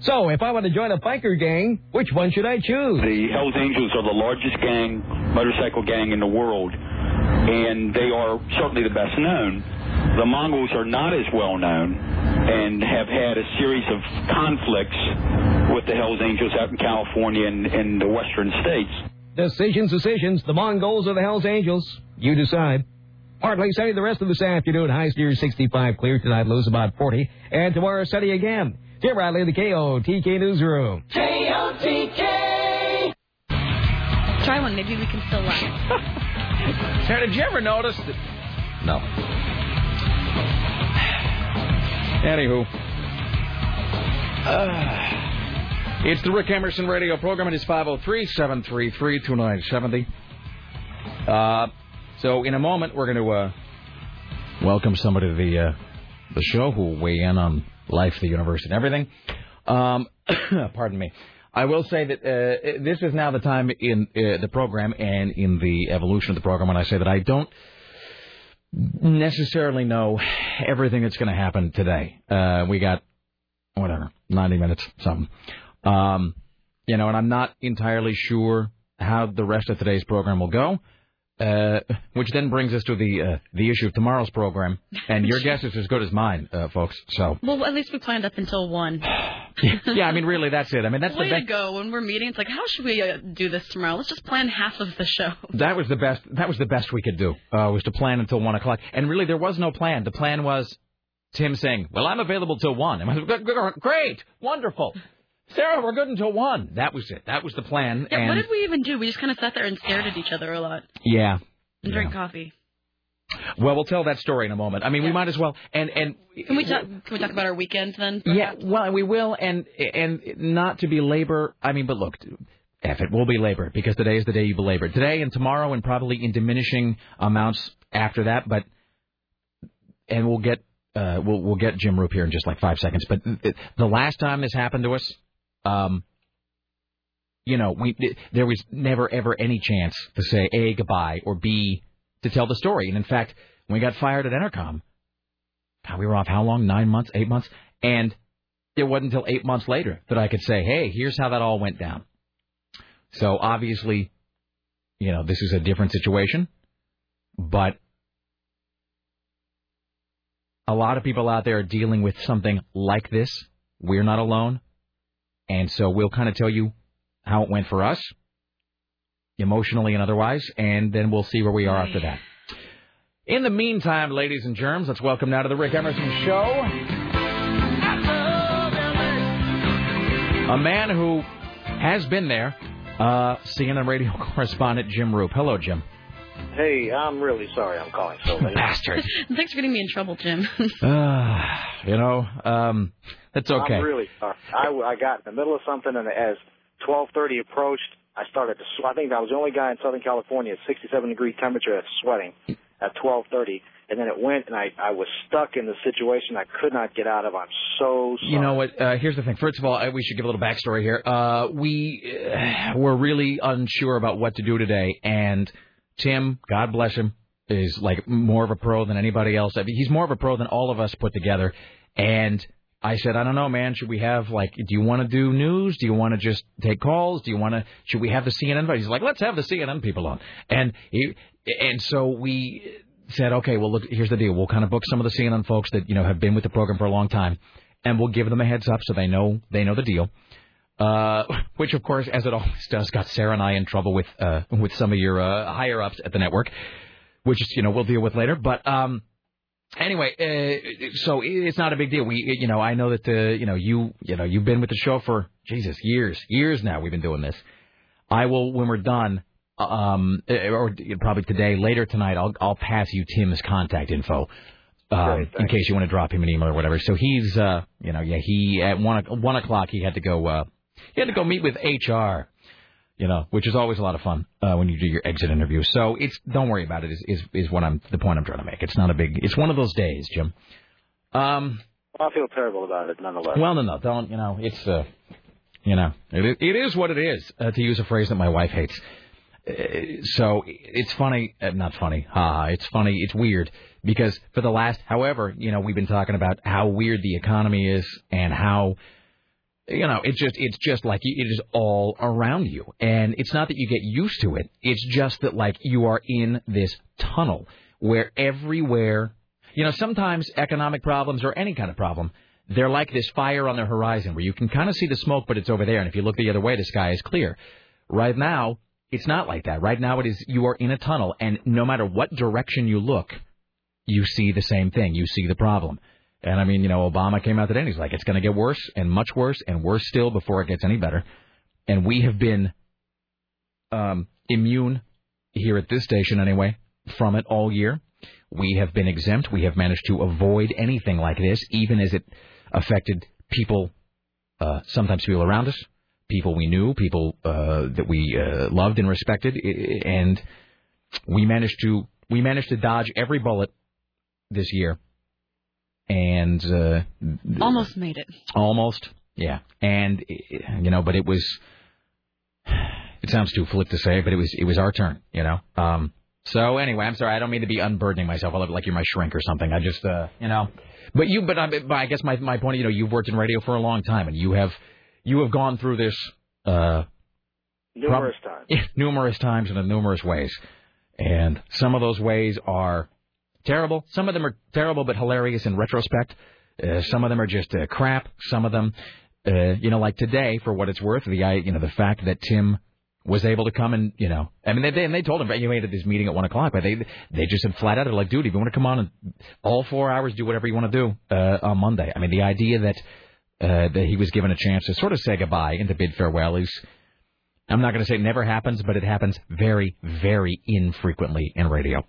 So, if I want to join a biker gang, which one should I choose? The Hells Angels are the largest gang, motorcycle gang in the world, and they are certainly the best known. The Mongols are not as well known and have had a series of conflicts with the Hells Angels out in California and, and the western states. Decisions, decisions. The Mongols or the Hells Angels? You decide. Partly sunny the rest of this afternoon. Highs near 65 clear tonight, lows about 40. And tomorrow sunny again. Tim Riley, in the KOTK Newsroom. KOTK! Try one. Maybe we can still laugh. Sarah, did you ever notice that? No. Anywho. Uh, it's the Rick Emerson radio program. It is 503 733 2970. Uh, So, in a moment, we're going to uh, welcome somebody to the, uh, the show who will weigh in on life, the universe, and everything. Um, pardon me. I will say that uh, this is now the time in uh, the program and in the evolution of the program when I say that I don't necessarily know everything that's going to happen today. Uh, we got whatever, 90 minutes, something. Um, you know, and I'm not entirely sure how the rest of today's program will go. Uh, which then brings us to the uh, the issue of tomorrow's program, and your guess is as good as mine, uh, folks. So, Well, at least we planned up until one. yeah, I mean, really, that's it. I mean, that's Way the to best. go. When we're meeting, it's like, how should we uh, do this tomorrow? Let's just plan half of the show. That was the best. That was the best we could do. Uh, was to plan until one o'clock, and really, there was no plan. The plan was Tim saying, "Well, I'm available till one." And I was, "Good- good- Great, wonderful, Sarah, we're good until one. That was it. That was the plan. Yeah, and what did we even do? We just kind of sat there and stared at each other a lot yeah. and drank coffee. Well, we'll tell that story in a moment. I mean, we might as well. And and Can we talk? Can we talk about our weekend then? Yeah, well, we will, and and not to be labor. I mean, but look, F it, we'll be labor because today is the day you belabor. Today and tomorrow, and probably in diminishing amounts after that. But and we'll get uh, we'll we'll get Jim Roope here in just like five seconds. But th- the last time this happened to us, um, you know, we there was never ever any chance to say a goodbye or b to tell the story. And in fact, when we got fired at Entercom, God, we were off how long? Nine months, eight months, and it wasn't until eight months later that I could say, "Hey, here's how that all went down." So obviously, you know, this is a different situation, but a lot of people out there are dealing with something like this. We're not alone, and so we'll kind of tell you how it went for us, emotionally and otherwise, and then we'll see where we are after that. In the meantime, ladies and germs, let's welcome now to the Rick Emerson Show a man who has been there, uh, CNN radio correspondent Jim Roope. Hello, Jim. Hey, I'm really sorry I'm calling so late. Bastard. Thanks for getting me in trouble, Jim. Uh, you know, um, that's okay. I'm really sorry. I, I got in the middle of something, and as 12:30 approached, I started to sweat. I think I was the only guy in Southern California at 67 degree temperature sweating at 12:30, and then it went, and I I was stuck in the situation I could not get out of. I'm so sorry. You know what? Uh, here's the thing. First of all, I- we should give a little backstory here. Uh, we uh, were really unsure about what to do today, and Tim, God bless him, is like more of a pro than anybody else. I mean, he's more of a pro than all of us put together. And I said, I don't know, man. Should we have like? Do you want to do news? Do you want to just take calls? Do you want to? Should we have the CNN? He's like, let's have the CNN people on. And he, and so we said, okay, well, look, here's the deal. We'll kind of book some of the CNN folks that you know have been with the program for a long time, and we'll give them a heads up so they know they know the deal. Uh, which of course, as it always does, got Sarah and I in trouble with uh, with some of your uh, higher ups at the network, which is you know we'll deal with later. But um, anyway, uh, so it's not a big deal. We, you know, I know that uh, you know you, you know, you've been with the show for Jesus years, years now. We've been doing this. I will when we're done, um, or probably today, later tonight. I'll I'll pass you Tim's contact info. Um, in case you want to drop him an email or whatever. So he's, uh, you know, yeah, he at one one o'clock he had to go, uh, he had to go meet with HR, you know, which is always a lot of fun uh, when you do your exit interview. So it's don't worry about it. Is is is what I'm the point I'm trying to make. It's not a big. It's one of those days, Jim. Um. I feel terrible about it, nonetheless. Well, no, no, don't. You know, it's uh, you know, it is- it is what it is. Uh, to use a phrase that my wife hates. Uh, so it's funny, uh, not funny. Ha! it's funny. It's weird because for the last, however, you know, we've been talking about how weird the economy is and how you know, it's just it's just like it is all around you, and it's not that you get used to it. It's just that like you are in this tunnel where everywhere, you know, sometimes economic problems or any kind of problem, they're like this fire on the horizon where you can kind of see the smoke, but it's over there, and if you look the other way, the sky is clear. Right now, it's not like that. Right now, it is you are in a tunnel, and no matter what direction you look, you see the same thing. You see the problem. And I mean, you know, Obama came out today and he's like, it's going to get worse and much worse and worse still before it gets any better. And we have been um, immune here at this station anyway from it all year. We have been exempt. We have managed to avoid anything like this, even as it affected people, uh, sometimes people around us, people we knew, people uh, that we uh, loved and respected, and we managed to we managed to dodge every bullet this year. And uh, Almost made it. Almost, yeah. And you know, but it was. It sounds too flip to say, but it was it was our turn, you know. Um. So anyway, I'm sorry. I don't mean to be unburdening myself. I look like you're my shrink or something. I just, uh, you know. But you, but I, but I guess my my point, you know, you've worked in radio for a long time, and you have you have gone through this uh, Numerous times. numerous times and in numerous ways. And some of those ways are terrible. Some of them are terrible but hilarious in retrospect. Uh, some of them are just uh, crap. Some of them, uh, you know, like today, for what it's worth, the you know, the fact that Tim was able to come and, you know, I mean, they, they, and they told him, you had this meeting at one o'clock, but they they just said flat out, they're like, dude, if you want to come on and all four hours, do whatever you want to do uh, on Monday. I mean, the idea that uh, that he was given a chance to sort of say goodbye and to bid farewell is. I'm not going to say it never happens, but it happens very, very infrequently in radio.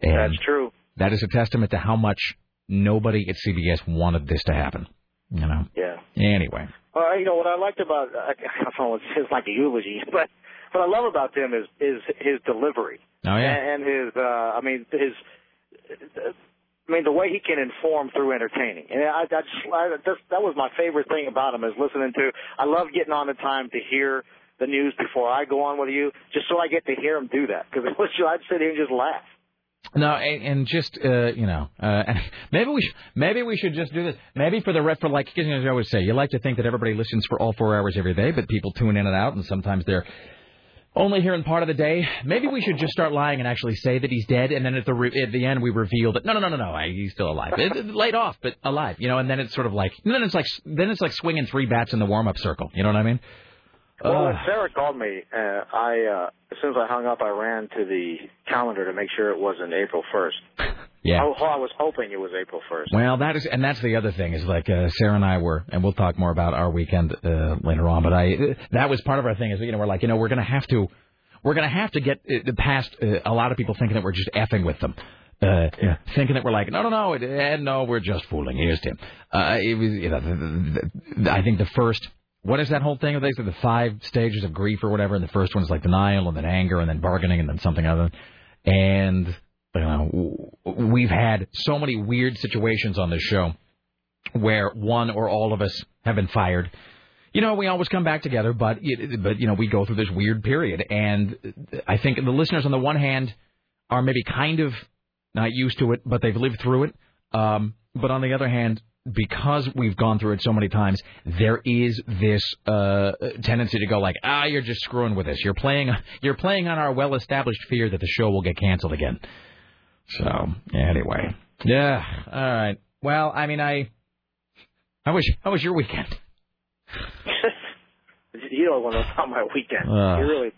And That's true. That is a testament to how much nobody at CBS wanted this to happen. You know. Yeah. Anyway. Uh, you know what I liked about I, don't know it's like a eulogy, but what I love about Tim is is his delivery. Oh yeah. And his uh I mean his I mean the way he can inform through entertaining. And I, I just I, that's, that was my favorite thing about him is listening to I love getting on the time to hear the news before I go on with you, just so I get to hear him do that. Because I'd sit here and just laugh. No, and, and just uh, you know, uh, maybe we sh- maybe we should just do this. Maybe for the rep for like as I always say, you like to think that everybody listens for all four hours every day, but people tune in and out, and sometimes they're only hearing part of the day. Maybe we should just start lying and actually say that he's dead, and then at the re- at the end we reveal that no, no, no, no, no, I- he's still alive, It- it- laid off, but alive. You know, and then it's sort of like then it's like then it's like swinging three bats in the warm up circle. You know what I mean? Well, when Uh, Sarah called me, uh, I uh, as soon as I hung up, I ran to the calendar to make sure it wasn't April first. Yeah. I, I was hoping it was April first. Well, that is, and that's the other thing is like uh, Sarah and I were, and we'll talk more about our weekend uh, later on. But I, that was part of our thing is you know we're like you know we're gonna have to, we're gonna have to get uh, past uh, a lot of people thinking that we're just effing with them. Uh, thinking that we're like no no no it, eh, no we're just fooling here's Tim uh, it was you know I think the first what is that whole thing they say the five stages of grief or whatever and the first one is like denial and then anger and then bargaining and then something other and you know, we've had so many weird situations on this show where one or all of us have been fired. You know, we always come back together, but it, but you know, we go through this weird period, and I think the listeners on the one hand are maybe kind of not used to it, but they've lived through it. Um, but on the other hand, because we've gone through it so many times, there is this uh, tendency to go like, ah, you're just screwing with us. You're playing, you're playing on our well-established fear that the show will get canceled again. So anyway, yeah, all right. Well, I mean, I, how was how was your weekend? you don't want to know about my weekend. Uh, you really,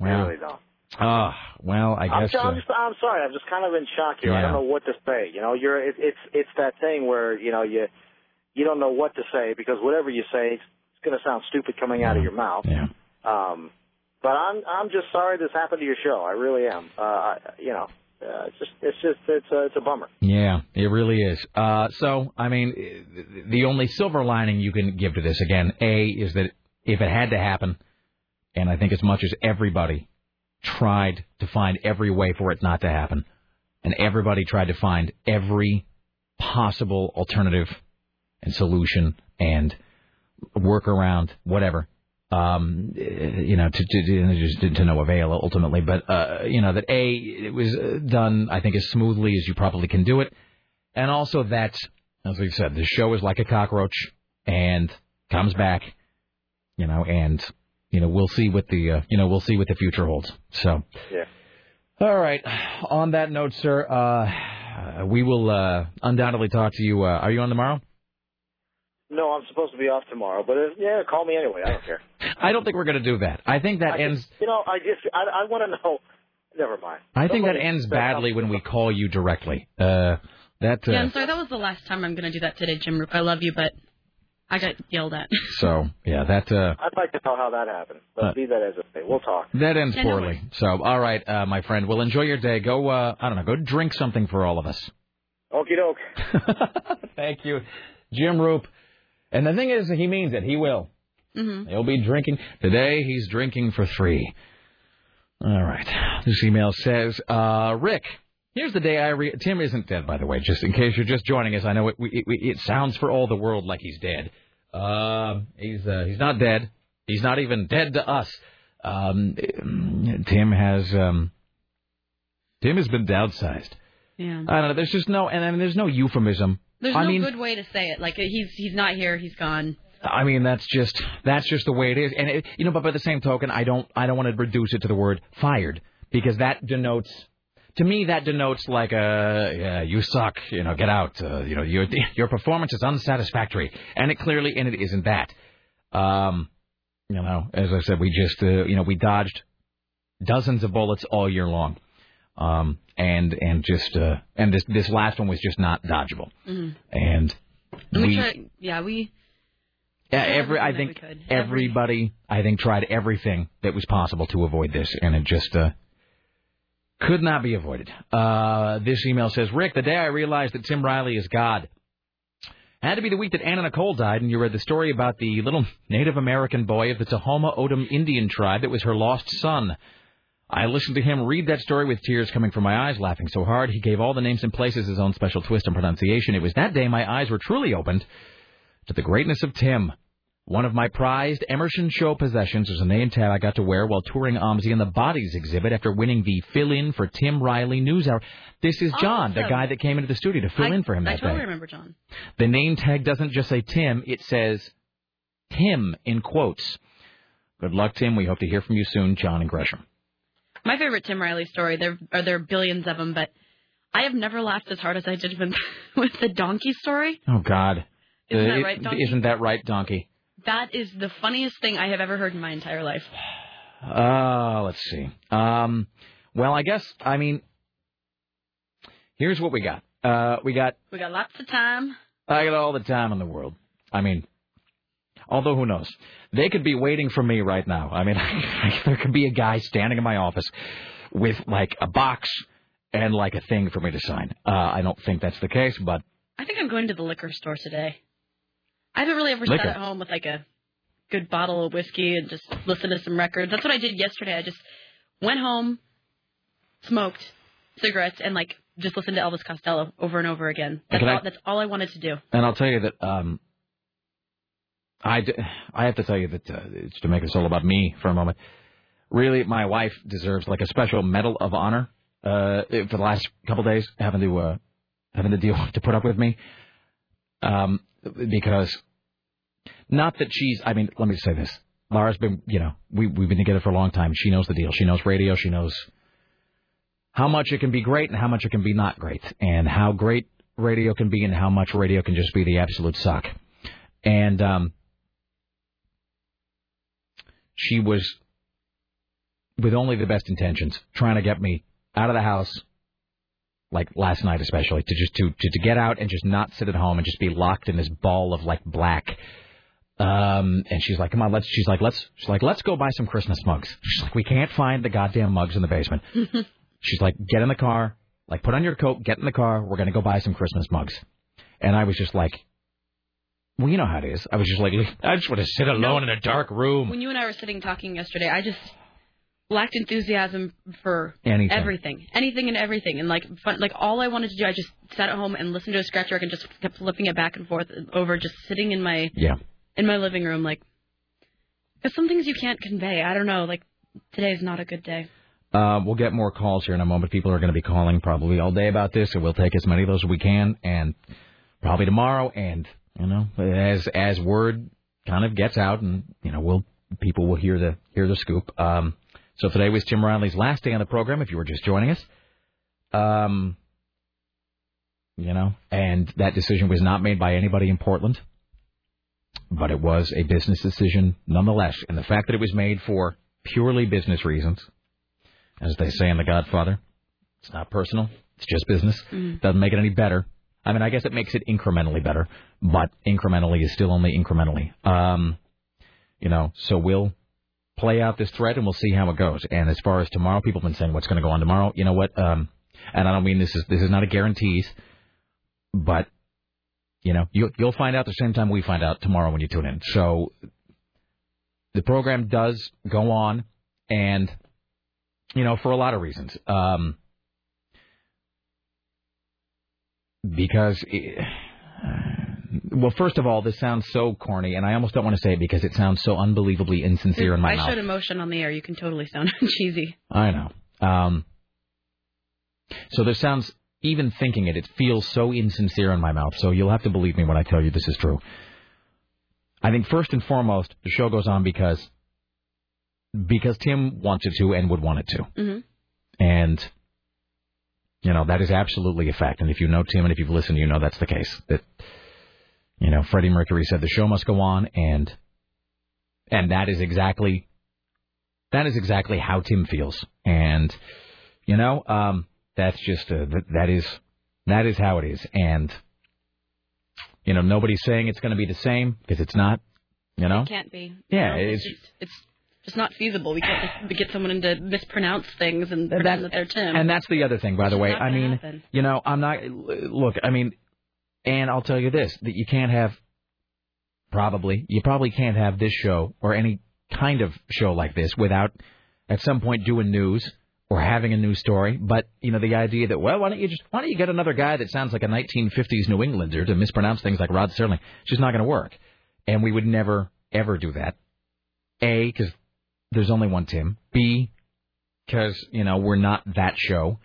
you really don't. Ah, well, I guess. I'm, uh, just, I'm sorry. I'm just kind of in shock here. I don't know what to say. You know, you're it, it's it's that thing where you know you you don't know what to say because whatever you say, it's, it's going to sound stupid coming out of your mouth. Yeah. Um, but I'm I'm just sorry this happened to your show. I really am. Uh, I, you know, uh, it's just it's just it's a, it's a bummer. Yeah, it really is. Uh, so, I mean, the only silver lining you can give to this, again, A, is that if it had to happen, and I think as much as everybody tried to find every way for it not to happen, and everybody tried to find every possible alternative and solution and workaround, whatever, um, you know, to, to, to no avail ultimately. But uh, you know that a it was uh, done, I think, as smoothly as you probably can do it, and also that, as we've said, the show is like a cockroach and comes back, you know, and you know we'll see what the uh, you know we'll see what the future holds. So. Yeah. All right. On that note, sir, uh, we will uh, undoubtedly talk to you. Uh, are you on tomorrow? No, I'm supposed to be off tomorrow, but uh, yeah, call me anyway. I don't care. I don't think we're going to do that. I think that I ends. Just, you know, I just I, I want to know. Never mind. I think that ends badly when we call you directly. Uh, that uh, Yeah, I'm sorry. That was the last time I'm going to do that today, Jim Roope. I love you, but I got yelled at. so yeah, that uh, I'd like to know how that happened, but Uh, be that as it may, we'll talk. that ends Yeah, no poorly. So all right, uh, my friend. Well, enjoy your day. Go. Uh, I don't know. Go drink something for all of us. Okie doke. Thank you, Jim Roope. And the thing is, he means it. He will. Mm-hmm. He'll be drinking today. He's drinking for three. All right. This email says, uh, Rick. Here's the day I re- Tim isn't dead, by the way. Just in case you're just joining us, I know it, it, it sounds for all the world like he's dead. Um, he's uh, he's not dead. He's not even dead to us. Um, Tim has um, Tim has been downsized. Yeah. I don't know. There's just no, and I mean, there's no euphemism. There's I no mean, good way to say it. Like he's he's not here. He's gone. I mean, that's just that's just the way it is, and it, you know. But by the same token, I don't I don't want to reduce it to the word fired because that denotes to me that denotes like a yeah, you suck, you know, get out, uh, you know, your your performance is unsatisfactory, and it clearly and it isn't that. Um, you know, as I said, we just uh, you know we dodged dozens of bullets all year long, um, and and just uh, and this this last one was just not dodgeable, Mm-hmm. and we, we try. Yeah, we. yeah, every I think that we could. everybody I think tried everything that was possible to avoid this, and it just uh, could not be avoided. Uh, this email says, Rick, the day I realized that Tim Riley is God. Had to be the week that Anna Nicole died, and you read the story about the little Native American boy of the Tahoma Odom Indian tribe that was her lost son. I listened to him read that story with tears coming from my eyes, laughing so hard. He gave all the names and places his own special twist and pronunciation. It was that day my eyes were truly opened to the greatness of Tim. One of my prized Emerson Show possessions was a name tag I got to wear while touring OMSI in the Bodies exhibit after winning the fill-in for Tim Riley News Hour. This is John, the guy that came into the studio to fill I, in for him I that totally day. remember John. The name tag doesn't just say Tim, it says Tim in quotes. Good luck, Tim. We hope to hear from you soon, John and Gresham. My favorite Tim Riley story. There are there are billions of them, but I have never laughed as hard as I did with with the donkey story. Oh, God. Isn't Uh, that right, Donkey? Isn't that right, Donkey? That is the funniest thing I have ever heard in my entire life. Uh, let's see. Um, well, I guess I mean, here's what we got. Uh, we got We got lots of time. I got all the time in the world. I mean, although who knows? They could be waiting for me right now. I mean, there could be a guy standing in my office with like a box and like a thing for me to sign. Uh, I don't think that's the case, but I think I'm going to the liquor store today. I haven't really ever Liquor? sat at home with like a good bottle of whiskey and just listened to some records. That's what I did yesterday. I just went home, smoked cigarettes, and like just listened to Elvis Costello over and over again. That's Can I- all, that's all I wanted to do. and I'll tell you that um, I, d- I have to tell you that uh, it's to make this all about me for a moment. Really, my wife deserves like a special medal of honor uh, for the last couple of days having to uh, having to deal to put up with me. Um, because not that she's. I mean, let me say this. Laura's been, you know, we we've been together for a long time. She knows the deal. She knows radio. She knows how much it can be great and how much it can be not great, and how great radio can be and how much radio can just be the absolute suck. And um, she was, with only the best intentions, trying to get me out of the house, like last night especially, to just to to, to get out and just not sit at home and just be locked in this ball of like black. Um, and she's like, come on, let's. She's like, let's. She's like, let's go buy some Christmas mugs. She's like, we can't find the goddamn mugs in the basement. She's like, get in the car, like put on your coat, get in the car. We're gonna go buy some Christmas mugs. And I was just like, well, you know how it is. I was just like, I just want to sit alone in a dark room. When you and I were sitting talking yesterday, I just lacked enthusiasm for Anything. everything, anything and everything, and like fun, like all I wanted to do, I just sat at home and listened to a scratch record and just kept flipping it back and forth over, just sitting in my Yeah. in my living room, like. Because some things you can't convey. I don't know. Like today's not a good day. Uh, we'll get more calls here in a moment. People are going to be calling probably all day about this, and we'll take as many of those as we can, and probably tomorrow. And you know, as as word kind of gets out, and you know, we'll people will hear the hear the scoop. Um, so today was Tim Riley's last day on the program. If you were just joining us, um, you know, and that decision was not made by anybody in Portland, but it was a business decision nonetheless. And the fact that it was made for purely business reasons as they say in The Godfather. It's not personal. It's just business. Doesn't make it any better. I mean, I guess it makes it incrementally better, but incrementally is still only incrementally. Um, you know, so we'll play out this thread and we'll see how it goes. And as far as tomorrow, people have been saying what's going to go on tomorrow. You know what? Um, and I don't mean this is this is not a guarantee, but you know, you, you'll find out the same time we find out tomorrow when you tune in. So the program does go on, and you know, for a lot of reasons. Um, because, it, well, first of all, this sounds so corny, and I almost don't want to say it because it sounds so unbelievably insincere in my I mouth. I showed emotion on the air. You can totally sound cheesy. I know. Um, so this sounds, even thinking it, it feels so insincere in my mouth. So you'll have to believe me when I tell you this is true. I think first and foremost, the show goes on because because Tim wants it to and would want it to. hmm And, you know, that is absolutely a fact. And if you know Tim and if you've listened, you know that's the case. That, you know, Freddie Mercury said the show must go on and, and that is exactly, that is exactly how Tim feels. And, you know, um, that's just, uh, that, that is, that is how it is. And, you know, nobody's saying it's going to be the same because it's not, you know? It can't be. Yeah, You know, it's- just, it's just not feasible. We can't get someone to mispronounce things and pretend that they're Tim. And that's the other thing, by the It's way. I mean, happen. you know, I'm not. Look, I mean, and I'll tell you this: that you can't have. Probably, you probably can't have this show or any kind of show like this without, at some point, doing news or having a news story. But you know, the idea that well, why don't you just why don't you get another guy that sounds like a 1950s New Englander to mispronounce things like Rod Serling? It's just not going to work. And we would never ever do that. A, because there's only one Tim. B, because you know we're not that show.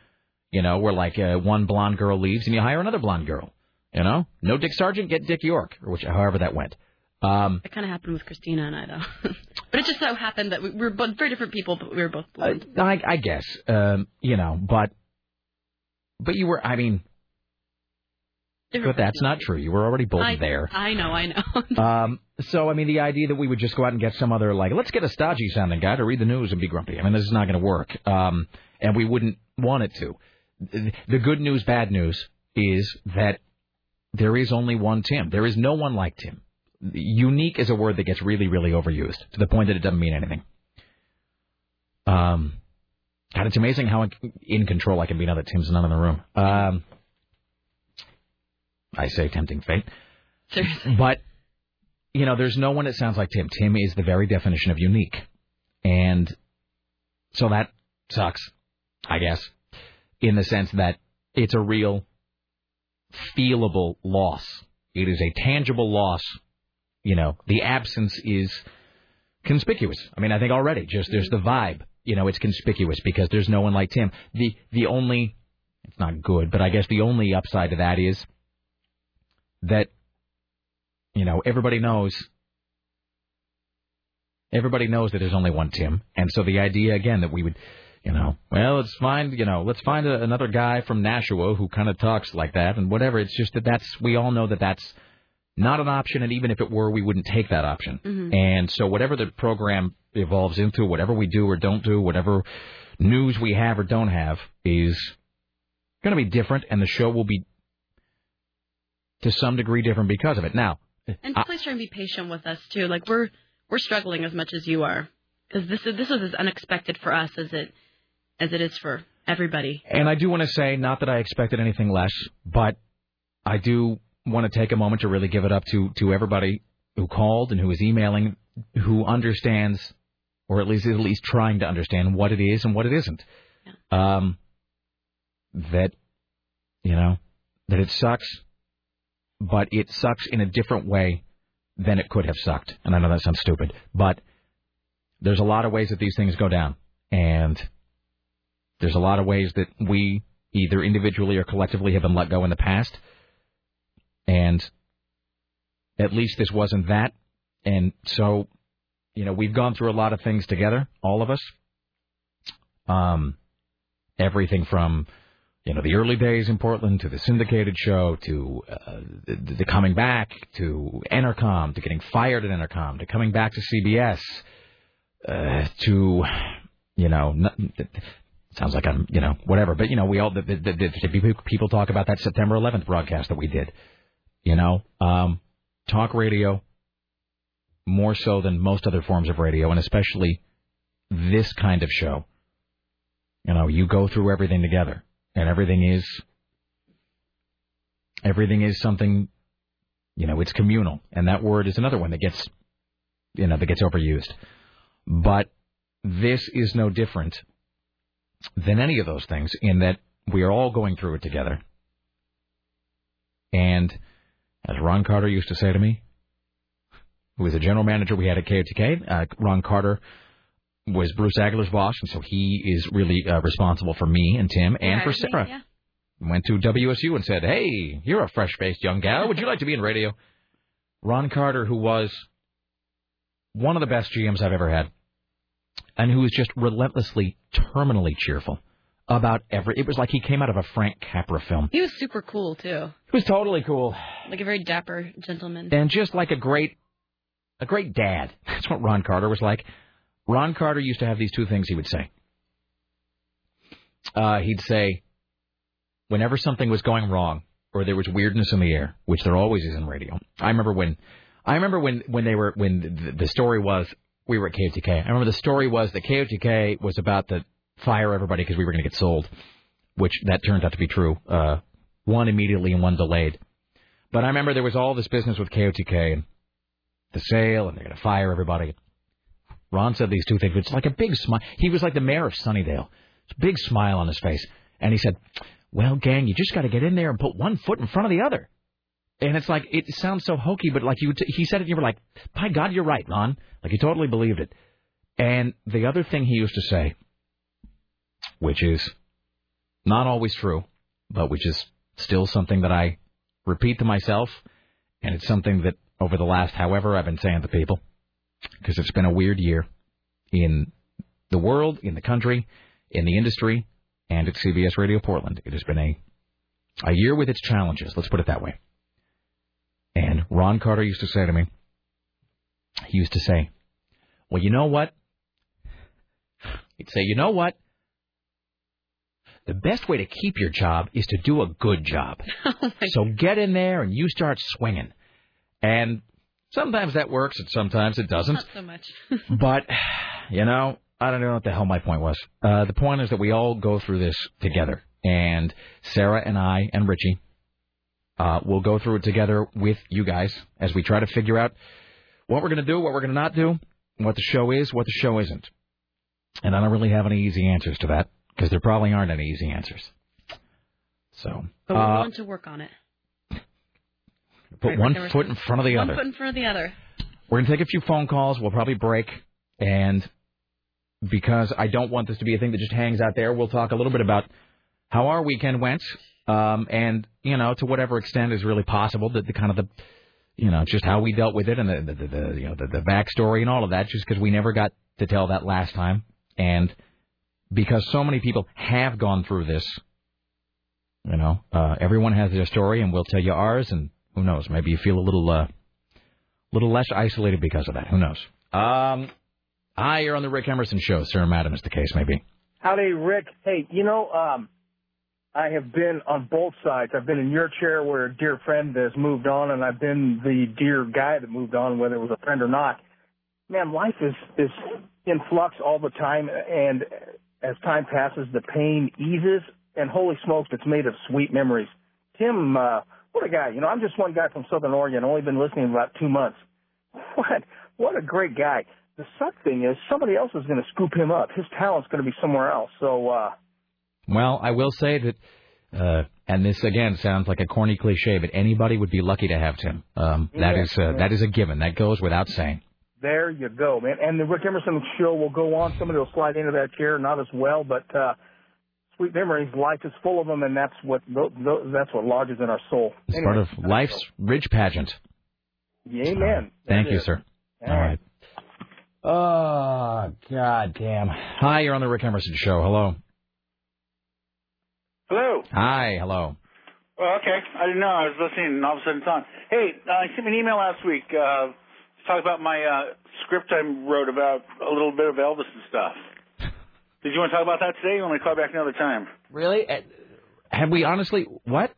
You know, we're like uh, one blonde girl leaves and you hire another blonde girl. You know, no Dick Sargent, get Dick York, or which, however that went. Um, It kind of happened with Christina and I, though. but it just so happened that we, we were both very different people, but we were both blonde. I, I guess, um, you know, but but you were. I mean, Different but that's not true. You were already both I, there. I know, I know. Um, so, I mean, the idea that we would just go out and get some other, like, let's get a stodgy sounding guy to read the news and be grumpy. I mean, this is not going to work. Um, and we wouldn't want it to. The good news, bad news is that there is only one Tim. There is no one like Tim. Unique is a word that gets really, really overused to the point that it doesn't mean anything. Um, God, it's amazing how in control I can be now that Tim's not in the room. Um, I say tempting fate. Seriously. But, you know, there's no one that sounds like Tim. Tim is the very definition of unique. And so that sucks, I guess, in the sense that it's a real feelable loss. It is a tangible loss. You know, the absence is conspicuous. I mean, I think already just there's the vibe. You know, it's conspicuous because there's no one like Tim. The the only it's not good, but I guess the only upside to that is that you know everybody knows everybody knows that there's only one Tim, and so the idea again that we would you know, well, let's find, you know, let's find a, another guy from Nashua who kind of talks like that and whatever. It's just that that's, we all know that that's not an option, and even if it were, we wouldn't take that option. Mm-hmm. And so whatever the program evolves into, whatever we do or don't do, whatever news we have or don't have is going to be different, and the show will be to some degree different because of it. Now, And please try and be patient with us too. Like we're we're struggling as much as you are because this is this is as unexpected for us as it as it is for everybody. And I do want to say, not that I expected anything less, but I do want to take a moment to really give it up to to everybody who called and who is emailing, who understands, or at least at least trying to understand what it is and what it isn't. Um, that you know that it sucks, but it sucks in a different way than it could have sucked. And I know that sounds stupid, but there's a lot of ways that these things go down, and there's a lot of ways that we either individually or collectively have been let go in the past. And at least this wasn't that. And so, you know, we've gone through a lot of things together, all of us. Um, everything from, you know, the early days in Portland to the syndicated show to uh, the, the coming back to Entercom to getting fired at Entercom to coming back to CBS uh, to, you know, sounds like I'm, you know, whatever. But you know, we all the, the, the, people talk about that September 11th broadcast that we did. You know, um, talk radio more so than most other forms of radio, and especially this kind of show. You know, you go through everything together, and everything is everything is something. You know, it's communal, and that word is another one that gets, you know, that gets overused. But this is no different than any of those things in that we are all going through it together. And as Ron Carter used to say to me, who was a general manager we had at KOTK, uh, Ron Carter was Bruce Agler's boss, and so he is really uh, responsible for me and Tim and for Sarah. Went to WSU and said, "Hey, you're a fresh-faced young gal. Would you like to be in radio?" Ron Carter, who was one of the best GMs I've ever had, and who was just relentlessly, terminally cheerful about every. It was like he came out of a Frank Capra film. He was super cool too, He was totally cool, like a very dapper gentleman. and just like a great, a great dad. That's what Ron Carter was like. Ron Carter used to have these two things he would say. Uh, he'd say, whenever something was going wrong or there was weirdness in the air, which there always is in radio. I remember when, I remember when when they were when the, the story was we were at KOTK. I remember the story was that KOTK was about to fire everybody because we were going to get sold, which that turned out to be true. Uh, one immediately and one delayed. But I remember there was all this business with KOTK and the sale, and they're going to fire everybody. Ron said these two things. It's like a big smile. He was like the mayor of Sunnydale. Big smile on his face. And he said, Well, gang, you just got to get in there and put one foot in front of the other. And it's like, it sounds so hokey, but like you, t- he said it, and you were like, By God, you're right, Ron. Like he totally believed it. And the other thing he used to say, which is not always true, but which is still something that I repeat to myself, and it's something that over the last however I've been saying to people, because it's been a weird year in the world, in the country, in the industry, and at CBS Radio Portland. It has been a A year with its challenges. Let's put it that way. And Ron Carter used to say to me, he used to say, "Well, you know what?" He'd say, "You know what? The best way to keep your job is to do a good job. so get in there and you start swinging." And sometimes that works, and sometimes it doesn't. Not so much. but you know, I don't know what the hell my point was. Uh, the point is that we all go through this together, and Sarah and I and Richie uh, will go through it together with you guys as we try to figure out what we're going to do, what we're going to not do, what the show is, what the show isn't. And I don't really have any easy answers to that because there probably aren't any easy answers. So But we're uh, willing to work on it. put Right, one foot in front of the One other. One foot in front of the other. We're going to take a few phone calls. We'll probably break. And because I don't want this to be a thing that just hangs out there, we'll talk a little bit about how our weekend went. Um, and, you know, to whatever extent is really possible, that the kind of the, you know, just how we dealt with it and the, the, the, the you know, the, the backstory and all of that, just because we never got to tell that last time. And because so many people have gone through this, you know, uh, everyone has their story, and we'll tell you ours, and who knows, maybe you feel a little, uh, a little less isolated because of that. Who knows? Um, hi, you're on the Rick Emerson show, sir, madam, as the case may be. Howdy, Rick. Hey, you know, um, I have been on both sides. I've been in your chair where a dear friend has moved on, and I've been the dear guy that moved on, whether it was a friend or not. Man, life is is in flux all the time, and as time passes, the pain eases. And holy smokes, it's made of sweet memories. Tim, uh, what a guy! You know, I'm just one guy from Southern Oregon. Only been listening about two months. What what a great guy. The suck thing is somebody else is going to scoop him up. His talent's going to be somewhere else. So. uh Well, I will say that, uh, and this again sounds like a corny cliche, but anybody would be lucky to have Tim. Um, that Yeah, is uh, yeah. that is a given. That goes without saying. There you go, man. And the Rick Emerson show will go on. Somebody will slide into that chair, not as well, but uh sweet memories. Life is full of them, and that's what tho- tho- that's what lodges in our soul. It's Anyway, part of life's rich pageant. Amen. Thank you, is. sir. All right. Oh, God damn. Hi, you're on the Rick Emerson show. Hello. Hello. Hi, hello. Well, okay. I didn't know. I was listening, and all of a sudden it's on. Hey, uh, I sent me an email last week uh, to talk about my uh, script I wrote about a little bit of Elvis and stuff. Did you want to talk about that today? Or you want me to call back another time? Really? Have we honestly what?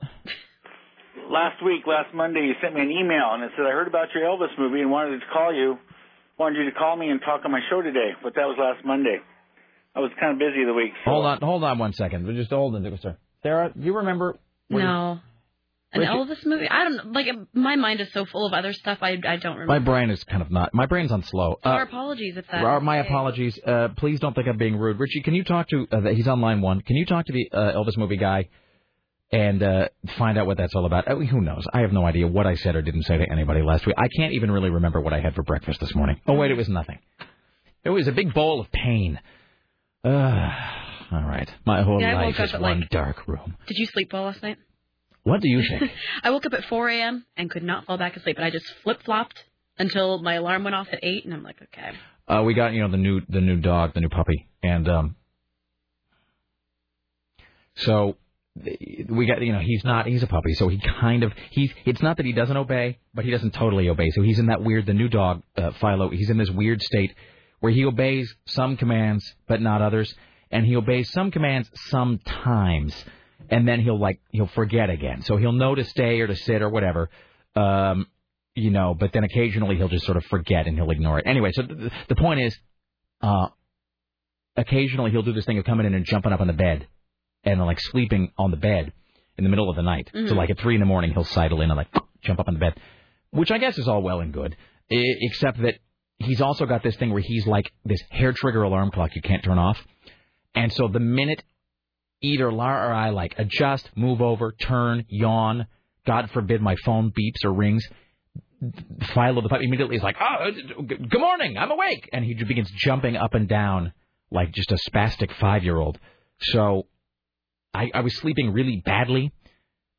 Last week, last Monday, you sent me an email and it said I heard about your Elvis movie and wanted to call you, wanted you to call me and talk on my show today. But that was last Monday. I was kind of busy the week. So. Hold on, hold on one second. Just hold on, sir. Sarah, do you remember? No. An Richard- Elvis movie? I don't like. My mind is so full of other stuff. I I don't remember. My brain is kind of not. My brain's on slow. So Uh, our apologies if that. Our- my apologies. Uh, please don't think I'm being rude. Richie, can you talk to? Uh, he's on line one. Can you talk to the uh, Elvis movie guy and uh, find out what that's all about? I mean, who knows? I have no idea what I said or didn't say to anybody last week. I can't even really remember what I had for breakfast this morning. Oh wait, it was nothing. It was a big bowl of pain. Uh, all right. My whole Yeah, life is one like- dark room. Did you sleep well last night? What do you think? I woke up at 4 a.m. and could not fall back asleep, and I just flip flopped until my alarm went off at eight, and I'm like, okay. Uh, we got you know the new the new dog, the new puppy, and um, so we got you know he's not he's a puppy, so he kind of he's it's not that he doesn't obey, but he doesn't totally obey. So he's in that weird the new dog uh, Philo. He's in this weird state where he obeys some commands but not others, and he obeys some commands sometimes, and then he'll like he'll forget again. So he'll know to stay or to sit or whatever. Um, you know, but then occasionally he'll just sort of forget and he'll ignore it. Anyway, so the, the point is, uh, occasionally he'll do this thing of coming in and jumping up on the bed and like sleeping on the bed in the middle of the night. So Mhm. like at three in the morning he'll sidle in and like jump up on the bed, which I guess is all well and good, I- except that he's also got this thing where he's like this hair trigger alarm clock you can't turn off, and so the minute either Lara or I like adjust, move over, turn, yawn, God forbid my phone beeps or rings, Philo the puppy immediately is like, "Oh, good morning, I'm awake," and he begins jumping up and down like just a spastic five-year-old. So I, I was sleeping really badly,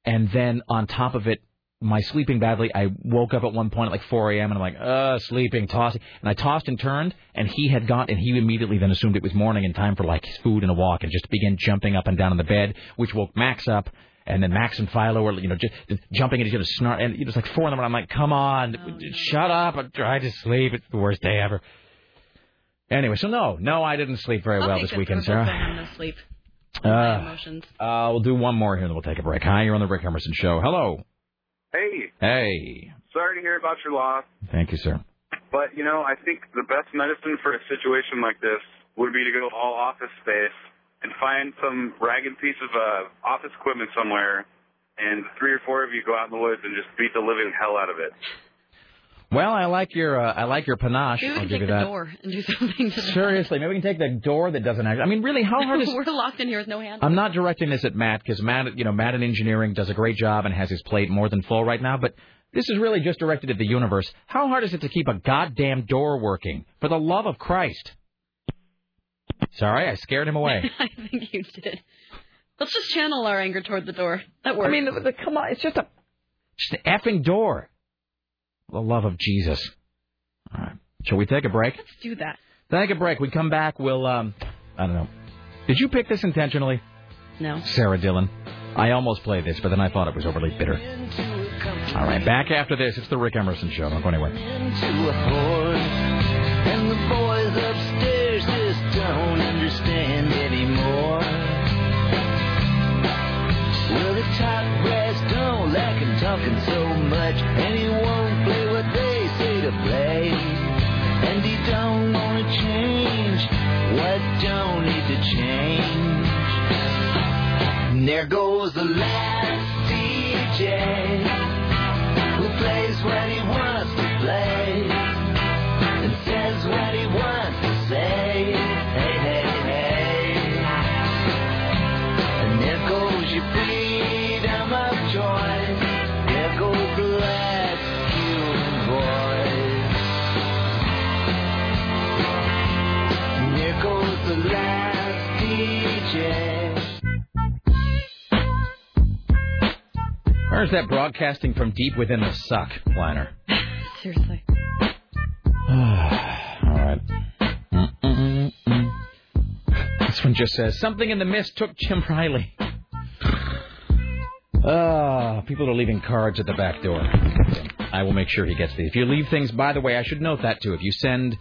and then on top of it, my sleeping badly, I woke up at one point at like 4 a.m. and I'm like, uh, sleeping, tossing, and I tossed and turned, and he had got, and he immediately then assumed it was morning and time for like his food and a walk, and just began jumping up and down in the bed, which woke Max up, and then Max and Philo were you know just jumping at each other, snarl, and it was like four in the morning. I'm like, come on, shut up! I'm trying to sleep. It's the worst day ever. Anyway, so no, no, I didn't sleep very well this weekend, Sarah. them to sleep. My Uh, emotions. uh, we'll do one more here, and then we'll take a break. Hi, you're on the Rick Emerson Show. Hello. Hey, Hey. sorry to hear about your loss, Thank you, sir. but you know, I think the best medicine for a situation like this would be to go all office space and find some ragged piece of uh, office equipment somewhere, and three or four of you go out in the woods and just beat the living hell out of it. Well, I like your uh, I like your panache. Maybe we I'll can give take you the that. door and do something to the Seriously, maybe we can take the door that doesn't actually. I mean, really, how hard is? We're locked in here with no handle. I'm not directing this at Matt because Matt, you know, Matt in engineering does a great job and has his plate more than full right now. But this is really just directed at the universe. How hard is it to keep a goddamn door working? For the love of Christ! Sorry, I scared him away. I think you did. Let's just channel our anger toward the door. That works. I mean, the, the, come on, it's just a just an effing door. For the love of Jesus. All right, shall we take a break? Let's do that. Take a break. We come back. We'll um, I don't know. Did you pick this intentionally? No. Sarah Dillon. I almost played this, but then I thought it was overly bitter. All right, back after this. It's the Rick Emerson Show. Don't go anywhere. Talking so much, and he won't play what they say to play. And he don't want to change what don't need to change. And there goes the last DJ Where's that broadcasting from deep within the suck liner? Seriously. All right. Mm-mm-mm. This one just says something in the mist took Jim Riley. Ah, people are leaving cards at the back door. I will make sure he gets these. If you leave things, by the way, I should note that too. If you send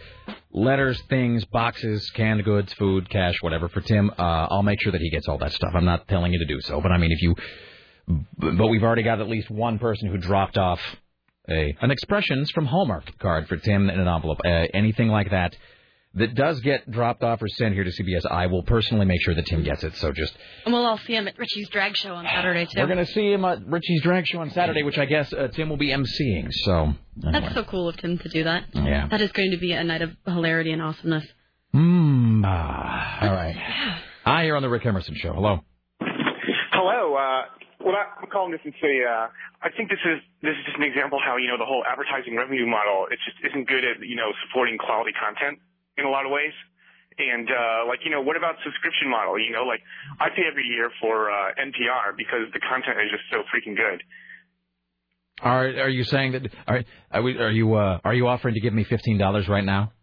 letters, things, boxes, canned goods, food, cash, whatever for Tim, uh, I'll make sure that he gets all that stuff. I'm not telling you to do so, but I mean, if you, but we've already got at least one person who dropped off a an expressions from Hallmark card for Tim in an envelope. Uh, anything like that that does get dropped off or sent here to CBS, I will personally make sure that Tim gets it. So just And we'll all see him at Richie's drag show on Saturday too. we're gonna see him at Richie's drag show on Saturday, which I guess uh, Tim will be emceeing. So anyway. That's so cool of Tim to do that. Yeah. That is going to be a night of hilarity and awesomeness. Ah, all right. Hi, you're on the Rick Emerson show. Hello. Hello. Uh, well, I'm calling this and say uh, I think this is this is just an example how you know the whole advertising revenue model it just isn't good at you know supporting quality content in a lot of ways. And uh, like you know, what about subscription model? You know, like I pay every year for uh, NPR because the content is just so freaking good. Are are you saying that? Are are, we, are you uh, are you offering to give me fifteen dollars right now?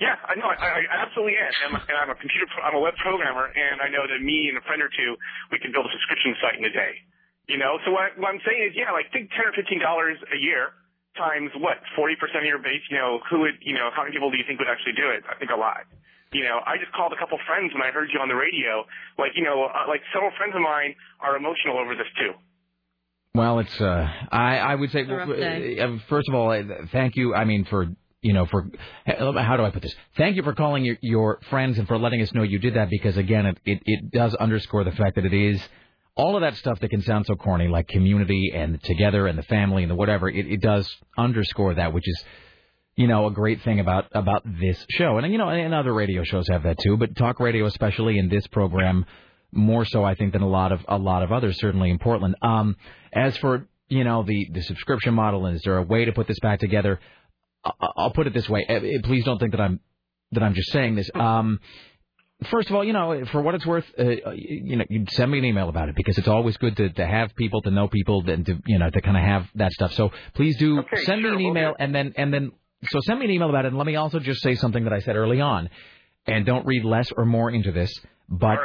Yeah, I know. I, I absolutely am. And, and I'm a computer. pro- I'm a web programmer, and I know that me and a friend or two, we can build a subscription site in a day. You know. So what, what I'm saying is, yeah, like think ten or fifteen dollars a year times what forty percent of your base. You know, who would you know? How many people do you think would actually do it? I think a lot. You know, I just called a couple friends when I heard you on the radio. Like, you know, uh, like several friends of mine are emotional over this too. Well, it's uh, I I would say It's a rough day. uh, first of all, thank you. I mean for you know for how do I put this? Thank you for calling your your friends and for letting us know you did that because again, it it, it does underscore the fact that it is all of that stuff that can sound so corny like community and together and the family and the whatever. It it does underscore that, which is you know a great thing about about this show and you know and other radio shows have that too, but talk radio especially in this program more so I think than a lot of a lot of others certainly in Portland. Um, as for you know the the subscription model and is there a way to put this back together? I'll put it this way. Uh, Please don't think that I'm that I'm just saying this. Um, first of all, you know, for what it's worth, uh, you know, you send me an email about it because it's always good to, to have people, to know people, and to you know, to kind of have that stuff. So please do send me an email, and then and then so send me an email about it, and let me also just say something that I said early on, and don't read less or more into this, but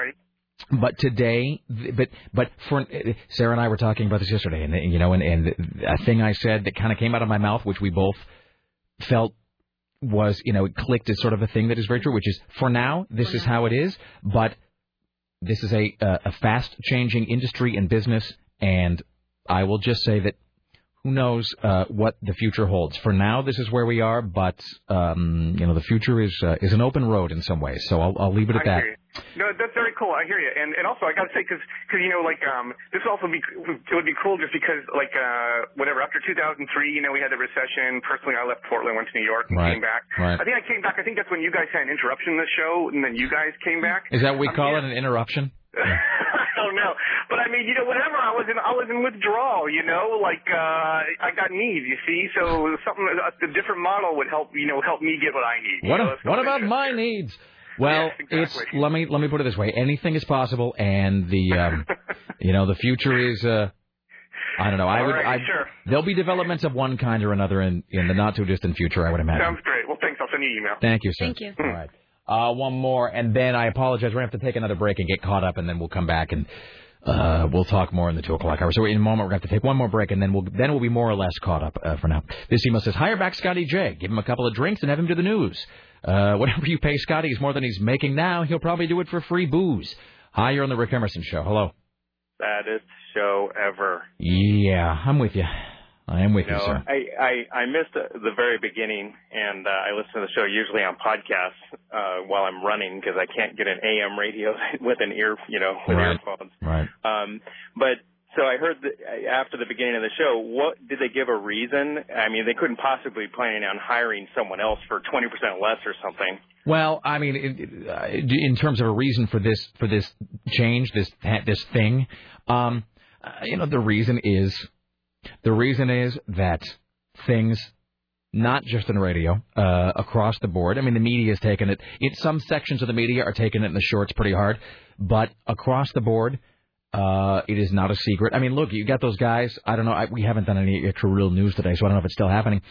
But today, but but for Sarah and I were talking about this yesterday, and you know, and, and a thing I said that kind of came out of my mouth, which we both felt was, you know, it clicked as sort of a thing that is very true, which is for now, this is how it is, but this is a uh, a, a fast changing industry and business, and I will just say that who knows uh, what the future holds. For now, this is where we are, but um, you know, the future is uh, is an open road in some ways. So I'll I'll leave it at that. No, that's very cool. I hear you. And and also I got to say because cause, you know like um this would also be it would be cool just because like uh whatever after 2003 you know we had the recession. Personally, I left Portland, went to New York, and Right, came back. right. I think I came back. I think that's when you guys had an interruption in the show, and then you guys came back. Is that what we Um, call yeah. it an interruption? I don't know, but I mean, you know, whenever I was in, I was in withdrawal. You know, like uh I got needs. You see, so something a, a different model would help. You know, help me get what I need. What you know, a- what about my needs? Well, it's let me let me put it this way: anything is possible, and the um, you know the future is. Uh, I don't know. I would. Alrighty, I, sure. There'll be developments of one kind or another in in the not too distant future. I would imagine. Sounds great. Well, thanks. I'll send you an email. Thank you, sir. Thank you. All right. Uh, one more, and then I apologize. We're gonna have to take another break and get caught up, and then we'll come back and uh, we'll talk more in the two o'clock hour. So in a moment, we're gonna have to take one more break, and then we'll then we'll be more or less caught up uh, for now. This email says, "Hire back Scotty J. Give him a couple of drinks and have him do the news. Uh, whatever you pay Scotty is more than he's making now. He'll probably do it for free booze." Hi, you're on the Rick Emerson show. Hello. saddest show ever. Yeah, I'm with you. I am with you, know, sir. I, I I missed the, the very beginning, and uh, I listen to the show usually on podcasts uh, while I'm running because I can't get an AM radio with an ear, you know, with Right. earphones. Right. Um, but so I heard that after the beginning of the show, what did they give a reason? I mean, they couldn't possibly plan on hiring someone else for 20% less or something. Well, I mean, in, uh, in terms of a reason for this for this change, this this thing, um, uh, you know, the reason is the reason is that things, not just in radio, uh, across the board. I mean, the media is taking it. In some sections of the media are taking it in the shorts pretty hard, but across the board. Uh, it is not a secret. I mean, look, you got those guys. I don't know. I, we haven't done any extra real news today, so I don't know if it's still happening.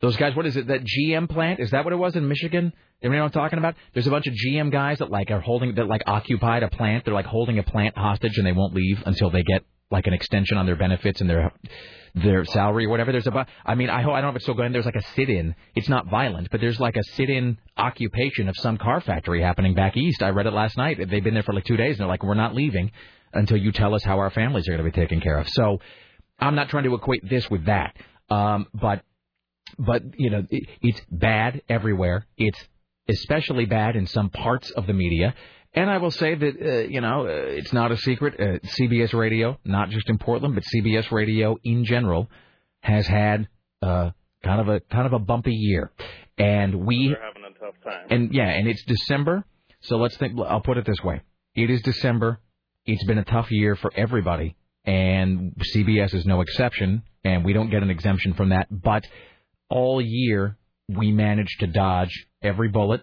Those guys, what is it? That GM plant? Is that what it was in Michigan? You know what I'm talking about? There's a bunch of GM guys that like are holding that like occupied a plant. They're like holding a plant hostage and they won't leave until they get like an extension on their benefits and their their salary or whatever. There's a I mean, I hope I don't know if it's still going. There's like a sit-in. It's not violent, but there's like a sit-in occupation of some car factory happening back east. I read it last night. They've been there for like two days and they're like, we're not leaving until you tell us how our families are going to be taken care of. So I'm not trying to equate this with that. Um, but but you know it, it's bad everywhere. It's especially bad in some parts of the media. And I will say that uh, you know uh, it's not a secret. Uh, CBS Radio, not just in Portland, but CBS Radio in general, has had uh, kind of a kind of a bumpy year. And we They're having a tough time. and yeah, and it's December. So let's think. I'll put it this way: it is December. It's been a tough year for everybody, and CBS is no exception. And we don't get an exemption from that. But all year we managed to dodge every bullet.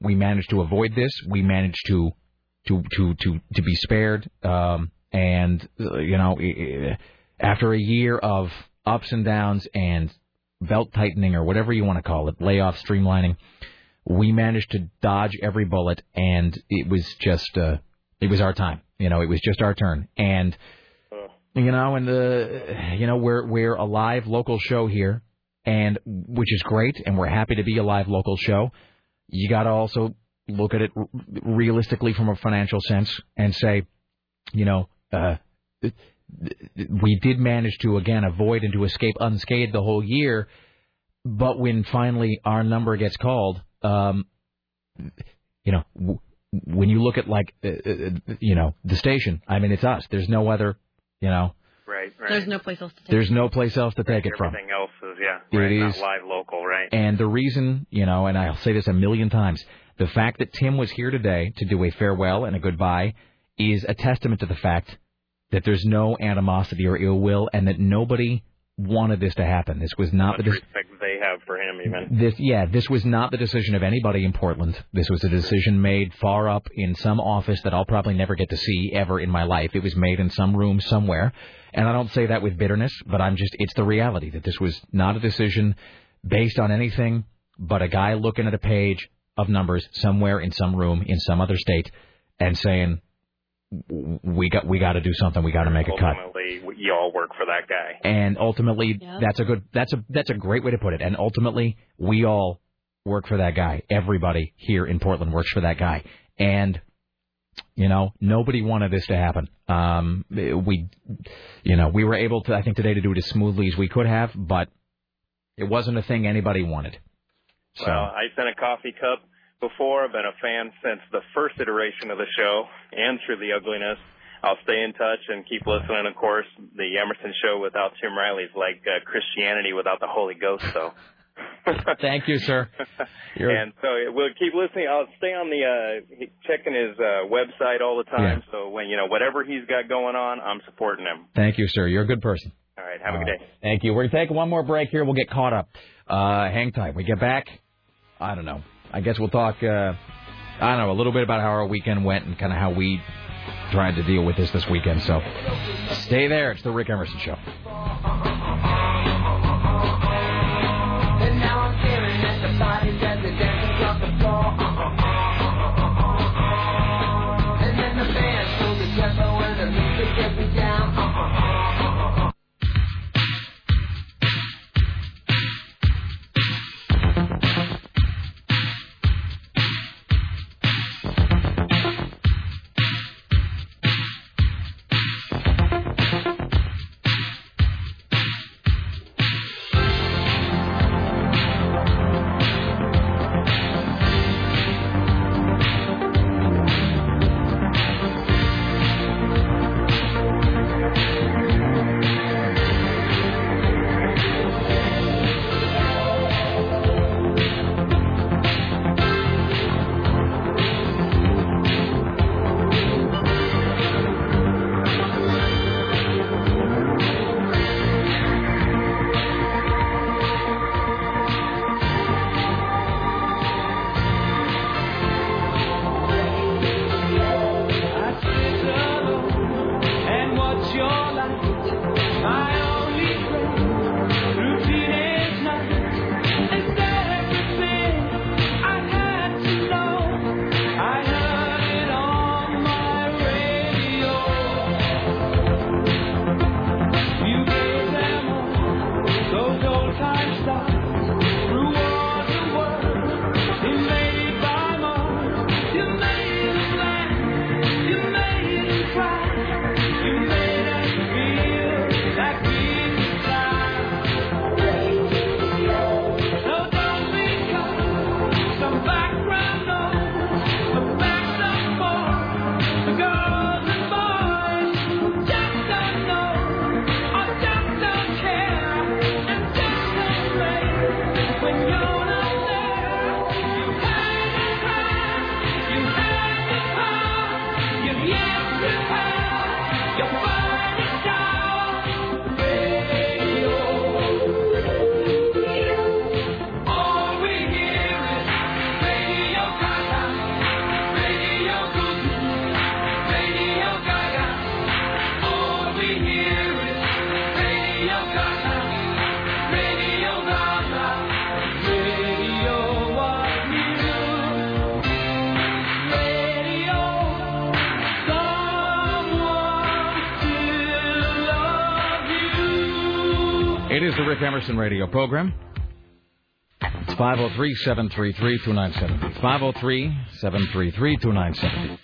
We managed to avoid this. We managed to to to to to be spared. Um, and uh, you know, after a year of ups and downs and belt tightening or whatever you want to call it, layoff, streamlining, we managed to dodge every bullet, and it was just uh, it was our time. You know, it was just our turn, and you know, and the you know we're we're a live local show here, and which is great, and we're happy to be a live local show. You got to also look at it realistically from a financial sense and say, you know, uh, we did manage to again avoid and to escape unscathed the whole year, but when finally our number gets called, um, you know, w- when you look at like, uh, uh, you know, the station, I mean, it's us. There's no other, you know, Right, right. There's no place else to take there's no place else to take it from. Everything else is, yeah, It right, is- not live local, right? And the reason, you know, and I'll say this a million times, the fact that Tim was here today to do a farewell and a goodbye is a testament to the fact that there's no animosity or ill will and that nobody wanted this to happen. This was not the Much de- respect they have for him, even. this yeah, this was not the decision of anybody in Portland. This was a decision made far up in some office that I'll probably never get to see ever in my life. It was made in some room somewhere. And I don't say that with bitterness, but I'm just it's the reality that this was not a decision based on anything but a guy looking at a page of numbers somewhere in some room in some other state and saying, we got we got to do something. We got to make a cut. Ultimately, you all work for that guy. And ultimately, that's a good that's a that's a great way to put it. And ultimately, we all work for that guy. Everybody here in Portland works for that guy. And you know, nobody wanted this to happen. Um, we, you know, we were able to, I think, today to do it as smoothly as we could have, but it wasn't a thing anybody wanted. So, Well, I sent a coffee cup before. I've been a fan since the first iteration of the show and through the ugliness. I'll stay in touch and keep listening. Of course, the Emerson show without Tim Riley is like uh, Christianity without the Holy Ghost, though. Thank you, sir. You're- and so we'll keep listening. I'll stay on the uh checking his uh website all the time. So when you know whatever he's got going on, I'm supporting him. Thank you, sir. You're a good person. All right, have a good day. Thank you. We're going to take one more break here. We'll get caught up. Uh, hang tight. We get back. I don't know. I guess we'll talk. Uh, I don't know a little bit about how our weekend went and kind of how we tried to deal with this this weekend. So stay there. It's the Rick Emerson Show. Bodies as they're dancing across the floor. And is the Rick Emerson radio program. It's 503 733 2970. 503 733 2970.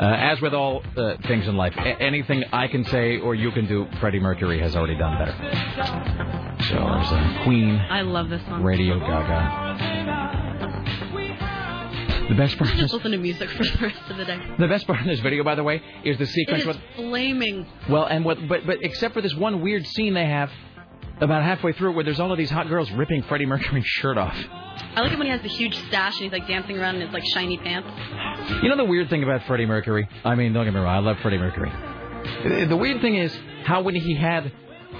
As with all uh, things in life, a- anything I can say or you can do, Freddie Mercury has already done better. So there's uh, Queen, I love this song. Radio Gaga. The best part, just listen to music for the rest of the day. the best part of this video, by the way, is the sequence. is with, flaming. well, and what, but but except for this one weird scene they have about halfway through where there's all of these hot girls ripping Freddie Mercury's shirt off. I like it when he has the huge stash and he's like dancing around in his like shiny pants. You know the weird thing about Freddie Mercury? I mean, don't get me wrong, I love Freddie Mercury. The weird thing is how when he had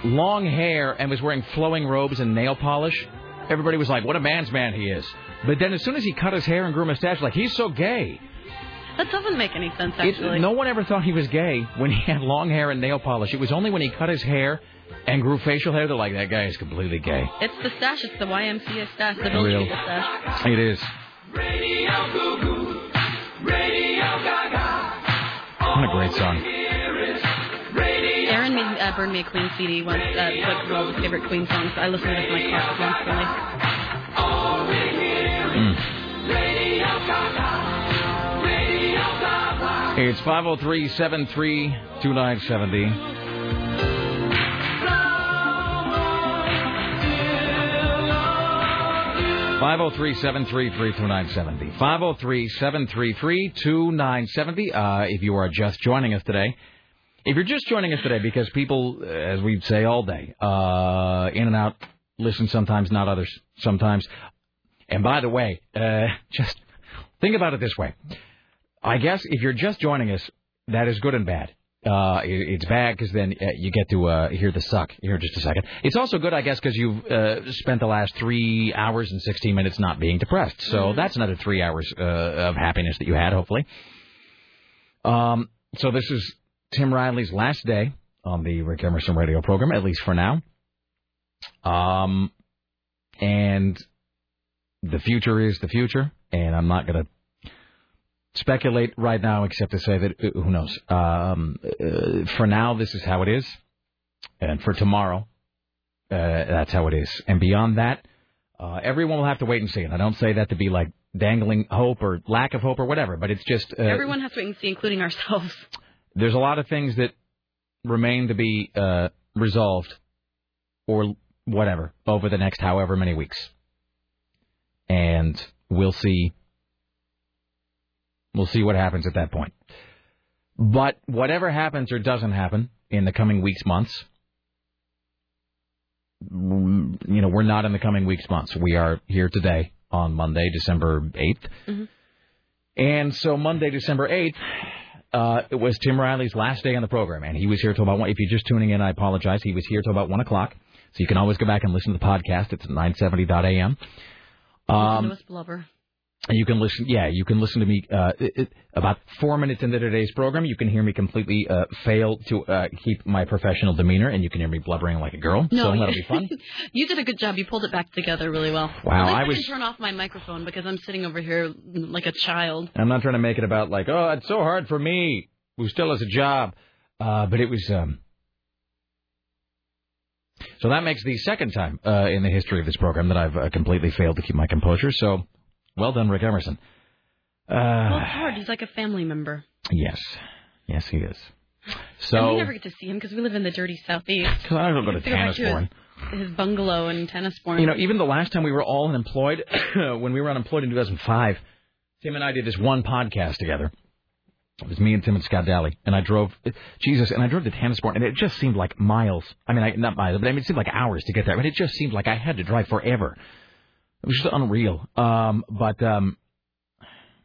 long hair and was wearing flowing robes and nail polish, everybody was like, what a man's man he is. But then as soon as he cut his hair and grew a mustache, like, he's so gay. That doesn't make any sense It, actually. no one ever thought he was gay when he had long hair and nail polish. It was only when he cut his hair and grew facial hair they're like, that guy is completely gay. It's the stash. It's the YMCA stash. The Bill Real. Gates stash. It is. Radio Goo Goo, Radio Gaga. What a great song. Aaron made, uh, burned me a Queen CD once, uh, like all his favorite Queen songs. I listened to it in my car constantly. It's 503 73 2970. 503-733-2970. 503-733-2970. Uh, if you are just joining us today, if you're just joining us today, because people, as we say all day, uh, in and out, listen sometimes, not others sometimes. And by the way, uh, just think about it this way. I guess if you're just joining us, that is good and bad. Uh, it- it's bad because then uh, you get to uh, hear the suck here in just a second. It's also good, I guess, because you've uh, spent the last three hours and 16 minutes not being depressed. So that's another three hours uh, of happiness that you had, hopefully. Um, so this is Tim Riley's last day on the Rick Emerson radio program, at least for now. Um, and the future is the future, and I'm not going to speculate right now except to say that uh, who knows. Um, uh, for now, this is how it is, and for tomorrow, uh, that's how it is. And beyond that, uh, everyone will have to wait and see. And I don't say that to be like dangling hope or lack of hope or whatever, but it's just uh, Everyone has to wait and see, including ourselves. there's a lot of things that remain to be uh, resolved or whatever over the next however many weeks. And we'll see we'll see what happens at that point. But whatever happens or doesn't happen in the coming weeks, months, you know, we're not in the coming weeks, months. We are here today on Monday, December 8th. Mhm. And so Monday, December 8th, uh, it was Tim Riley's last day on the program, and he was here till about one. If you're just tuning in, I apologize. He was here till about one o'clock, so you can always go back and listen to the podcast. It's at 970.am. Listen Um, blubber. And you can listen, yeah, you can listen to me uh, it, it, about four minutes into today's program. You can hear me completely uh, fail to uh, keep my professional demeanor, and you can hear me blubbering like a girl. No, so that'll be fun. you did a good job. You pulled it back together really well. Wow, I I was- can turn off my microphone because I'm sitting over here like a child. I'm not trying to make it about like, oh, it's so hard for me who still has a job, uh, but it was. Um... So that makes the second time uh, in the history of this program that I've uh, completely failed to keep my composure. So, well done, Rick Emerson. well, Uh, it's hard. He's like a family member. yes, yes, he is. and we never get to see him because we live in the dirty southeast. 'Cause I don't go to We have go back Tanasbourne. his, his bungalow in Tanasbourne. You know, even the last time we were all unemployed, when we were unemployed in 2005, Tim and I did this one podcast together. It was me and Tim and Scott Daly, and I drove, Jesus, and I drove to Tannisport, and it just seemed like miles. I mean, I, not miles, but I mean, it seemed like hours to get there. But it just seemed like I had to drive forever. It was just unreal. Um, but um,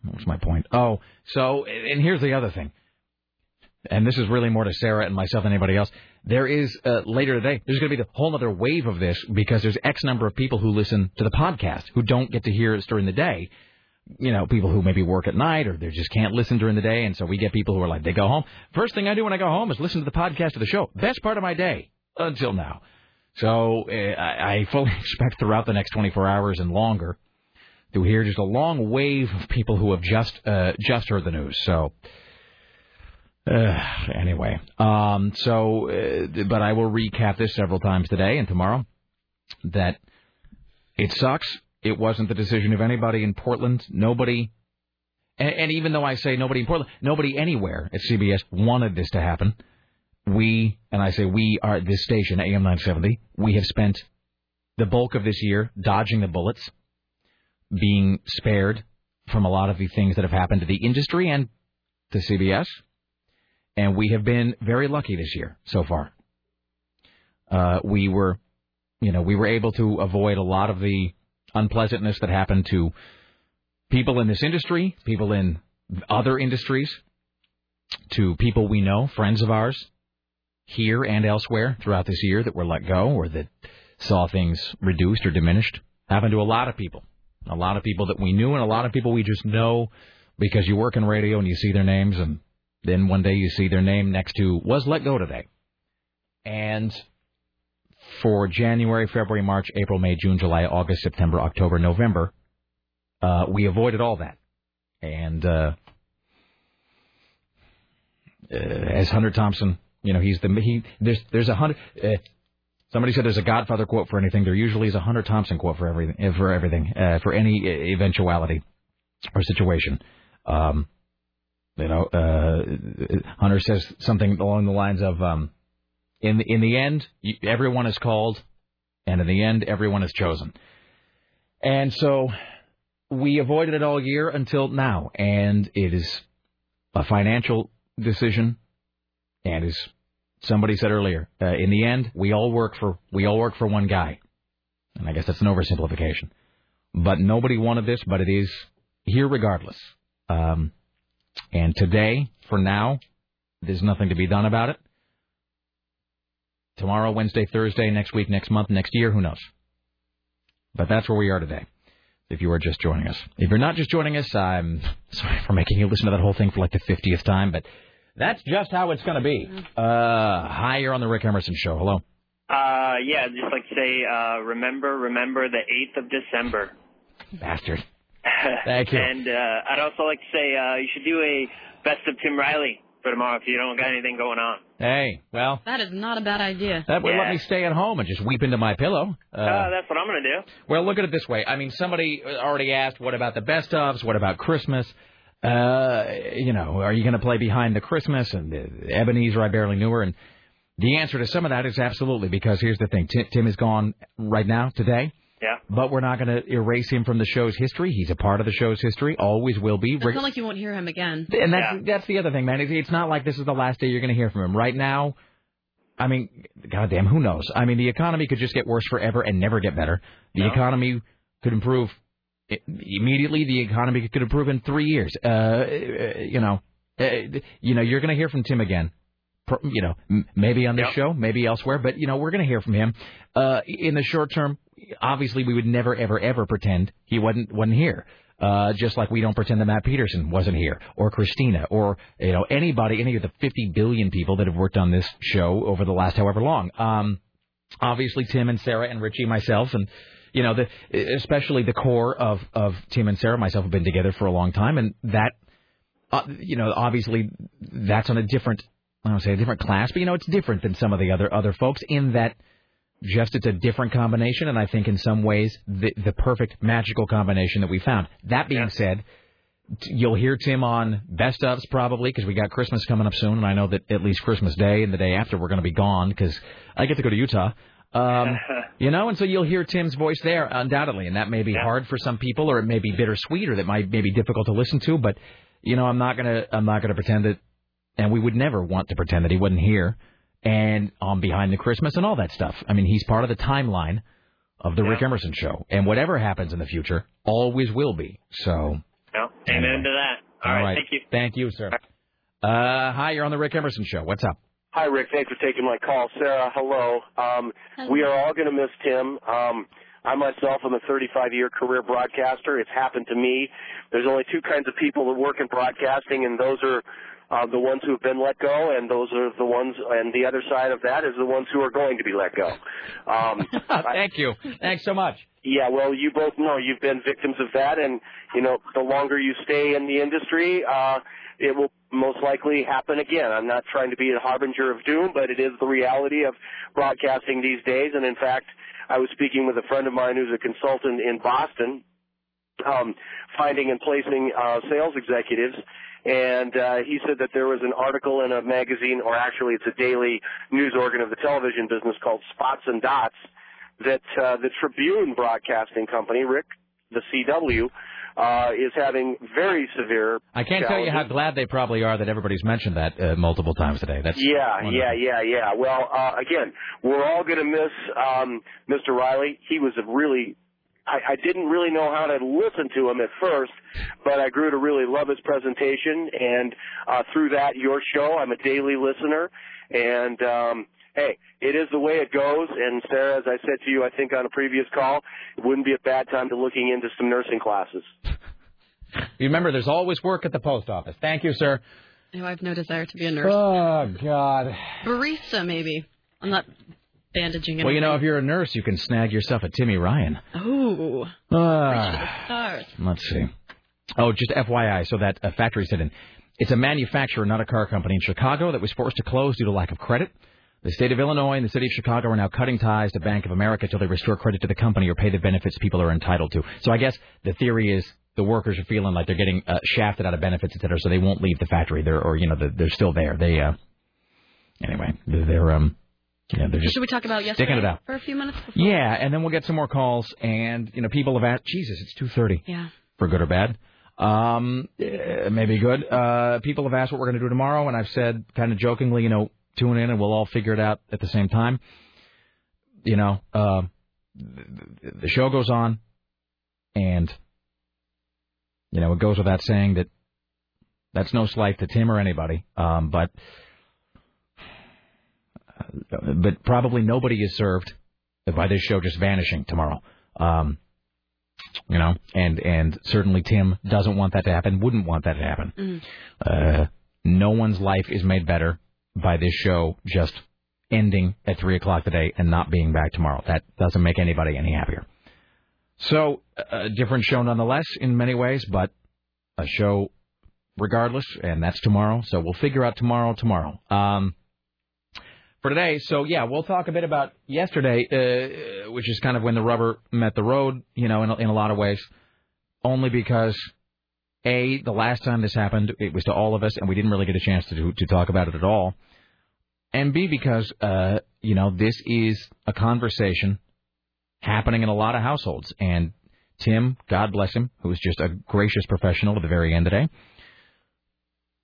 what was my point? Oh, so and here's the other thing, and this is really more to Sarah and myself than anybody else. There is uh, later today. There's going to be the whole other wave of this because there's X number of people who listen to the podcast who don't get to hear us during the day. You know, people who maybe work at night or they just can't listen during the day, and so we get people who are like, they go home. First thing I do when I go home is listen to the podcast of the show. Best part of my day until now. So uh, I fully expect throughout the next 24 hours and longer to hear just a long wave of people who have just uh, just heard the news. So uh, anyway, um, so uh, but I will recap this several times today and tomorrow. That it sucks. It wasn't the decision of anybody in Portland. Nobody, and, and even though I say nobody in Portland, nobody anywhere at CBS wanted this to happen. We, and I say we are at this station, AM 970. We have spent the bulk of this year dodging the bullets, being spared from a lot of the things that have happened to the industry and to CBS. And we have been very lucky this year so far. Uh, we were, you know, we were able to avoid a lot of the unpleasantness that happened to people in this industry, people in other industries, to people we know, friends of ours, here and elsewhere throughout this year that were let go or that saw things reduced or diminished. Happened to a lot of people. A lot of people that we knew and a lot of people we just know because you work in radio and you see their names and then one day you see their name next to was let go today. And for January, February, March, April, May, June, July, August, September, October, November, uh, we avoided all that. And uh, uh, as Hunter Thompson, you know, he's the he. There's there's a Hunter. Uh, somebody said there's a Godfather quote for anything. There usually is a Hunter Thompson quote for everything. uh, For everything. Uh, for any eventuality or situation. Um, you know, uh, Hunter says something along the lines of, um, "In the, in the end, everyone is called, and in the end, everyone is chosen." And so we avoided it all year until now, and it is a financial decision, and as somebody said earlier, uh, in the end, we all work for we all work for one guy, and I guess that's an oversimplification. But nobody wanted this, but it is here regardless. Um, and today, for now, there's nothing to be done about it. Tomorrow, Wednesday, Thursday, next week, next month, next year, who knows? But that's where we are today. If you are just joining us, if you're not just joining us, I'm sorry for making you listen to that whole thing for like the 50th time, but that's just how it's going to be. Uh, hi, you're on the Rick Emerson Show. Hello. Uh, yeah, just like to say, uh, remember, remember the 8th of December. Bastard. Thank you. and, uh, I'd also like to say, uh, you should do a best of Tim Riley for tomorrow if you don't got anything going on. Hey, well, That is not a bad idea. that would let me stay at home and just weep into my pillow. Uh, Uh, that's what I'm gonna do. Well, look at it this way. I mean, somebody already asked, what about the best ofs? What about Christmas? Uh, you know, are you going to play behind the Christmas and the Ebenezer? I barely knew her. And the answer to some of that is absolutely because here's the thing: Tim, Tim is gone right now today. Yeah. But we're not going to erase him from the show's history. He's a part of the show's history. Always will be. It's not like you won't hear him again. And that's that's the other thing, man. It's, it's not like this is the last day you're going to hear from him. Right now, I mean, goddamn, who knows? I mean, the economy could just get worse forever and never get better. The economy could improve immediately. The economy could improve in three years. Uh, uh, you know, uh, you know, you're going to hear from Tim again. You know, maybe on this show, maybe elsewhere, but you know, we're going to hear from him. Uh, in the short term, obviously, we would never, ever, ever pretend he wasn't wasn't here. Uh, just like we don't pretend that Matt Peterson wasn't here, or Christina, or you know anybody, any of the 50 billion people that have worked on this show over the last however long. Um, obviously, Tim and Sarah and Richie, myself, and you know the especially the core of of Tim and Sarah, myself have been together for a long time, and that uh, you know obviously that's on a different I don't say a different class, but you know it's different than some of the other other folks in that just it's a different combination, and I think in some ways the the perfect magical combination that we found. That being said, you'll hear Tim on best ofs probably because we got Christmas coming up soon, and I know that at least Christmas Day and the day after we're going to be gone because I get to go to Utah. Um, you know, and so you'll hear Tim's voice there undoubtedly, and that may be hard for some people, or it may be bittersweet, or that might may be difficult to listen to. But you know, I'm not gonna I'm not gonna pretend that, and we would never want to pretend that he wasn't here and on behind the Christmas and all that stuff. I mean, he's part of the timeline of the Rick Emerson show, and whatever happens in the future, always will be. So, No, amen to that. all right, right, thank you. thank you, sir. Uh, hi, you're on the Rick Emerson show. What's up? Hi, Rick. Thanks for taking my call. Sarah, hello. Um, we are all going to miss Tim. Um, I myself am a 35 year career broadcaster. It's happened to me. There's only two kinds of people that work in broadcasting, and those are uh, the ones who have been let go, and those are the ones, and the other side of that is the ones who are going to be let go. Um, Thank you. Thanks so much. yeah, well, you both know you've been victims of that, and you know the longer you stay in the industry, uh, it will most likely happen again. I'm not trying to be a harbinger of doom, but it is the reality of broadcasting these days. And in fact, I was speaking with a friend of mine who's a consultant in Boston, um, finding and placing uh, sales executives. And uh, he said that there was an article in a magazine, or actually it's a daily news organ of the television business called Spots and Dots, that uh, the Tribune Broadcasting Company, Rick, the CW, uh, is having very severe. I can't tell you how glad they probably are that everybody's mentioned that uh, multiple times today. That's yeah, wonderful. yeah, yeah, yeah. Well, uh, again, we're all going to miss um, Mr. Riley. He was a really. I, I didn't really know how to listen to him at first, but I grew to really love his presentation, and uh, through that, your show. I'm a daily listener, and um, hey, it is the way it goes. And Sarah, as I said to you, I think on a previous call, it wouldn't be a bad time to looking into some nursing classes. Remember, there's always work at the post office. Thank you, sir. No, I have no desire to be a nurse. Oh God. Barista, maybe. I'm not bandaging anything. Well, you know, if you're a nurse, you can snag yourself a Timmy Ryan. Oh, Ah. stars. Let's see. Oh, just FYI, so that uh, factory sit-in. It's a manufacturer, not a car company in Chicago that was forced to close due to lack of credit. The state of Illinois and the city of Chicago are now cutting ties to Bank of America until they restore credit to the company or pay the benefits people are entitled to. So I guess the theory is the workers are feeling like they're getting uh, shafted out of benefits, et cetera, so they won't leave the factory. They're or you know they're, they're still there. They uh, anyway they're, um yeah they're just Should we talk about sticking yesterday it out. for a few minutes? Yeah, and then we'll get some more calls, and you know people have asked. Jesus, it's two thirty. Yeah. For good or bad. Um, eh, maybe good. Uh, people have asked what we're going to do tomorrow, and I've said kind of jokingly, you know, tune in and we'll all figure it out at the same time. You know, uh, the, the show goes on, and you know it goes without saying that that's no slight to Tim or anybody. Um, but but probably nobody is served by this show just vanishing tomorrow. Um, you know, and and certainly Tim doesn't want that to happen. Wouldn't want that to happen. Mm. Uh, no one's life is made better by this show just ending at three o'clock today and not being back tomorrow. That doesn't make anybody any happier. So a different show nonetheless in many ways, but a show regardless, and that's tomorrow. So we'll figure out tomorrow tomorrow. Um, for today, so yeah, we'll talk a bit about yesterday, uh, which is kind of when the rubber met the road, you know, in in a lot of ways, only because a the last time this happened, it was to all of us, and we didn't really get a chance to to talk about it at all, and b because uh, you know this is a conversation happening in a lot of households, and Tim, God bless him, who was just a gracious professional to the very end today.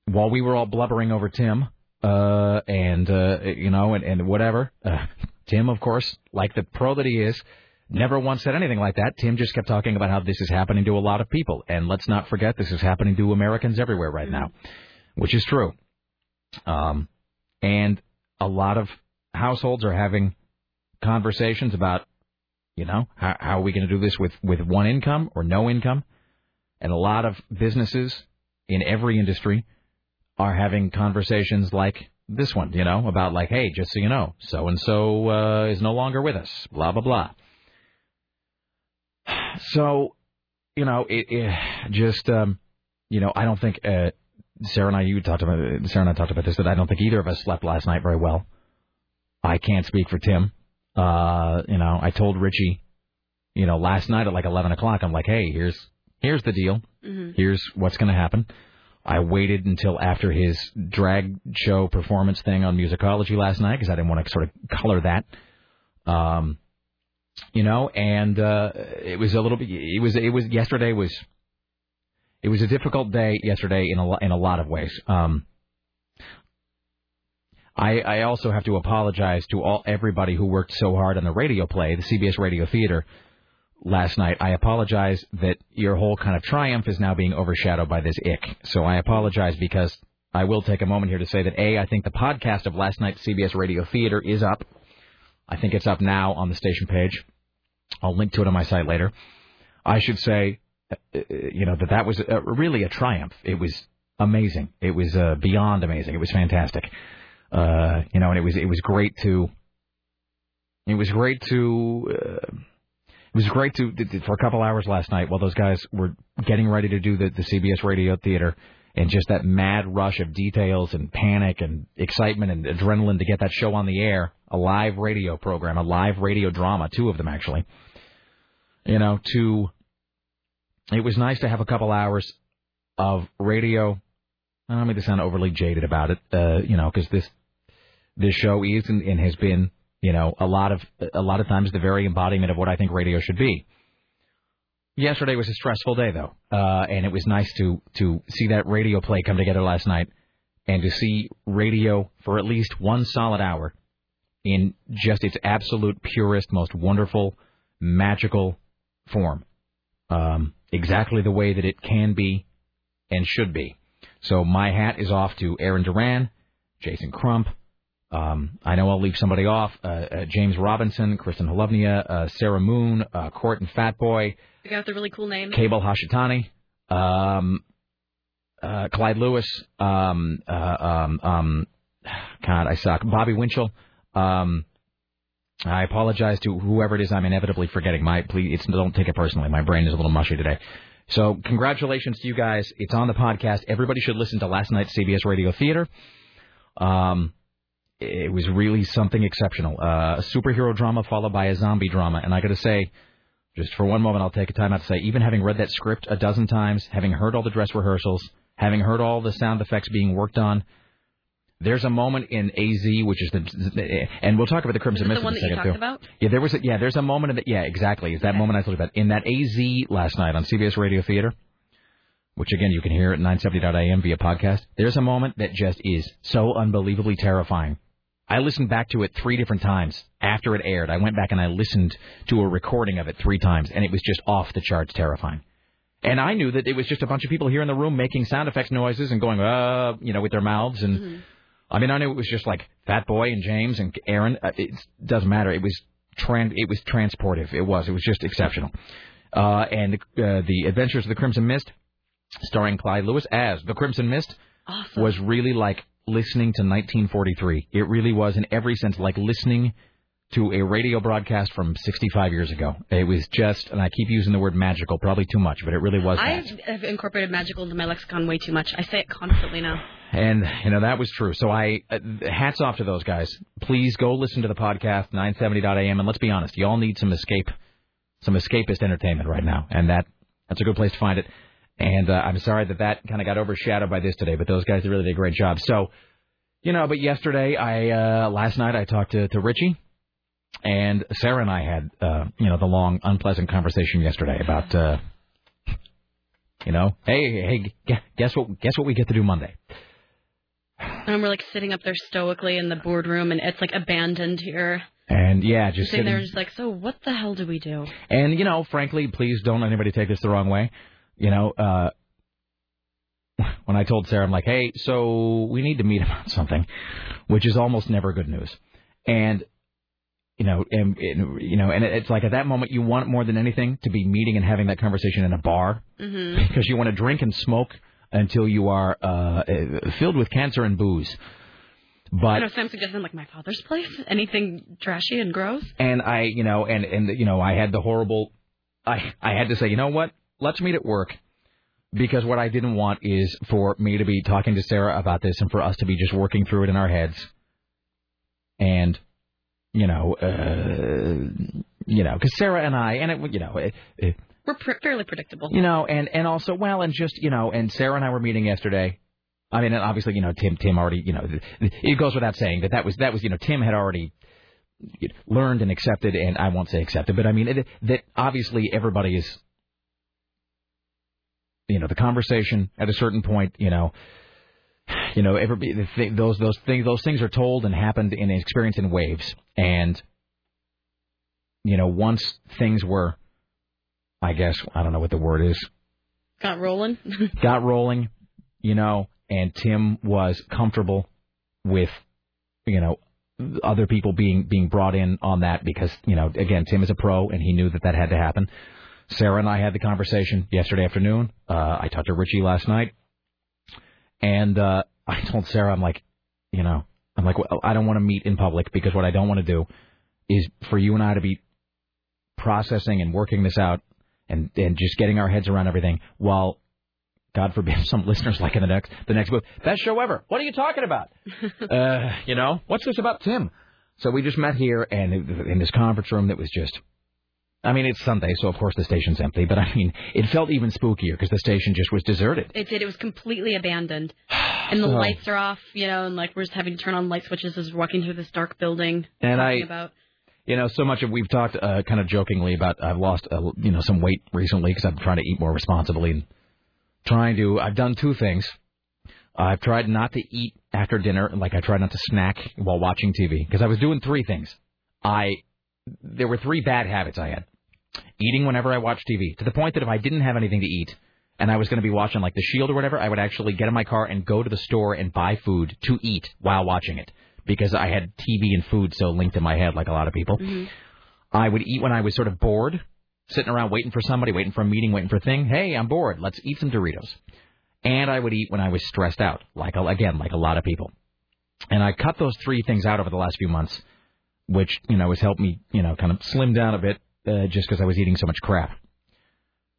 While we were all blubbering over Tim, uh, and uh, you know, and, and whatever. Uh, Tim, of course, like the pro that he is, never once said anything like that. Tim just kept talking about how this is happening to a lot of people, and let's not forget this is happening to Americans everywhere right now, which is true. Um, and a lot of households are having conversations about, you know, how, how are we going to do this with with one income or no income, and a lot of businesses in every industry are having conversations like this one, you know, about like, hey, just so you know, so and so is no longer with us, blah blah blah. So, you know, it, it just, um, you know, I don't think uh, Sarah and I, you talked about Sarah and I talked about this that I don't think either of us slept last night very well. I can't speak for Tim. Uh, you know, I told Richie, you know, last night at like eleven o'clock, I'm like, hey, here's here's the deal. Mhm. Here's what's going to happen. I waited until after his drag show performance thing on Musicology last night because I didn't want to sort of color that. Um, you know, and uh, it was a little bit. It was. It was yesterday was. It was a difficult day yesterday in a in a lot of ways. Um, I I also have to apologize to all everybody who worked so hard on the radio play, the CBS Radio Theater last night. I apologize that your whole kind of triumph is now being overshadowed by this ick. So I apologize because I will take a moment here to say that A, I think the podcast of last night's CBS Radio Theater is up. I think it's up now on the station page. I'll link to it on my site later. I should say, uh, uh, you know, that that was uh really a triumph. It was amazing. It was uh, beyond amazing. It was fantastic. Uh, you know, and it was it was great to. It was great to. Uh, it was great to for a couple hours last night while those guys were getting ready to do the, the CBS Radio Theater, and just that mad rush of details and panic and excitement and adrenaline to get that show on the air, a live radio program, a live radio drama, two of them actually. You know, to it was nice to have a couple hours of radio. I don't mean to sound overly jaded about it, uh, you know, because this this show is and, and has been, you know, a lot of a lot of times the very embodiment of what I think radio should be. Yesterday was a stressful day though, uh, and it was nice to to see that radio play come together last night, and to see radio for at least one solid hour in just its absolute purest, most wonderful, magical form, um, exactly the way that it can be and should be. So my hat is off to Aaron Duran, Jason Crump. Um, I know I'll leave somebody off. Uh, uh, James Robinson, Kristen Holovnia, uh, Sarah Moon, uh, Court and Fatboy, Guy with the really cool name. Cable Hashitani, um, uh, Clyde Lewis, um, uh, um, um, God, I suck. Bobby Winchell. Um, I apologize to whoever it is I'm inevitably forgetting. My please, it's, don't take it personally. My brain is a little mushy today. So congratulations to you guys. It's on the podcast. Everybody should listen to last night's CBS Radio Theater. Um, it was really something exceptional. Uh, a superhero drama followed by a zombie drama, and I got to say, just for one moment, I'll take a time out to say, even having read that script a dozen times, having heard all the dress rehearsals, having heard all the sound effects being worked on, there's a moment in AZ, which is the, and we'll talk about the Crimson Is Mist it the one in a that you second talked too. about? Yeah, there was a, yeah, there's a moment in the, yeah, exactly. It's that moment I told you about in that AZ last night on CBS Radio Theater, which again you can hear at 970.am via podcast. There's a moment that just is so unbelievably terrifying. I listened back to it three different times after it aired. I went back and I listened to a recording of it three times, and it was just off the charts terrifying. And I knew that it was just a bunch of people here in the room making sound effects noises and going, uh, you know, with their mouths. And I mean, I knew it was just like Fat Boy and James and Aaron. Uh, It doesn't matter. It was trans. it was transportive. It was. It was just exceptional. Uh, and uh, the Adventures of the Crimson Mist, starring Clyde Lewis as the Crimson Mist, was really like listening to 1943. It really was, in every sense, like listening to a radio broadcast from 65 years ago. It was just, and I keep using the word magical, probably too much, but it really was. I have incorporated magical into my lexicon way too much. I say it constantly now. And you know that was true. So I uh, hats off to those guys. Please go listen to the podcast 970.am and let's be honest, you all need some escape, some escapist entertainment right now, and that that's a good place to find it. And uh, I'm sorry that that kind of got overshadowed by this today, but those guys really did a great job. So, you know, but yesterday I uh, last night I talked to to Richie. And Sarah and I had, uh, you know, the long, unpleasant conversation yesterday about, uh, you know, hey, hey, guess what? Guess what we get to do Monday? And we're like sitting up there stoically in the boardroom, and it's like abandoned here. And yeah, just sitting there, sitting- just like, so what the hell do we do? And you know, frankly, please don't anybody take this the wrong way. You know, uh when I told Sarah, I'm like, hey, so we need to meet about something, which is almost never good news. And you know, and, and you know, and it's like at that moment you want more than anything to be meeting and having that conversation in a bar Mm-hmm. because you want to drink and smoke until you are uh filled with cancer and booze. But I know Sam suggested like my father's place. Anything trashy and gross? and I, you know, and and you know, I had the horrible. I I had to say, you know what? Let's meet at work, because what I didn't want is for me to be talking to Sarah about this and for us to be just working through it in our heads. And, you know, uh, you know, because Sarah and I, and it, you know, it, it, We're pr- fairly predictable. you know, and and also, well, and just you know, and Sarah and I were meeting yesterday. I mean, and obviously, you know, Tim Tim already, you know, it goes without saying that that was that was you know Tim had already learned and accepted, and I won't say accepted, but I mean it, that obviously everybody is, you know, the conversation at a certain point, you know. You know, thing, those those things those things are told and happened in experience in waves, and you know, once things were, I guess I don't know what the word is, Got rolling. got rolling, you know, and Tim was comfortable with, you know, other people being being brought in on that because, you know, again, Tim is a pro and he knew that that had to happen. Sarah and I had the conversation yesterday afternoon. Uh, I talked to Richie last night, and uh, I told Sarah, I'm like, you know, I'm like, well, I don't want to meet in public because what I don't want to do is for you and I to be processing and working this out and and just getting our heads around everything while God forbid some listeners like in the next the next book best show ever. What are you talking about? uh, you know what's this about Tim? So we just met here and in this conference room that was just. I mean, it's Sunday, so of course the station's empty. But I mean, it felt even spookier because the station just was deserted. It did. It was completely abandoned, and the Oh. lights are off. You know, and like we're just having to turn on light switches as we're walking through this dark building. And I- about You know, so much of we've talked uh, kind of jokingly about I've lost uh, you know some weight recently because I'm trying to eat more responsibly and trying to. I've done two things. I've tried not to eat after dinner, like I tried not to snack while watching TV because I was doing three things. I there were three bad habits I had. Eating whenever I watch TV to the point that if I didn't have anything to eat and I was going to be watching like The Shield or whatever, I would actually get in my car and go to the store and buy food to eat while watching it because I had TV and food so linked in my head like a lot of people. Mm-hmm. I would eat when I was sort of bored, sitting around waiting for somebody, waiting for a meeting, waiting for a thing. Hey, I'm bored. Let's eat some Doritos. And I would eat when I was stressed out, like a- again, like a lot of people. And I cut those three things out over the last few months, which you know has helped me, you know, kind of slim down a bit, uh, just because I was eating so much crap.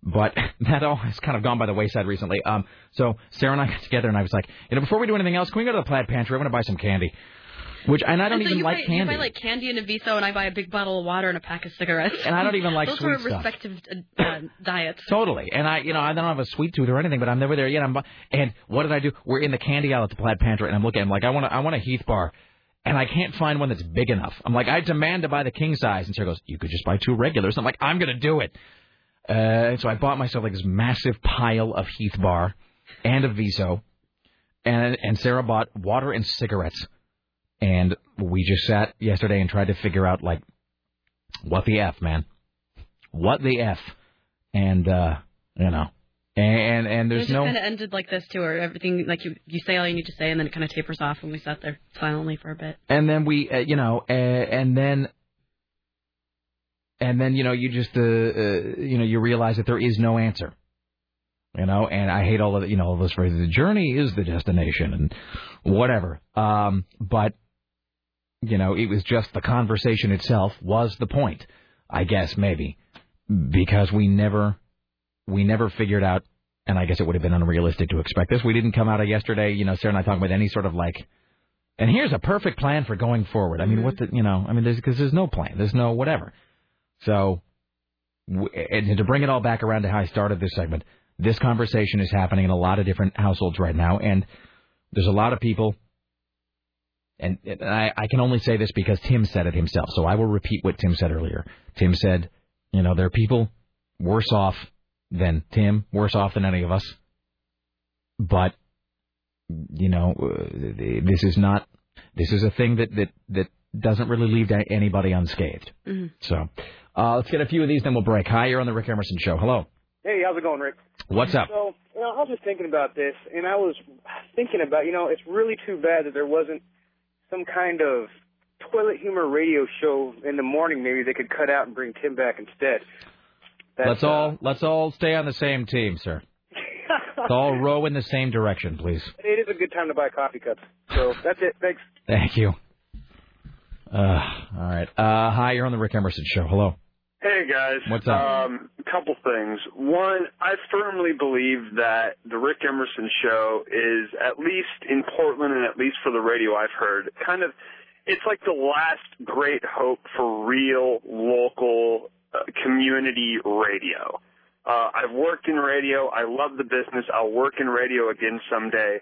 but that all has kind of gone by the wayside recently. Um, so Sarah and I got together, and I was like, you know, before we do anything else, can we go to the Plaid Pantry? I want to buy some candy. Which and I don't and so even like buy, candy. You buy like candy and a Viso, and I buy a big bottle of water and a pack of cigarettes. And I don't even like Those sweet are stuff. respective uh, uh, diets. Totally. And I, you know, I don't have a sweet tooth or anything, but I'm never there yet. I'm, and what did I do? We're in the candy aisle at the Plaid Pantry, and I'm looking. I'm like, I want, a, I want a Heath bar, and I can't find one that's big enough. I'm like, I demand to buy the king size, and Sarah goes, you could just buy two regulars. I'm like, I'm gonna do it. Uh, and so I bought myself like this massive pile of Heath bar and a Viso, and and Sarah bought water and cigarettes, and we just sat yesterday and tried to figure out like, what the f, man, what the f, and uh, you know, and and it there's just no. kind of ended like this too, where everything like you you say all you need to say, and then it kind of tapers off, and we sat there silently for a bit. and then we uh, you know uh, and then and then you know you just uh, uh you know you realize that there is no answer you know and i hate all of the, you know all those phrases the journey is the destination and whatever um but you know it was just the conversation itself was the point i guess maybe because we never we never figured out and i guess it would have been unrealistic to expect this we didn't come out of yesterday you know sarah and i talking about any sort of like and here's a perfect plan for going forward. I mean, what the, you know, I mean, there's because there's no plan, there's no whatever. So, and to bring it all back around to how I started this segment, this conversation is happening in a lot of different households right now, and there's a lot of people. And and I, I can only say this because Tim said it himself, so I will repeat what Tim said earlier. Tim said, you know, there are people worse off than Tim, worse off than any of us, but you know, uh, this is not. This is a thing that that that doesn't really leave anybody unscathed. Mhm. So, uh, let's get a few of these, then we'll break. Hi, you're on the Rick Emerson Show. Hello. Hey, how's it going, Rick? What's up? So, you know, I was just thinking about this, and I was thinking about, you know, it's really too bad that there wasn't some kind of toilet humor radio show in the morning. Maybe they could cut out and bring Tim back instead. That's, let's all let's all stay on the same team, sir. Let's all row in the same direction, please. It is a good time to buy coffee cups. So that's it. Thanks. Thank you. Uh, all right. Uh, hi, you're on the Rick Emerson Show. Hello. Hey guys. What's up? Um, a couple things. One, I firmly believe that the Rick Emerson show is at least in Portland and at least for the radio I've heard, kind of it's like the last great hope for real local uh, community radio. Uh, I've worked in radio. I love the business. I'll work in radio again someday.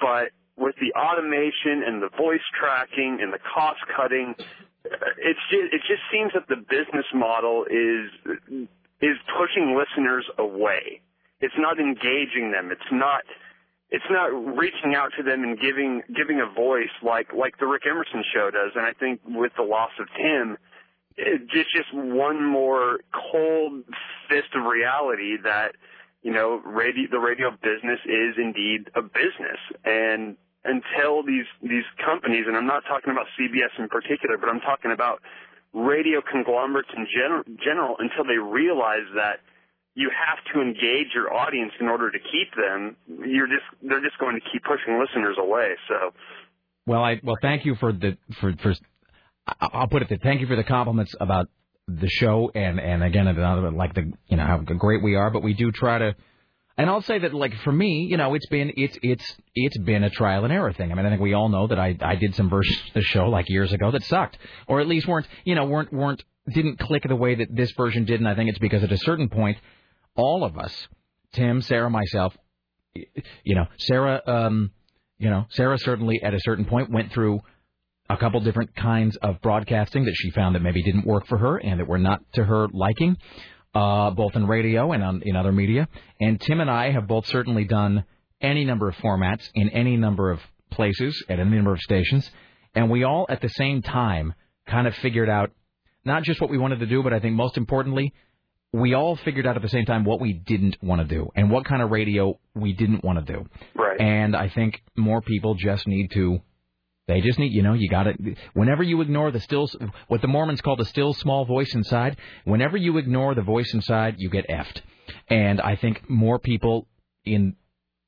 But with the automation and the voice tracking and the cost cutting, it's just, it just seems that the business model is is pushing listeners away. It's not engaging them. It's not it's not reaching out to them and giving giving a voice like like the Rick Emerson show does. And I think with the loss of Tim, it's just one more cold fist of reality that you know radio the radio business is indeed a business and until these these companies and I'm not talking about CBS in particular but I'm talking about radio conglomerates in general, general until they realize that you have to engage your audience in order to keep them you're just they're just going to keep pushing listeners away so Well, I well, thank you for the for for. I'll put it that thank you for the compliments about the show and and again another like the you know how great we are, but we do try to. And I'll say that like for me, you know, it's been it's it's it's been a trial and error thing. I mean, I think we all know that I I did some versions of the show like years ago that sucked, or at least weren't you know weren't weren't didn't click the way that this version did. And I think it's because at a certain point, all of us, Tim, Sarah, myself, you know, Sarah, um, you know, Sarah certainly at a certain point went through a couple different kinds of broadcasting that she found that maybe didn't work for her and that were not to her liking, uh, both in radio and on, in other media. And Tim and I have both certainly done any number of formats in any number of places at any number of stations, and we all at the same time kind of figured out not just what we wanted to do, but I think most importantly, we all figured out at the same time what we didn't want to do and what kind of radio we didn't want to do. Right. And I think more people just need to. They just need, you know, you got to. Whenever you ignore the still, what the Mormons call the still small voice inside, whenever you ignore the voice inside, you get effed. And I think more people in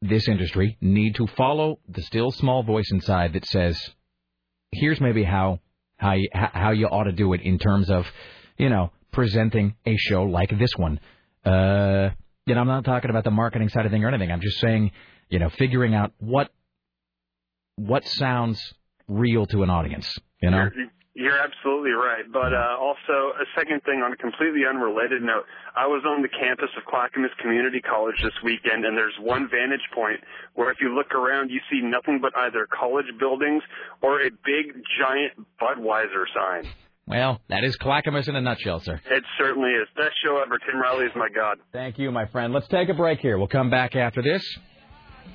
this industry need to follow the still small voice inside that says, here's maybe how how you, how you ought to do it in terms of, you know, presenting a show like this one. Uh, know, I'm not talking about the marketing side of thing or anything. I'm just saying, you know, figuring out what what sounds real to an audience. You know. You're, you're absolutely right. But uh, also, a second thing on a completely unrelated note, I was on the campus of Clackamas Community College this weekend, and there's one vantage point where if you look around, you see nothing but either college buildings or a big, giant Budweiser sign. Well, that is Clackamas in a nutshell, sir. It certainly is. Best show ever. Tim Riley is my god. Thank you, my friend. Let's take a break here. We'll come back after this.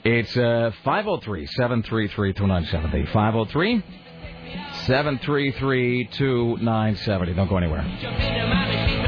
It's uh, 503 733 2970. 503 733 2970. Don't go anywhere.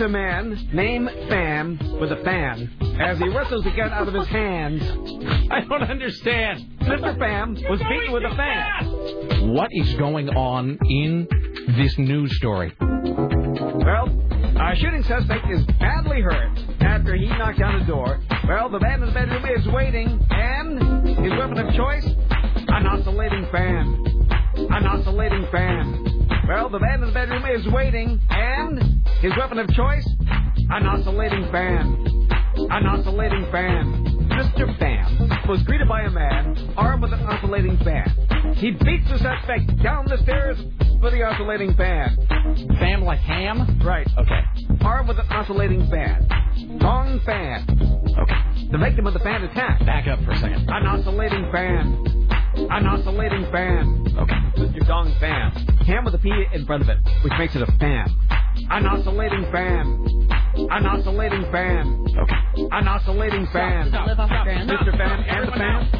A man named Fan with a fan as he wrestles the gun out of his hands. I don't understand. Mr. Fan was beaten with a fan. What is going on in this news story? Well, our shooting suspect is badly hurt after he knocked down a door. Well, the man in the bedroom is waiting, and his weapon of choice, an oscillating fan. An oscillating fan. Well, the man in the bedroom is waiting, and his weapon of choice, an oscillating fan. An oscillating fan. Mr. Fan was greeted by a man armed with an oscillating fan. He beats the suspect down the stairs with the oscillating fan. Fan like ham? Right. Okay. Armed with an oscillating fan. Gong fan. Okay. The victim of the fan attack. Back up for a second. An oscillating fan. An oscillating fan. Okay. Mr. Gong fan. Ham with a P in front of it, which makes it a fan. An oscillating fan. An oscillating fan. Okay. An oscillating fan. Does it live off the ground? Mr. Fan and the fan.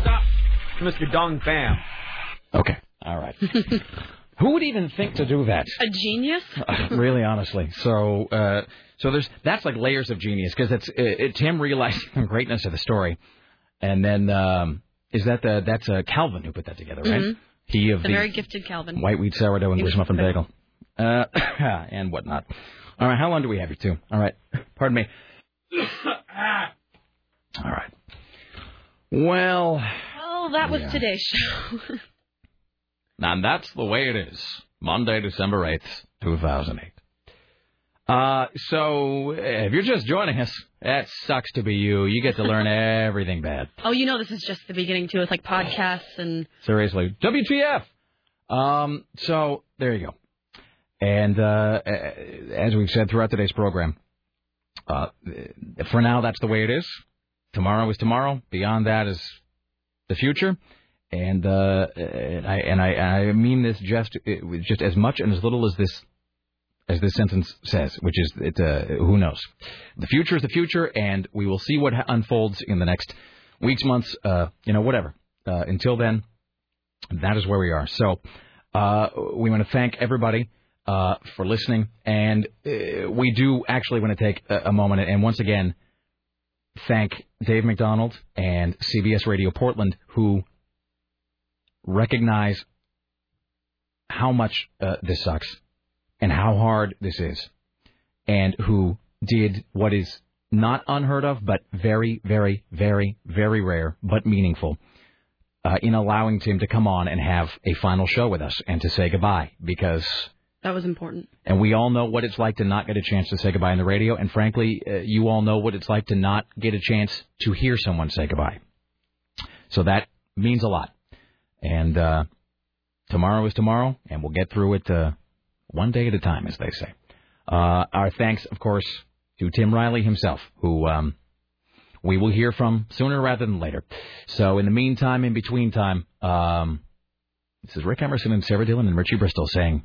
Mr. Dong fan. Okay. All right. Who would even think to do that? A genius? really, honestly. So, uh, so there's that's like layers of genius because it's it, it, Tim realizing the greatness of the story, and then um, is that the that's uh, Calvin who put that together, right? Mhm. He of The the very gifted Calvin. white wheat sourdough and He was English muffin bagel, uh, and whatnot. All right, how long do we have here too? All right, pardon me. All right. Well, Well, that was Yeah. today's show. and that's the way it is. Monday, December eighth, two thousand eight. Uh, so if you're just joining us, that sucks to be you. You get to learn everything bad. oh, you know this is just the beginning too. It's like podcasts and Seriously, WTF? Um, so there you go. And uh, as we've said throughout today's program, uh, for now that's the way it is. Tomorrow is tomorrow. Beyond that is the future. And uh, and I and I, I mean this just just as much and as little as this as this sentence says, which is it. Uh, who knows? The future is the future, and we will see what unfolds in the next weeks, months, uh, you know, whatever. Uh, until then, that is where we are. So uh, we want to thank everybody uh, for listening, and uh, we do actually want to take a, a moment and once again thank Dave McDonald and CBS Radio Portland who recognize how much uh, this sucks and how hard this is, and who did what is not unheard of, but very, very, very, very rare, but meaningful, uh, in allowing Tim to come on and have a final show with us and to say goodbye because. That was important. And we all know what it's like to not get a chance to say goodbye on the radio. And frankly, uh, you all know what it's like to not get a chance to hear someone say goodbye. So that means a lot. And uh, tomorrow is tomorrow, and we'll get through it uh, one day at a time, as they say. Uh, our thanks, of course, to Tim Riley himself, who um, we will hear from sooner rather than later. So in the meantime, in between time, um, this is Rick Emerson and Sarah Dillon and Richie Bristol saying,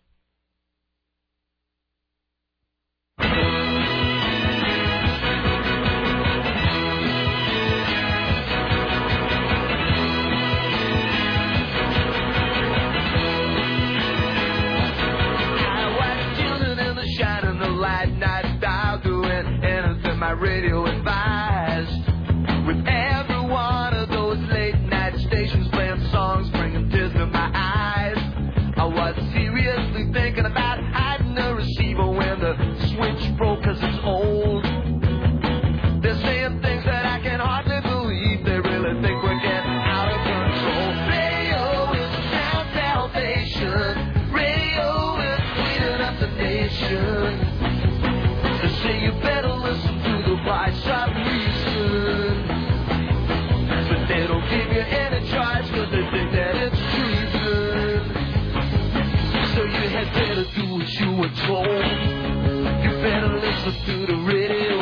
Were told. You better listen to the radio.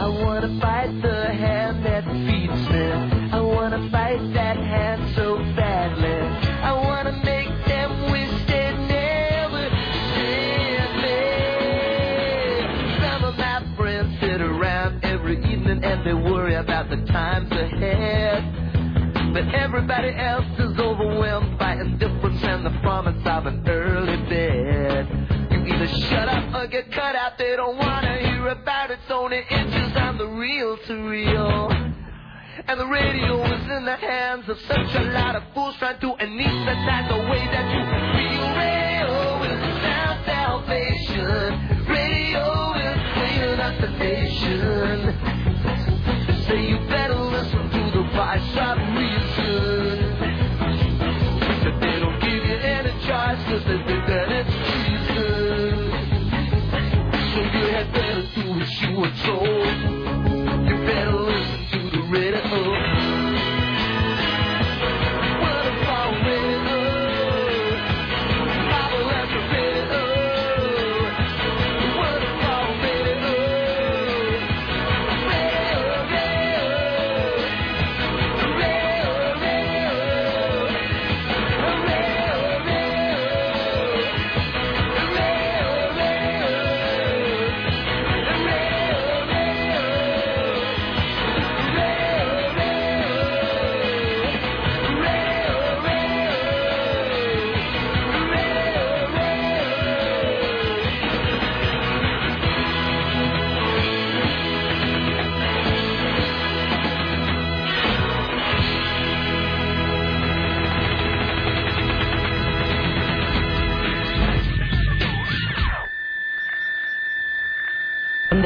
I wanna fight the hand that feeds me. I wanna fight that hand so badly. I wanna make them wish they never sent me. Some of my friends sit around every evening and they worry about the times ahead. But everybody else is overwhelmed by indifference and the promise of an early bed. You either shut up or get cut out. They don't wanna hear about it. It's only inches on the reel to reel. And the radio is in the hands of such a lot of fools trying to anesthetize the way that you feel. Radio is the sound salvation. Radio is cleaning up the nation. Say you better listen to the voice of were told.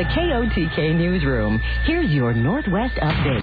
The KOTK newsroom, here's your Northwest update.